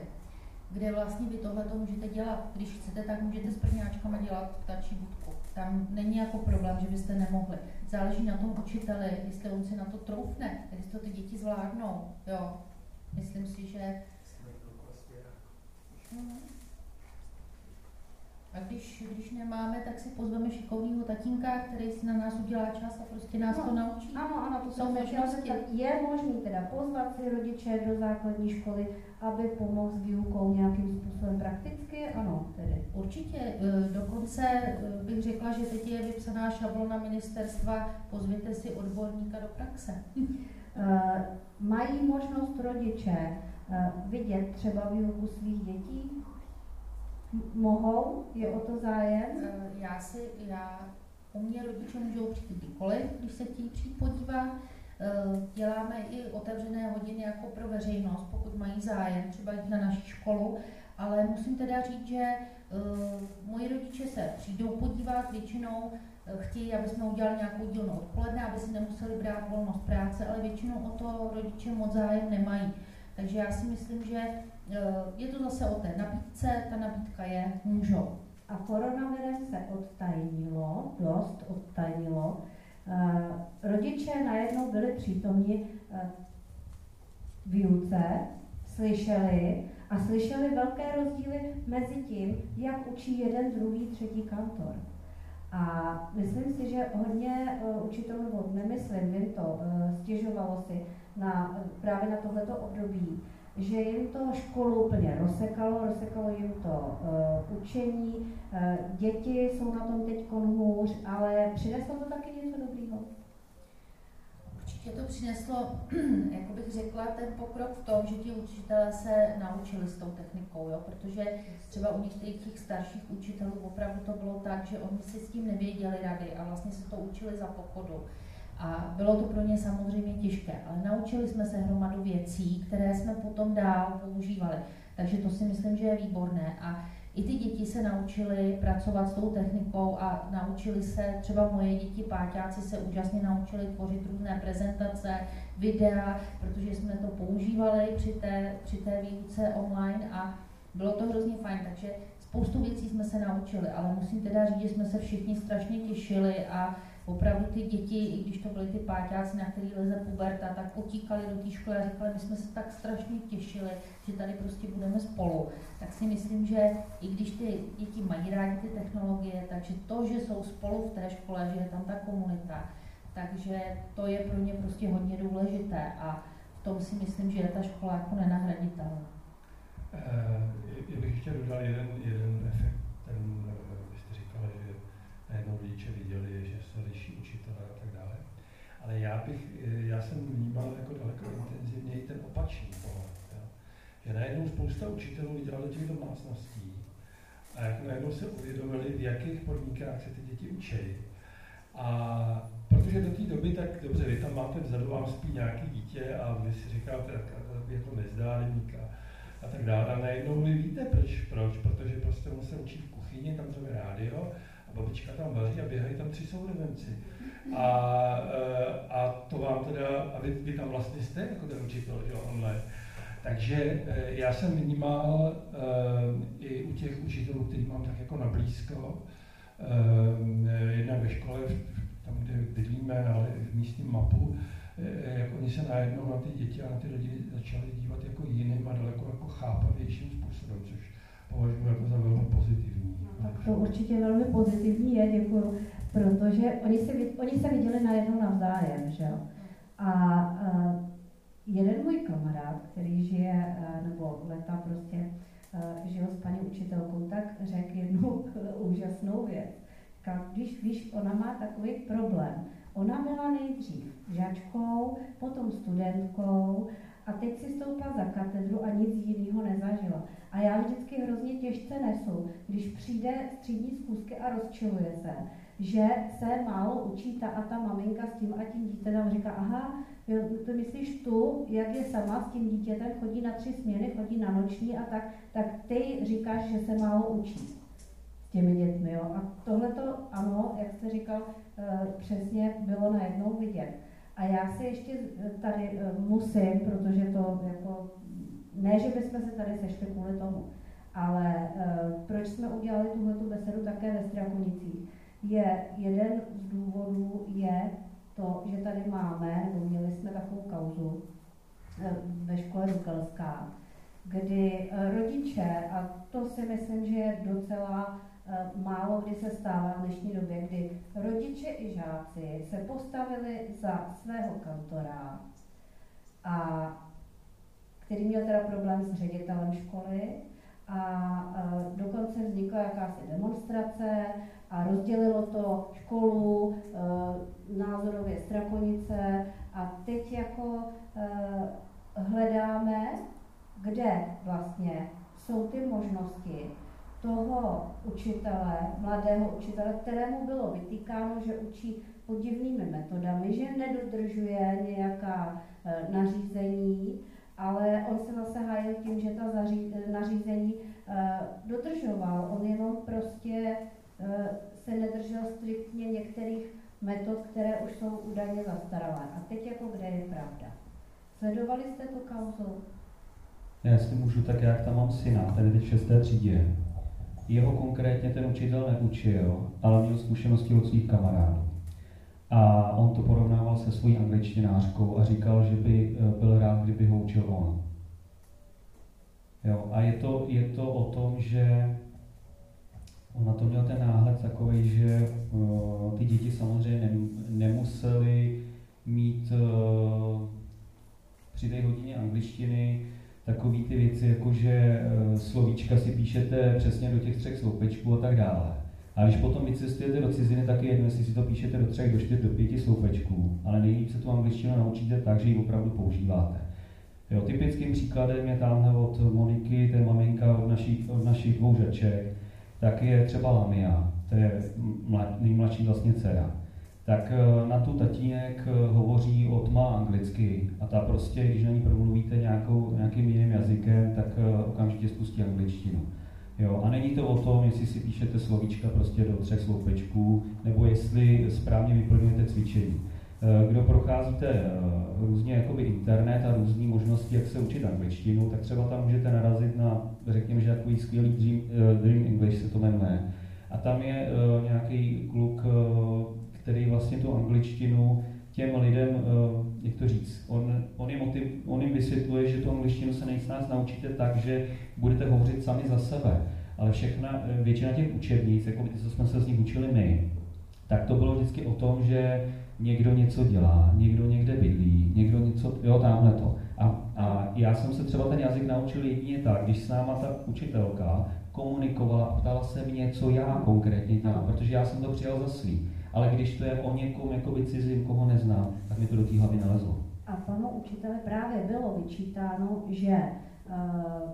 kde vlastně vy tohle to můžete dělat. Když chcete, tak můžete s prvňáčkama dělat ptačí budku. Tam není jako problém, že byste nemohli. Záleží na tom učiteli, jestli on si na to troufne, jestli to ty děti zvládnou. Jo. Myslím si, že... Hmm. A když, když nemáme, tak si pozveme šikovného tatínka, který si na nás udělá čas a prostě nás no, to naučí. Ano, ano, to jsou možnosti. Je možné teda pozvat si rodiče do základní školy, aby pomohl s výukou nějakým způsobem prakticky? Ano, tedy. Určitě. E, dokonce e, bych řekla, že teď je vypsaná šablona ministerstva, pozvěte si odborníka do praxe. E, mají možnost rodiče vidět třeba výuku svých dětí? Mohou? Je o to zájem? Eh, já si, já, u mě rodiče můžou přijít kdykoliv, když se chtějí přijít podívat. Eh, děláme i otevřené hodiny jako pro veřejnost, pokud mají zájem, třeba jít na naši školu, ale musím teda říct, že uh, moji rodiče se přijdou podívat, většinou chtějí, aby jsme udělali nějakou dílnu odpoledne, aby si nemuseli brát volnost práce, ale většinou o to rodiče moc zájem nemají. Takže já si myslím, že Eh, je to zase o té nabídce, ta nabídka je, můžou. A koronavirem se odtajnilo, dost odtajnilo. Eh, rodiče najednou byli přítomni eh, výuce, slyšeli a slyšeli velké rozdíly mezi tím, jak učí jeden, druhý, třetí kantor. A myslím si, že hodně učitelů, nemyslím, vím to, stěžovalo si na, právě na tohleto období, že jim to školu úplně rozsekalo, rozsekalo jim to uh, učení, uh, děti jsou na tom teď hůř, ale přineslo to taky něco dobrého? Určitě to přineslo, jak bych řekla, ten pokrok v tom, že ti učitelé se naučili s tou technikou, jo? protože třeba u některých těch starších učitelů opravdu to bylo tak, že oni si s tím nevěděli rady a vlastně se to učili za pochodu. A bylo to pro ně samozřejmě těžké, ale naučili jsme se hromadu věcí, které jsme potom dál používali. Takže to si myslím, že je výborné. A i ty děti se naučily pracovat s tou technikou a naučili se, třeba moje děti, páťáci se úžasně naučili tvořit různé prezentace, videa, protože jsme to používali při té, při té výuce online a bylo to hrozně fajn, takže spoustu věcí jsme se naučili, ale musím teda říct, že jsme se všichni strašně těšili a opravdu ty děti, i když to byly ty páťáci, na který leze puberta, tak utíkali do té školy a říkali, my jsme se tak strašně těšili, že tady prostě budeme spolu. Tak si myslím, že i když ty děti mají rádi ty technologie, takže to, že jsou spolu v té škole, že je tam ta komunita, takže to je pro ně prostě hodně důležité a v tom si myslím, že je ta škola jako nenahraditelná. Uh, bych chtěl dodal jeden, jeden efekt, ten, eh, vy jste říkala, že najednou rodiče viděli, že se liší učitelé a tak dále. Ale já bych, eh, já jsem vnímal jako daleko intenzivněji ten opačný pohled. Že najednou spousta učitelů viděla do těch domácností a jak najednou se uvědomili, v jakých podmínkách se ty děti učí. A protože do té doby, tak dobře, vy tam máte vzadu, vám spí nějaký dítě a vy si říkáte, je to nezdárník a, a tak dále. A najednou vy víte, proč, proč, protože prostě on se učí v kuchyni, tam zve rádio babička tam vaří a běhají tam tři sourozenci. A, e, a to vám teda, a vy, vy tam vlastně jste jako ten učitel, že online. Takže e, já jsem vnímal e, i u těch učitelů, který mám tak jako na blízko, jednak ve škole, tam, kde bydlíme, ale v místním mapu, jak oni se najednou na ty děti a na ty lidi začali dívat jako jiným a daleko jako chápavějším způsobem, což považuji jako za velmi pozitivní. Tak to určitě velmi pozitivní je, děkuju, protože oni se, oni se viděli najednou navzájem, že jo. A uh, jeden můj kamarád, který žije, uh, nebo leta prostě uh, žil s paní učitelkou, tak řekl jednu úžasnou věc. Když víš, ona má takový problém. Ona byla nejdřív žačkou, potom studentkou a teď si stoupla za katedru a nic jiného nezažila. A já vždycky hrozně těžce nesu, když přijde střídní zkusky a rozčiluje se, že se málo učí ta a ta maminka s tím a tím dítětem říká, aha, to myslíš tu, jak je sama s tím dítětem, chodí na tři směny, chodí na noční a tak, tak ty říkáš, že se málo učí s těmi dětmi. Jo? A tohle to, ano, jak jste říkal, eh, přesně bylo najednou vidět. A já se ještě tady eh, musím, protože to jako ne, že bychom se tady sešli kvůli tomu, ale uh, proč jsme udělali tuhle besedu také ve Strakonicích, je jeden z důvodů je to, že tady máme, nebo měli jsme takovou kauzu ve škole Rukelská, kdy rodiče, a to si myslím, že je docela málo kdy se stává v dnešní době, kdy rodiče i žáci se postavili za svého kantora a který měl teda problém s ředitelem školy a dokonce vznikla jakási demonstrace a rozdělilo to školu, e, názorově Strakonice a teď jako e, hledáme, kde vlastně jsou ty možnosti toho učitele, mladého učitele, kterému bylo vytýkáno, že učí podivnými metodami, že nedodržuje nějaká e, nařízení, ale on se zase hájil tím, že ta zaří, nařízení uh, dodržoval. On jenom prostě se nedržel striktně některých metod, které už jsou údajně zastaralé. A teď jako kde je pravda? Sledovali jste tu kauzu? Já jestli můžu, tak jak tam mám syna, ten je teď v šesté třídě. Jeho konkrétně ten učitel neučil, ale měl zkušenosti od svých kamarádů. A on to porovnával se svojí angličtinářkou a říkal, že by eh, byl rád, kdyby ho učil on. Jo, a je to, je to o tom, že on na to měl ten náhled takový, že uh, ty děti samozřejmě nemuseli mít uh, při té hodině angličtiny takové ty věci, jako že uh, slovíčka si píšete přesně do těch třech sloupečků a tak dále. A když potom vycestujete do ciziny, tak je jedno, jestli si to píšete do třech, do čtyř, do pěti sloupečků, ale nejlíp se tu angličtinu naučíte tak, že ji opravdu používáte. Jo, typickým příkladem je tamhle od Moniky, to je maminka od našich, od našich dvou řeček, tak je třeba Lamia, to je nejmladší vlastně dcera. Tak eh, na tu tatínek eh, hovoří od má anglicky a ta prostě, když na ní promluvíte nějakou, nějakým jiným jazykem, tak eh, okamžitě spustí angličtinu. Jo, a není to o tom, jestli si píšete slovíčka prostě do třech sloupečků, nebo jestli správně vyplňujete cvičení. Kdo procházíte různě jakoby internet a různé možnosti, jak se učit angličtinu, tak třeba tam můžete narazit na, řekněme, že takový skvělý Dream, Dream English se to jmenuje. A tam je nějaký kluk, který vlastně tu angličtinu těm lidem, jak to říct, on, on, jim, motiv, on jim vysvětluje, že tu angličtinu se nejsnáz naučíte tak, že budete hovořit sami za sebe. Ale všechna, většina těch učebnic, jako ty, co jsme se z nich učili my, tak to bylo vždycky o tom, že někdo něco dělá, někdo někde bydlí, někdo něco, jo, tamhle to. A, a já jsem se třeba ten jazyk naučil jedině tak, když s náma ta učitelka komunikovala a ptala se mě, co já konkrétně dělám, protože já jsem to přijal za svý. Ale když to je o někom jakoby cizím, koho neznám, tak mi to do té hlavy nalezlo. A panu učiteli právě bylo vyčítáno, že uh,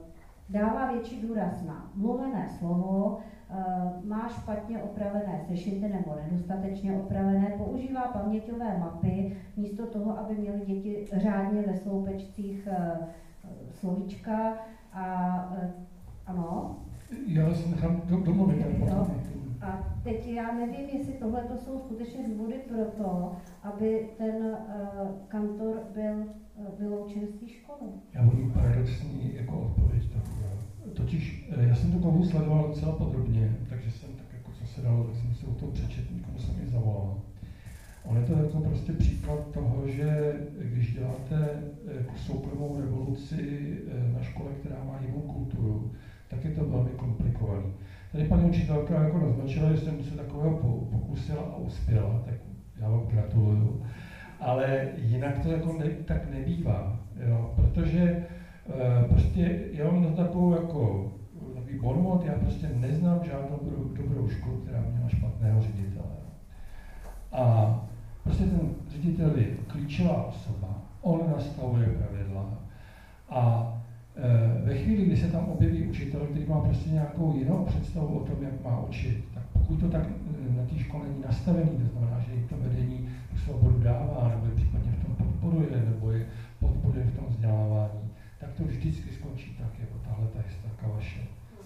dává větší důraz na mluvené slovo, Eh, má špatně opravené sešity nebo nedostatečně opravené, používá paměťové mapy místo toho, aby měly děti řádně ve sloupečcích eh, slovíčka a ano. Já si nechám domluvit. A teď já nevím, jestli tohle to jsou skutečně důvody pro to, aby ten uh, kantor byl uh, vyloučen z té školy. Já budu paradoxní jako odpověď. Totiž eh, já jsem tu kovu sledoval docela podrobně, takže jsem tak jako co se dalo, tak jsem si o tom přečet, nikomu jsem mi zavolal. On je to jako prostě příklad toho, že když děláte jako soukromou revoluci eh, na škole, která má jinou kulturu, tak je to velmi komplikovaný. Tady paní učitelka jako naznačila, že jsem se takového pokusila a uspěla, tak já vám gratuluju. Ale jinak to jako ne, tak nebývá, jo, protože Eh, prostě já mám na takovou jako takový bonmot, já prostě neznám žádnou dobrou, dobrou školu, která měla špatného ředitele. A prostě ten ředitel je klíčová osoba, on nastavuje pravidla a e, ve chvíli, kdy se tam objeví učitel, který má prostě nějakou jinou představu o tom, jak má učit, tak pokud to tak eh, na té škole není nastavený, to znamená, že jim to vedení tu svobodu dává, nebo je případně v tom podporuje, nebo je podporuje v tom vzdělávání, tak to vždycky skončí tak, jako tahle ta historka vaše.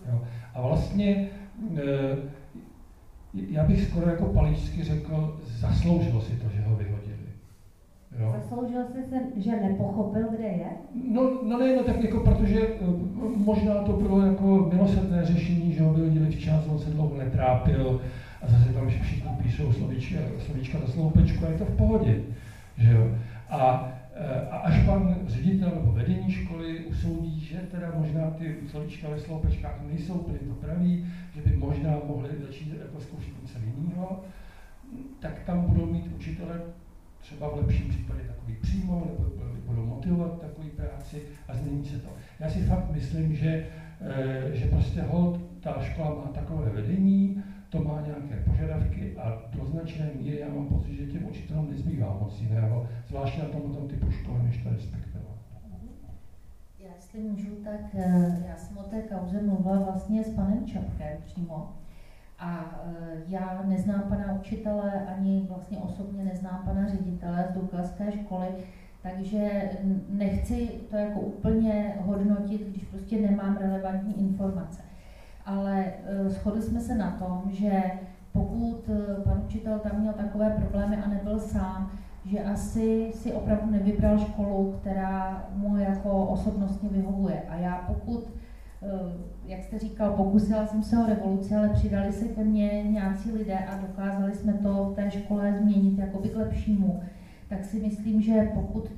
Jo. A vlastně e, já bych skoro jako paličsky řekl, zasloužilo si to, že ho vyhodili. Jo. Zasloužil si se, že nepochopil, kde je? No, no ne, no tak jako protože e, možná to bylo jako milosrdné řešení, že ho vyhodili včas, on se dlouho netrápil a zase tam všichni píšou slovíčka, slovíčka do sloupečku a je to v pohodě. Že jo. A Eh, a až pan ředitel nebo vedení školy usoudí, že teda možná ty slovíčka ve sloupečkách nejsou úplně to pravý, že by možná mohli začít jako zkoušet něco jiného, tak tam budou mít učitele třeba v lepším případě takový přímo, nebo budou motivovat takový práci a změní se to. Já si fakt myslím, že, eh, že prostě hold, ta škola má takové vedení, to má nějaké požadavky a do značné míry já mám pocit, že těm učitelům nezbývá moc jiného, zvláště na tomto typu školy, než to respektovat. Já jestli můžu, tak eh, já jsem o té kauze mluvila vlastně s panem Čapkem přímo. A eh, já neznám pana učitele, ani vlastně osobně neznám pana ředitele z Dukleské školy, takže nechci to jako úplně hodnotit, když prostě nemám relevantní informace ale eh, shodli jsme se na tom, že pokud eh, pan učitel tam měl takové problémy a nebyl sám, že asi si opravdu nevybral školu, která mu jako osobnostně vyhovuje. A já pokud, jak jste říkal, pokusila jsem se o revoluci, ale přidali se ke mně nějací lidé a dokázali jsme to v té škole změnit jakoby k lepšímu, tak si myslím, že pokud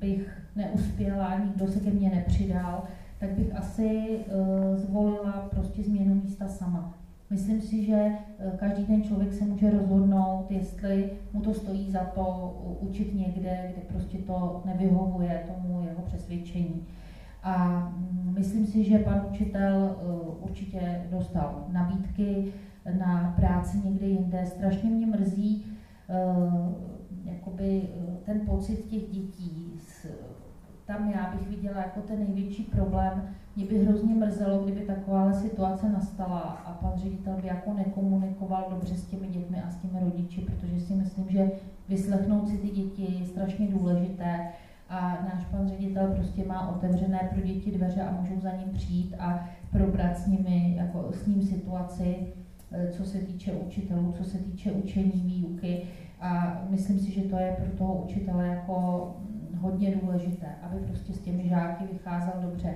bych neuspěla, nikdo se ke mně nepřidal, tak bych asi uh, zvolila prostě změnu místa sama. Myslím si, že uh, každý ten člověk se může rozhodnout, jestli mu to stojí za to učit někde, kde prostě to nevyhovuje tomu jeho přesvědčení. A myslím si, že pan učitel uh, určitě dostal nabídky, na práci někde jinde. Strašně mě mrzí jakoby ten pocit těch dětí. Tam já bych viděla jako ten největší problém, mě by hrozně mrzelo, kdyby taková situace nastala a pan ředitel by jako nekomunikoval dobře s těmi dětmi a s těmi rodiči, protože si myslím, že vyslechnout si ty děti je strašně důležité a náš pan ředitel prostě má otevřené pro děti dveře a můžou za ním přijít a probrat s nimi, jako s ním situaci, eh, co se týče učitelů, co se týče učení, výuky. A myslím si, že to je pro toho učitele jako hodně důležité, aby prostě s těmi žáky vycházel dobře.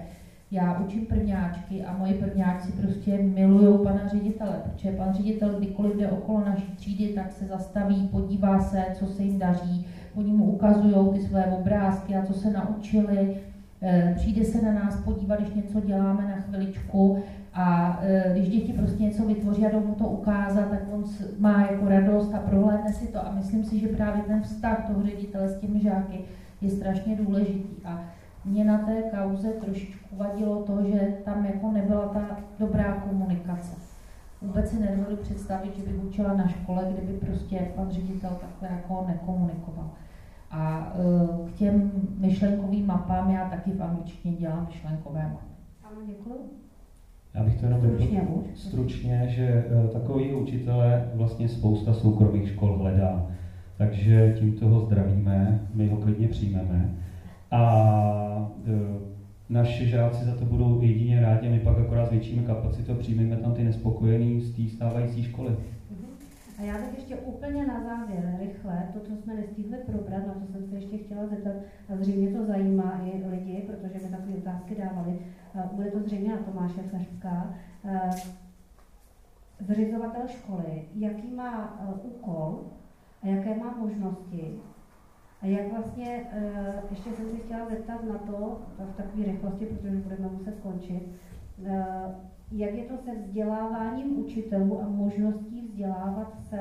Já učím prvňáčky a moji prvňáčci prostě milují pana ředitele, protože pan ředitel kdykoliv jde okolo naší třídy, tak se zastaví, podívá se, co se jim daří, oni mu ukazují ty své obrázky a co se naučili, eh, přijde se na nás podívat, když něco děláme na chviličku a eh, když děti prostě něco vytvoří a jdou mu to ukázat, tak on má jako radost a prohlédne si to a myslím si, že právě ten vztah toho ředitele s těmi žáky je strašně důležitý. A mě na té kauze trošičku vadilo to, že tam jako nebyla ta dobrá komunikace. Vůbec si nedovedu představit, že bych učila na škole, kdyby prostě pan ředitel takhle jako nekomunikoval. A uh, k těm myšlenkovým mapám já taky v angličtině dělám myšlenkové mapy. Ano, děkuji. Já bych to jenom stručně, stručně, že uh, takový učitele vlastně spousta soukromých škol hledá. Takže tímto ho zdravíme, my ho klidně přijmeme. A e, naši žáci za to budou jedině rádi a my pak akorát zvětšíme kapacitu a přijmeme tam ty nespokojený z té stávající školy. A já bych ještě úplně na závěr, rychle, to, co jsme nestihli probrat, na to jsem se ještě chtěla zeptat, a zřejmě to zajímá i lidi, protože mi takové otázky dávali, bude to zřejmě na Tomáše Sařská. E, zřizovatel školy, jaký má e, úkol a jaké má možnosti a jak vlastně, eh, ještě jsem si chtěla zeptat na to, v takové rychlosti, protože budeme muset skončit, eh, jak je to se vzděláváním učitelů a možností vzdělávat se?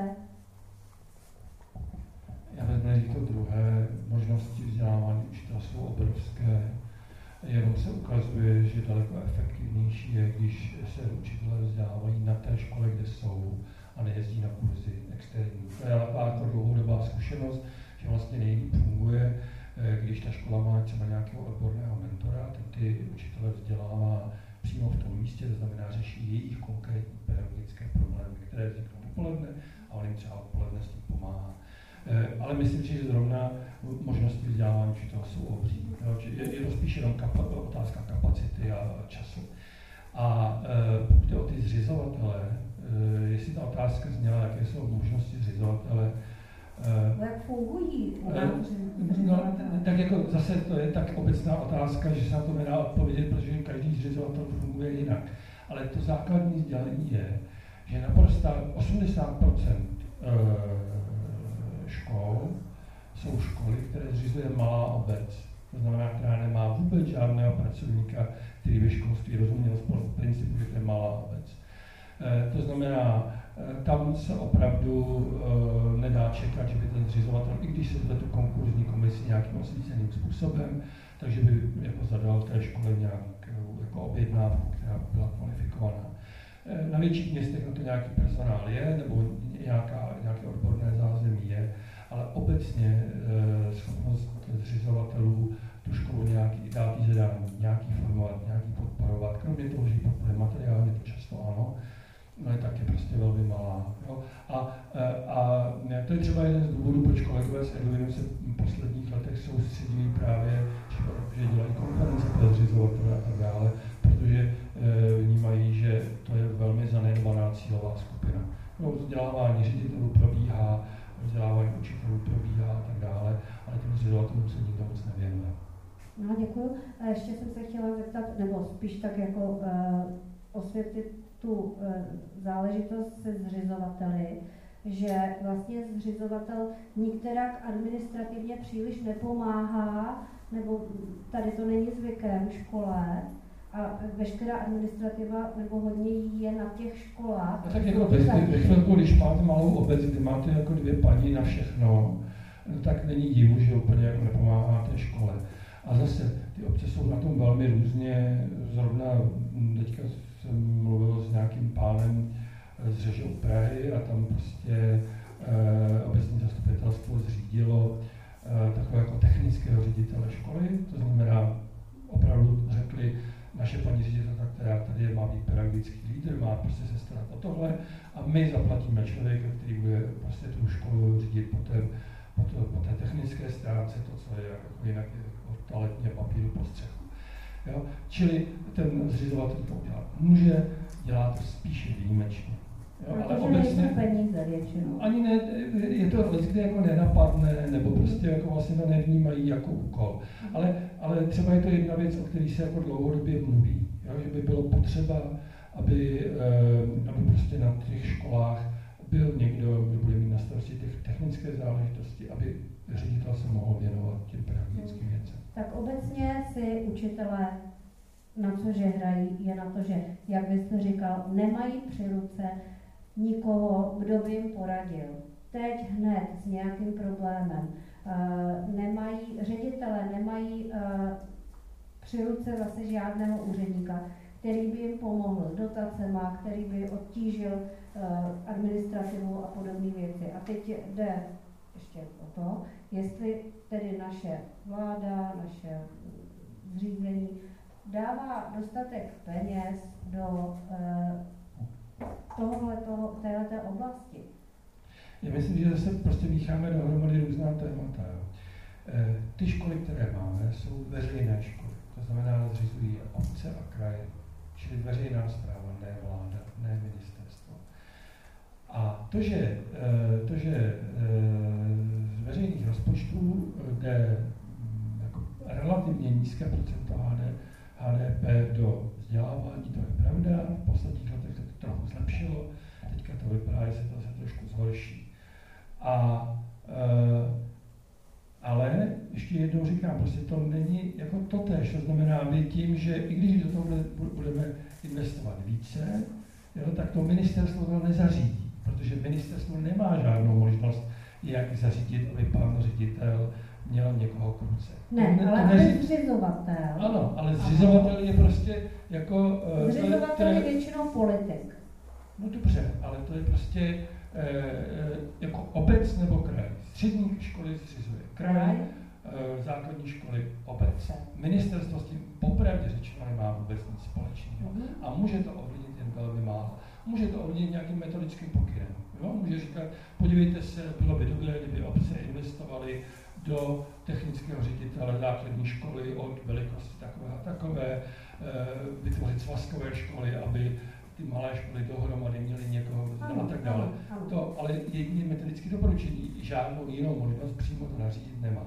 Já vezmu to druhé, možnosti vzdělávání učitelů jsou obrovské, jenom se ukazuje, že daleko efektivnější je, když se učitelé vzdělávají na té škole, kde jsou a nejezdí na kurzy externí. To je ale dlouhodobá zkušenost, že vlastně nejlíp funguje, eh, když ta škola má třeba nějakého odborného mentora, ten ty učitele vzdělává přímo v tom místě, to znamená řeší jejich konkrétní pedagogické problémy, které vzniknou dopoledne a on jim třeba odpoledne s tím pomáhá. Eh, ale myslím si, že zrovna možnosti vzdělávání učitele jsou obří. Je, to spíš jenom otázka kapacity a času. A e, pokud je o ty zřizovatele, e, jestli ta otázka zněla, jaké jsou možnosti zřizovatele, No fungují? Eh, no, tak jako zase to je tak obecná otázka, že se na to nedá odpovědět, protože každý zřizovatel funguje jinak. Ale to základní sdělení je, že naprosto 80 eh, škol jsou školy, které zřizuje malá obec. To znamená, která nemá vůbec žádného pracovníka, který by školství rozuměl v principu, že to je malá obec. Eh, to znamená, Eh, tam se opravdu uh, nedá čekat, že by ten zřizovatel, i když se tu konkurzní komisi nějakým osvíceným způsobem, takže by jako zadal té škole nějakou jako objednávku, která by byla kvalifikovaná. Eh, na větších městech na to nějaký personál je, nebo nějaká, nějaké odborné zázemí je, ale obecně schopnost zřizovatelů tu školu nějaký dát zadání, nějaký formovat, nějaký podporovat, kromě toho, že podporuje materiálně, to často ano, no je taky prostě velmi malá. Jo? A, e, a to je třeba jeden z důvodů, proč kolegové z Edwinu se v posledních letech soustředili právě, že dělají konference pro zřizovatele a tak dále, protože e, vnímají, že to je velmi zanedbaná cílová skupina. No, vzdělávání ředitelů probíhá, vzdělávání učitelů probíhá a tak dále, ale těm zřizovatelům se nikdo moc nevěnuje. No, děkuji. A ještě jsem se chtěla zeptat, nebo spíš tak jako uh, osvětlit tu e, záležitost se zřizovateli, že vlastně zřizovatel nikterak administrativně příliš nepomáhá, nebo tady to není zvykem škole, a veškerá administrativa nebo hodně jí je na těch školách. Tak jako ve, chvilku, když máte malou obec, kde máte jako dvě paní na všechno, no, tak není divu, že úplně jako nepomáhá té škole. A zase ty obce jsou na tom velmi různě. Zrovna teďka jsem mluvil s nějakým pánem z pobřeží Prahy a tam prostě obecní zastupitelstvo zřídilo takové jako technického ředitele školy, to znamená opravdu řekli, naše paní ředitelka, která tady má být pedagogický lídr, má prostě se starat o tohle a my zaplatíme člověka, který bude prostě tu školu řídit po té, po, po té technické stránce, to, co je jako jinak je od toaletně papíru po střechu. Jo? Čili ten zřizovatel to udělat může, dělá to spíše výjimečně. Jo, ale obecně, peníze většinou. Ani ne, je to kde jako nenapadne, nebo prostě jako vlastně to nevnímají jako úkol. Ale, ale třeba je to jedna věc, o které se jako dlouhodobě mluví. Jo? Že by bylo potřeba, aby, eh, aby prostě na těch školách byl někdo, kdo bude mít na starosti těch technické záležitosti, aby ředitel se mohl věnovat těm pedagogickým věcem. Tak obecně si učitelé na co že hrají, je na to, že, jak byste říkal, nemají při ruce nikoho, kdo by jim poradil. Teď hned s nějakým problémem. Uh, nemají, ředitele nemají uh, při ruce zase žádného úředníka, který by jim pomohl s dotacema, který by odtížil uh, administrativu a podobné věci. A teď jde ještě o to, jestli tedy naše vláda, naše zřízení dává dostatek peněz do uh, tohohle, toho, téhleté oblasti? Já myslím, že zase prostě mícháme dohromady různá témata. Jo. E, ty školy, které máme, jsou veřejné školy. To znamená, zřizují obce a kraje, čili veřejná zpráva, ne vláda, ne ministerstvo. A to, že, e, to, že veřejných rozpočtů jde mm, jako relativně nízké procento HDP do vzdělávání, to je pravda. V posledních letech trochu zlepšilo, teďka to vypadá, že se to se trošku zhorší. A, e, ale ještě jednou říkám, prostě to není jako to tež, to znamená, my tím, že i když do toho budeme investovat více, jo, tak to ministerstvo to nezařídí, protože ministerstvo nemá žádnou možnost, jak zařídit, aby pan ředitel měl někoho k ruce. Ne, to, ale to neří... zřizovatel. Ano, ale zřizovatel je prostě jako... Uh, zřizovatel je většinou politik. No dobře, ale to je prostě e, jako obec nebo kraj. Střední školy zřizuje kraj, e, základní školy obec. Ministerstvo s tím popravdě řečeno nemá vůbec nic společného. Mhm. A může to ovlivnit jen velmi málo. Může to ovlivnit nějakým metodickým pokynem. Jo? Může říkat, podívejte se, bylo by dobré, kdyby obce investovaly do technického ředitele základní školy od velikosti takové a takové, vytvořit svazkové školy, aby ty malé školy dohromady měly někoho ano, a tak dále. Ano, ano. To, ale jedině metodické doporučení, žádnou jinou možnost přímo to nařídit nemá.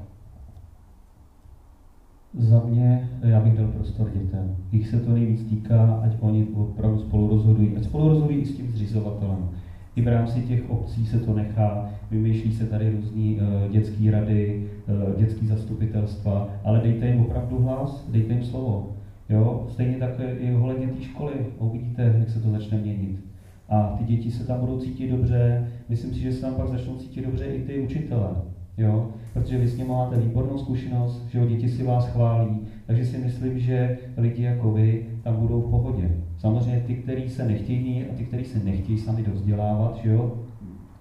Za mě, já bych dal prostor dětem. Jich se to nejvíc týká, ať oni opravdu spolu rozhodují. Ať spolu rozhodují i s tím zřizovatelem. I v rámci těch obcí se to nechá, vymýšlí se tady různý uh, dětské rady, uh, dětské zastupitelstva, ale dejte jim opravdu hlas, dejte jim slovo. Jo? Stejně tak i ohledně té školy. Uvidíte, jak se to začne měnit. A ty děti se tam budou cítit dobře, myslím si, že se tam pak začnou cítit dobře i ty učitele. Jo? Protože vy s nimi máte výbornou zkušenost, že jo, děti si vás chválí, takže si myslím, že lidi jako vy tam budou v pohodě. Samozřejmě ty, kteří se nechtějí a ty, kteří se nechtějí sami dozdělávat, že jo,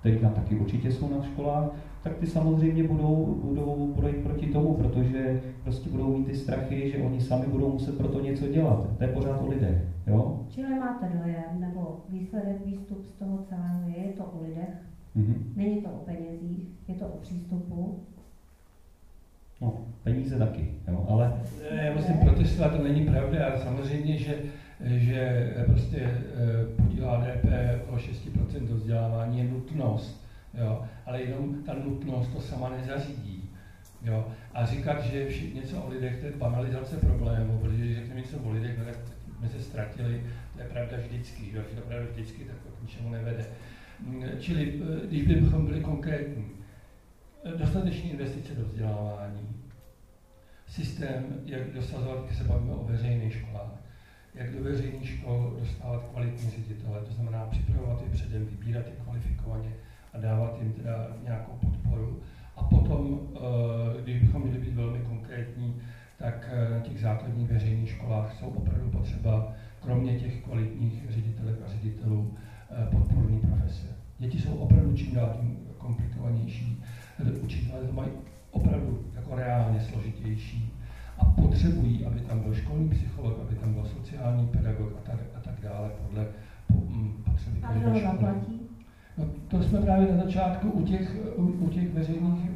který tam taky určitě jsou na školách, tak ty samozřejmě budou, budou, budou jít proti tomu, protože prostě budou mít ty strachy, že oni sami budou muset pro to něco dělat. To je pořád o lidech. Jo? Čili máte dojem, nebo výsledek, výstup z toho celého je, je to o lidech, mm-hmm. není to o penězích, je to o přístupu. No, peníze taky, jo, ale... Já musím protestovat, to není pravda. A samozřejmě, že, že prostě eh, podíl HDP o 6% do vzdělávání je nutnost jo, ale jenom ta nutnost to sama nezařídí. Jo. A říkat, že je něco o lidech, to je banalizace problému, protože když řekneme něco o lidech, no tak jsme se ztratili, to je pravda vždycky, že? to pravda vždycky, tak to k ničemu nevede. Mm, čili, eh, když bychom byli konkrétní, dostatečné investice do vzdělávání, systém, jak dosazovat, když se bavíme o veřejných školách, jak do veřejných škol dostávat kvalitní ředitele, to znamená připravovat je předem, vybírat je kvalifikovaně, a dávat jim teda nějakou podporu. A potom, eh, když bychom měli být velmi konkrétní, tak eh, na těch základních veřejných školách jsou opravdu potřeba, kromě těch kvalitních ředitelek a ředitelů, eh, podporné profese. Děti jsou opravdu čím dál tím komplikovanější. Učitelé to mají opravdu jako reálně složitější a potřebují, aby tam byl školní psycholog, aby tam byl sociální pedagog a tak, a tak dále podle mm, potřeby každé školy. No, to jsme právě na začátku u těch, u těch, veřejných,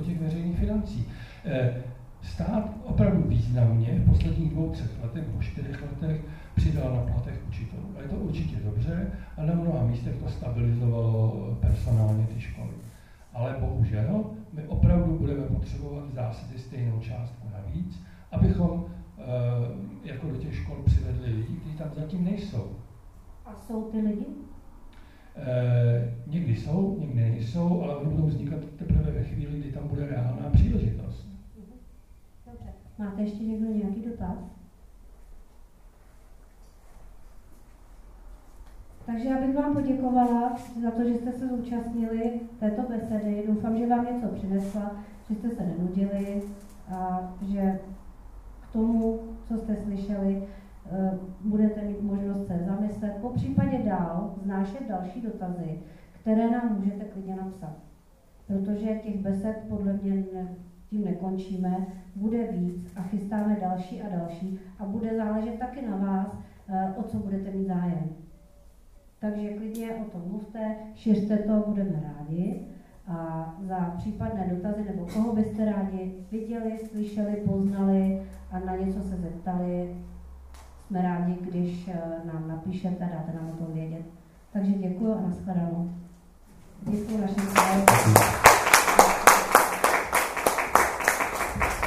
u těch veřejných financí. Eh, stát opravdu významně v posledních dvou, třech letech nebo čtyřech letech přidal na platech učitelů. A je to určitě dobře a na mnoha místech to stabilizovalo personálně ty školy. Ale bohužel my opravdu budeme potřebovat v zásadě stejnou částku navíc, abychom e, jako do těch škol přivedli lidi, kteří tam zatím nejsou. A jsou ty lidi? E, někdy jsou, někdy nejsou, ale oni budou vznikat teprve ve chvíli, kdy tam bude reálná příležitost. Dobře. Máte ještě někdo nějaký dotaz? Takže já bych vám poděkovala za to, že jste se zúčastnili této besedy. Doufám, že vám něco přinesla, že jste se nenudili a že k tomu, co jste slyšeli, eh, budete mít možnost se zamyslet, po případě dál znášet další dotazy, které nám můžete klidně napsat. Protože těch besed podle mě ne, tím nekončíme, bude víc a chystáme další a další a bude záležet taky na vás, eh, o co budete mít zájem. Takže klidně o tom mluvte, šiřte to, budeme rádi. A za případné dotazy nebo koho byste rádi viděli, slyšeli, poznali a na něco se zeptali, jsme rádi, když eh, nám napíšete, dáte nám o tom vědět. Takže děkuji a nashledanou. Děkuji našim